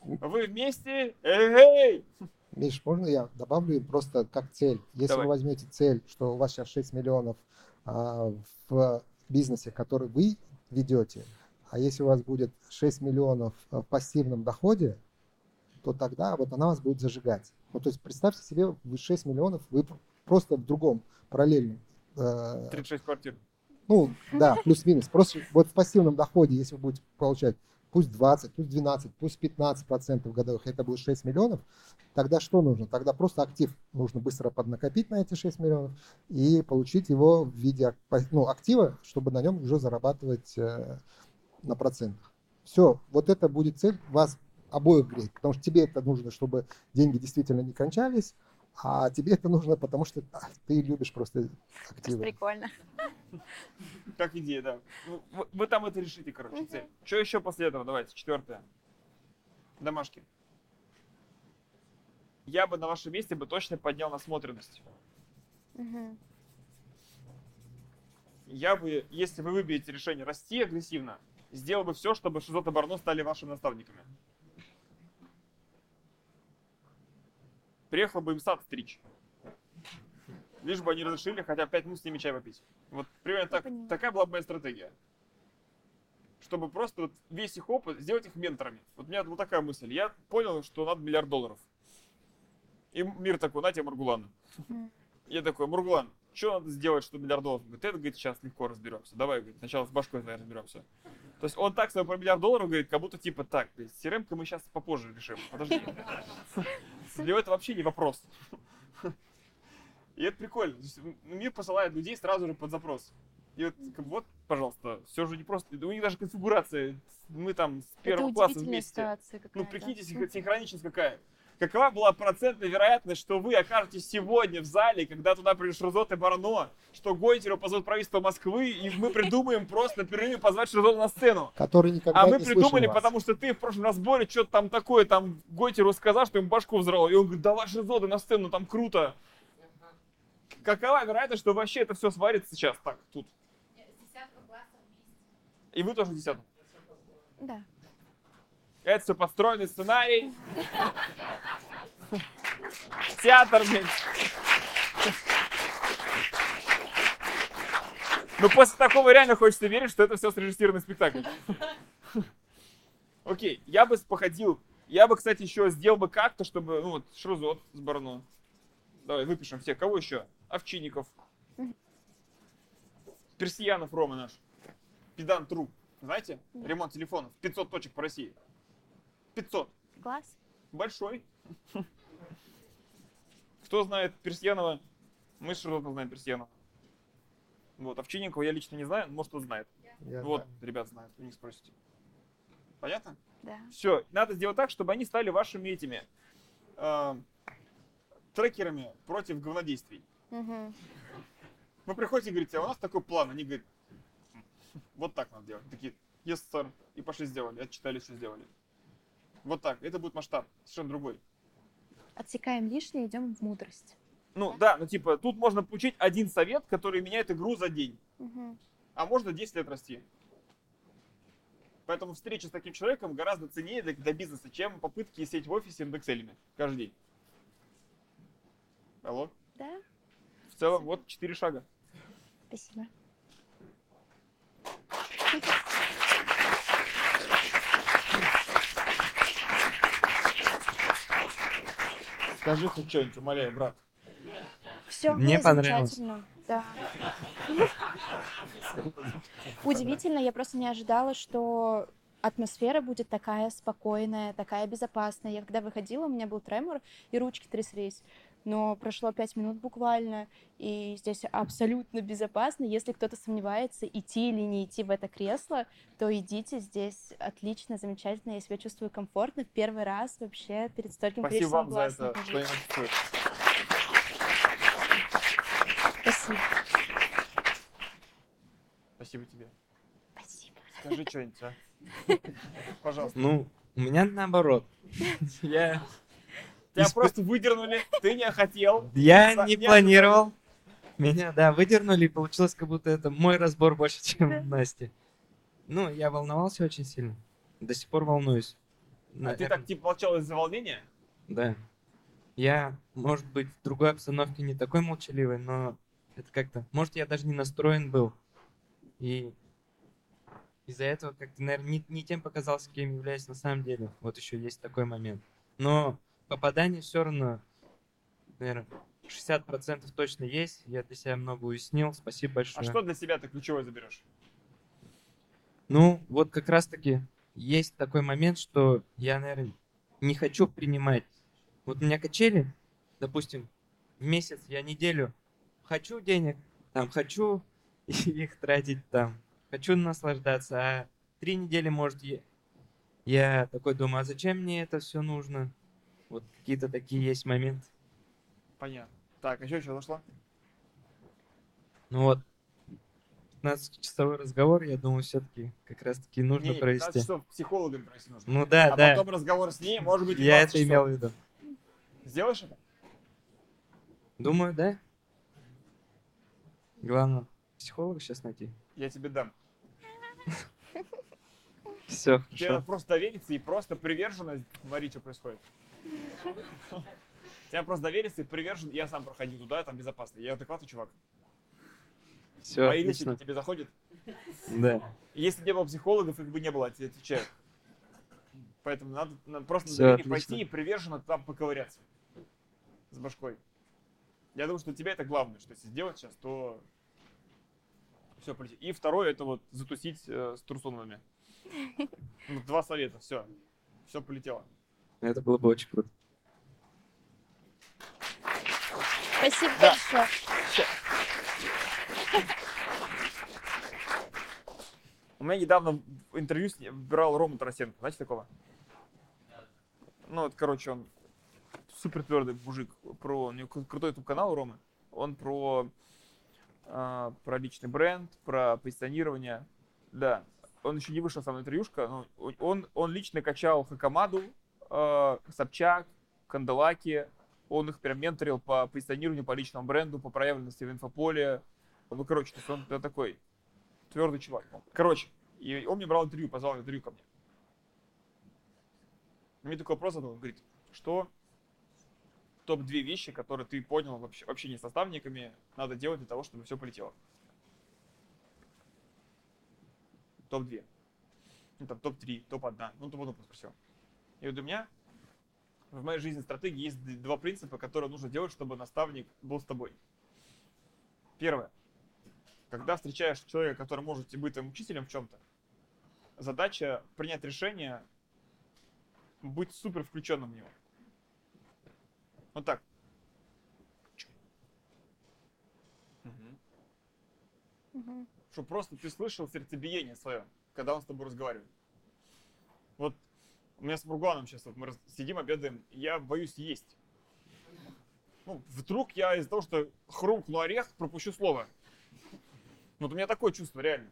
Вы вместе, эй! Миш, можно я добавлю просто как цель? Если Давай. вы возьмете цель, что у вас сейчас 6 миллионов а, в бизнесе, который вы ведете, а если у вас будет 6 миллионов а, в пассивном доходе, то тогда вот она вас будет зажигать. Ну, то есть представьте себе, вы 6 миллионов, вы просто в другом, параллельном. э, 36 квартир. ну, да, плюс-минус. Просто вот в пассивном доходе, если вы будете получать пусть 20, пусть 12, пусть 15 процентов годовых, это будет 6 миллионов, тогда что нужно? Тогда просто актив нужно быстро поднакопить на эти 6 миллионов и получить его в виде ну, актива, чтобы на нем уже зарабатывать э, на процентах. Все, вот это будет цель вас обоих греть, потому что тебе это нужно, чтобы деньги действительно не кончались, а тебе это нужно, потому что а, ты любишь просто активы. Прикольно. Как идея, да. Ну, вы, вы там это решите, короче, цель. Что еще после этого? Давайте, четвертое. Домашки. Я бы на вашем месте бы точно поднял насмотренность. Мгм. Я бы, если вы выберете решение расти агрессивно, сделал бы все, чтобы Шизот и Барно стали вашими наставниками. Приехал бы им сад стричь. Лишь бы они разрешили хотя бы 5 минут с ними чай попить. Вот примерно так, такая была бы моя стратегия. Чтобы просто вот весь их опыт сделать их менторами. Вот у меня вот такая мысль. Я понял, что надо миллиард долларов. И мир такой, на тебе Маргулан. Мгм. Я такой, Мургулан, что надо сделать, чтобы миллиард долларов? Говорит, это, говорит, сейчас легко разберемся. Давай, говорит, сначала с башкой твоей разберемся. То есть он так сказал про миллиард долларов, говорит, как будто типа так, с crm мы сейчас попозже решим. Подожди. [LAUGHS] Для него это вообще не вопрос. [LAUGHS] И это прикольно. Мир посылает людей сразу же под запрос. И вот, вот, пожалуйста, все же не просто. У них даже конфигурация. Мы там с первого класса вместе. Ну, прикиньте, синхроничность какая. Какова была процентная вероятность, что вы окажетесь сегодня в зале, когда туда придет Шрузот и Барно, что Гойтеру позовут правительство Москвы, и мы придумаем просто на перерыве позвать Шрузота на сцену. Который никогда А мы не придумали, вас. потому что ты в прошлом разборе что-то там такое, там Гойтеру сказал, что ему башку взорвал. И он говорит, давай Шрузота на сцену, там круто. Какова вероятность, что вообще это все сварится сейчас так, тут? И вы тоже десятым. Да. Это все подстроенный сценарий. Театр, блин. Ну, после такого реально хочется верить, что это все срежиссированный спектакль. Окей, я бы походил. Я бы, кстати, еще сделал бы как-то, чтобы, ну, вот, Шрузот с Барно. Давай, выпишем все. Кого еще? Овчинников. Персиянов Рома наш. Педант Тру. Знаете? Ремонт телефонов. 500 точек по России. 500. Класс. Большой. Кто знает Персьянова? Мы с Шарлотом знаем Персьянова. Вот, Овчинникова я лично не знаю, может, кто знает. Я вот, знаю. ребят знают, у них спросите. Понятно? Да. Все, надо сделать так, чтобы они стали вашими этими э, трекерами против говнодействий. Мгм. Вы приходите и говорите, а у нас такой план. Они говорят, вот так надо делать. Такие, yes, sir. И пошли сделали, отчитали, что сделали. Вот так. Это будет масштаб, совершенно другой. Отсекаем лишнее, идем в мудрость. Ну да, ну типа, тут можно получить один совет, который меняет игру за день. Мгм. А можно 10 лет расти. Поэтому встреча с таким человеком гораздо ценнее для, для бизнеса, чем попытки сидеть в офисе над Excel каждый день. Алло? Да, В целом, вот четыре шага. спасибо. Скажи хоть что-нибудь, умоляю, брат. Все, Мне понравилось. Да. Удивительно, я просто не ожидала, что атмосфера будет такая спокойная, такая безопасная. Я когда выходила, у меня был тремор, и ручки тряслись. Но прошло пять минут буквально, и здесь абсолютно безопасно. Если кто-то сомневается, идти или не идти в это кресло, то идите. Здесь отлично, замечательно. Я себя чувствую комфортно. В первый раз вообще перед стольким Спасибо количеством вам за это, что я. Спасибо. Спасибо тебе. Спасибо. Скажи что-нибудь, а? [LAUGHS] Пожалуйста. Ну, у меня наоборот. [LAUGHS] Я, Тебя испы- просто выдернули, ты не хотел. я не я- планировал. Меня, да, выдернули, и получилось, как будто это мой разбор больше, чем Насти. Ну, я волновался очень сильно. До сих пор волнуюсь. А ты Наверно, так типа молчал из-за волнения? Да. Я, может быть, в другой обстановке не такой молчаливый, но это как-то... Может, я даже не настроен был. И из-за этого как-то, наверное, не, не тем показался, кем являюсь на самом деле. Вот еще есть такой момент. Но попадание все равно, наверное, 60% точно есть. Я для себя много уяснил. Спасибо А большое. что для себя ты ключевой заберешь? Ну, вот как раз-таки есть такой момент, что я, наверное, не хочу принимать. Вот у меня качели, допустим, в месяц я неделю хочу денег, там хочу [LAUGHS] их тратить, там хочу наслаждаться, а три недели, может, я, я такой думаю, а зачем мне это все нужно? Вот какие-то такие есть моменты. Понятно. Так, а еще что зашло? Ну вот, 15-часовой разговор, я думаю, все-таки как раз-таки нужно Не, не, 15 провести. часов психологом провести нужно. Ну да, а да, потом разговор с ней, может быть, я 20 это часов. имел в виду. Сделаешь это? Думаю, да. Главное, психолога сейчас найти. Я тебе дам. [LAUGHS] Все, Тебе надо просто довериться и просто приверженно смотри, что происходит. Тебе просто довериться и привержен. Я сам проходил туда, там безопасно. Я адекватный чувак. Все, Мои отлично. тебе заходят. Да. Если не было психологов, их бы не было, я тебе отвечаю. Поэтому надо, надо просто на доверие отлично. пойти и приверженно там поковыряться. С башкой. Я думаю, что для тебя это главное, что если сделать сейчас, то все полетит. И второе, это вот затусить э, с Турсуновыми. Ну, два совета, все. Все полетело. Это было бы очень круто. Спасибо Да. большое. У меня недавно в интервью с брал Рому Тарасенко. Знаете такого? Ну, вот, короче, он супер твердый мужик. Про, у него кру- крутой YouTube канал у Ромы. Он про, а, про личный бренд, про позиционирование. Да. Он еще не вышел сам на интервьюшка. но он, он лично качал Хакамаду, а, Собчак, Канделаки. Он их прям менторил по позиционированию, по личному бренду, по проявленности в инфополе. Ну, короче, то есть он такой твердый чувак. Короче, и он мне брал интервью, позвал интервью ко мне. Мне такой вопрос задал, он говорит, что топ-2 вещи, которые ты понял вообще, вообще не с наставниками, надо делать для того, чтобы все полетело. Топ-2. Ну, там топ-3, топ-1. Ну, топ-1 спросил. И вот у меня в моей жизни стратегии есть два принципа, которые нужно делать, чтобы наставник был с тобой. Первое. Когда встречаешь человека, который может быть твоим учителем в чем-то, задача принять решение быть супер включенным в него. Вот так. Мгм. Чтобы просто ты слышал сердцебиение свое, когда он с тобой разговаривает. Вот у меня с Бургуаном сейчас вот мы сидим, обедаем, я боюсь есть. Ну, вдруг я из-за того, что хрумкну орех, пропущу слово. Вот у меня такое чувство, реально.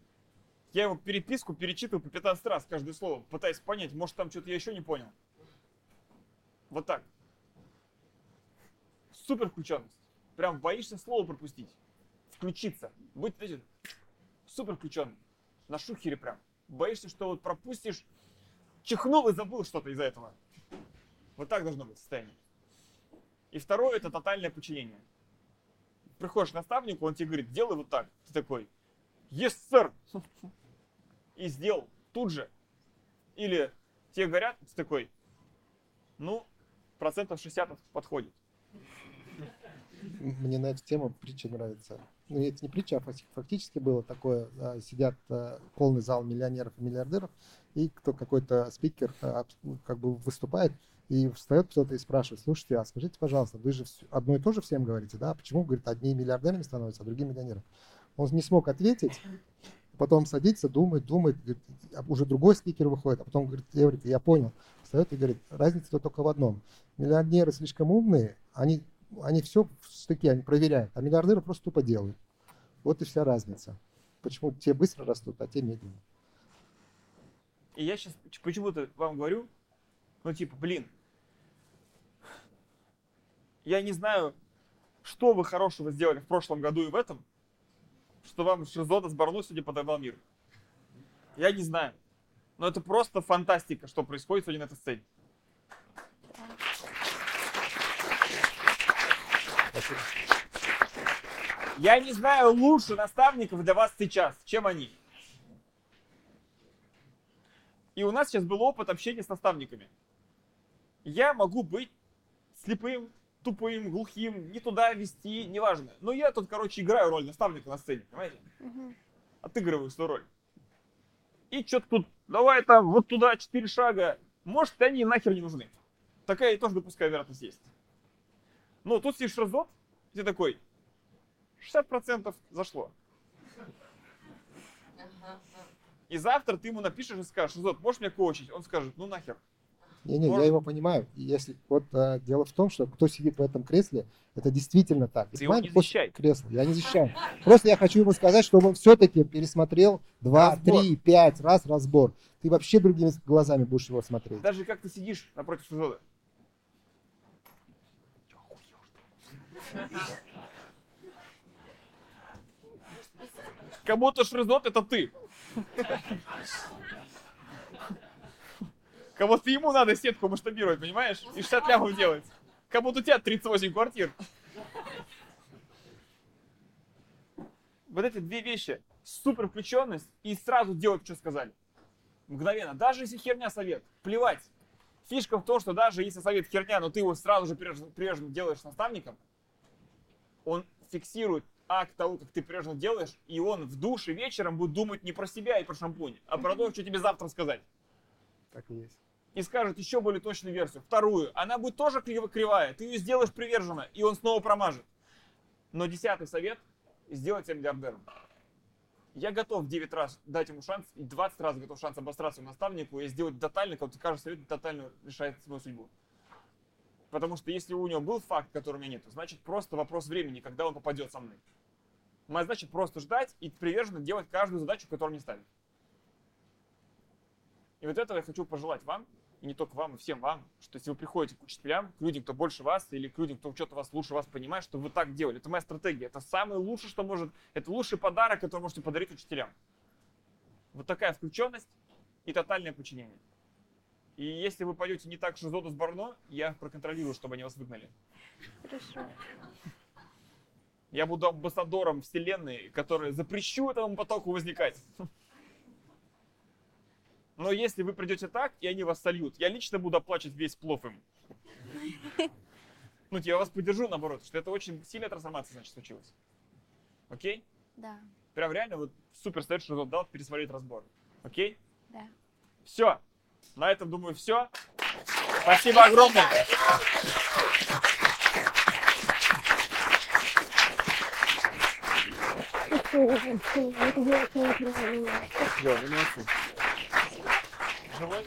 Я его переписку перечитываю по 15 раз каждое слово, пытаясь понять, может там что-то я еще не понял. Вот так. Супер включенность. Прям боишься слово пропустить. Включиться. Быть супер включенным. На шухере прям. Боишься, что вот пропустишь, чихнул и забыл что-то из-за этого. Вот так должно быть состояние. И второе, это тотальное подчинение. Приходишь к наставнику, он тебе говорит, делай вот так. Ты такой, yes, sir. И сделал тут же. Или тебе говорят, ты такой, ну, процентов 60 подходит. Мне на эту тему притча нравится. Ну, это не притча, а факти- фактически было такое. а, Сидят а, полный зал миллионеров и миллиардеров, и кто какой-то спикер абс- ну, как бы выступает, и встает кто-то и спрашивает, слушайте, а скажите, пожалуйста, вы же одно и то же всем говорите, да? Почему, говорит, одни миллиардерами становятся, а другие миллионерами? Он не смог ответить, потом садится, думает, думает, говорит, а уже другой спикер выходит, а потом говорит, я, я понял. Встает и говорит, разница только в одном. Миллионеры слишком умные, они они все в штыке, они проверяют, а миллиардеры просто тупо делают. Вот и вся разница. Почему те быстро растут, а те медленно. И я сейчас почему-то вам говорю, ну типа, блин, я не знаю, что вы хорошего сделали в прошлом году и в этом, что вам Шизода с Барну сегодня подогнал мир. Я не знаю. Но это просто фантастика, что происходит сегодня на этой сцене. Я не знаю лучше наставников для вас сейчас, чем они. И у нас сейчас был опыт общения с наставниками. Я могу быть слепым, тупым, глухим, не туда вести, неважно. Но я тут, короче, играю роль наставника на сцене, понимаете? Отыгрываю свою роль. И что-то тут давай там вот туда четыре шага. Может, они нахер не нужны. Такая тоже допускаю вероятность есть. Но тут сидишь разот, и ты такой, 60% зашло. И завтра ты ему напишешь и скажешь, Зот, можешь меня коучить? Он скажет, ну нахер. Не-не, Может- я его понимаю. Если вот а, дело в том, что кто сидит в этом кресле, это действительно так. Ты его не защищай. кресла. Я не защищаю. Просто я хочу ему сказать, чтобы он все-таки пересмотрел два, Разбор. три, пять раз разбор. Ты вообще другими глазами будешь его смотреть. Даже как ты сидишь напротив Шизода. Как будто Шризот это ты. Как будто ему надо сетку масштабировать, понимаешь? И 60 лямов делать. Как будто у тебя 38 квартир. Вот эти две вещи. Супер включенность и сразу делать, что сказали. Мгновенно. Даже если херня совет, плевать. Фишка в том, что даже если совет херня, но ты его сразу же прежде, делаешь наставником, он фиксирует акт того, как ты прежде делаешь, и он в душе вечером будет думать не про себя и про шампунь, а про то, что тебе завтра сказать. Так и есть. И скажет еще более точную версию, вторую. Она будет тоже кривая, ты ее сделаешь приверженно, и он снова промажет. Но десятый совет – сделать тебя миллиардером. Я готов 9 раз дать ему шанс, и 20 раз готов шанс обосраться своему наставнику и сделать тотально, как каждый совет тотально решает свою судьбу. Потому что если у него был факт, который у меня нет, значит просто вопрос времени, когда он попадет со мной. Моя задача просто ждать и приверженно делать каждую задачу, которую мне ставят. И вот этого я хочу пожелать вам, и не только вам, и всем вам, что если вы приходите к учителям, к людям, кто больше вас, или к людям, кто что-то вас лучше вас понимает, что вы так делали. Это моя стратегия. Это самое лучшее, что может, это лучший подарок, который можете подарить учителям. Вот такая включенность и тотальное подчинение. И если вы пойдете не так Шизоду с Барно, я проконтролирую, чтобы они вас выгнали. Хорошо. Я буду амбассадором вселенной, который запрещу этому потоку возникать. Но если вы придете так, и они вас сольют, я лично буду оплачивать весь плов им. Ну, я вас поддержу, наоборот, что это очень сильная трансформация, значит, случилась. Окей? Да, Прям реально вот супер совет, что дал пересмотреть разбор. Окей? да. Все. На этом, думаю, все. Спасибо огромное. Живой?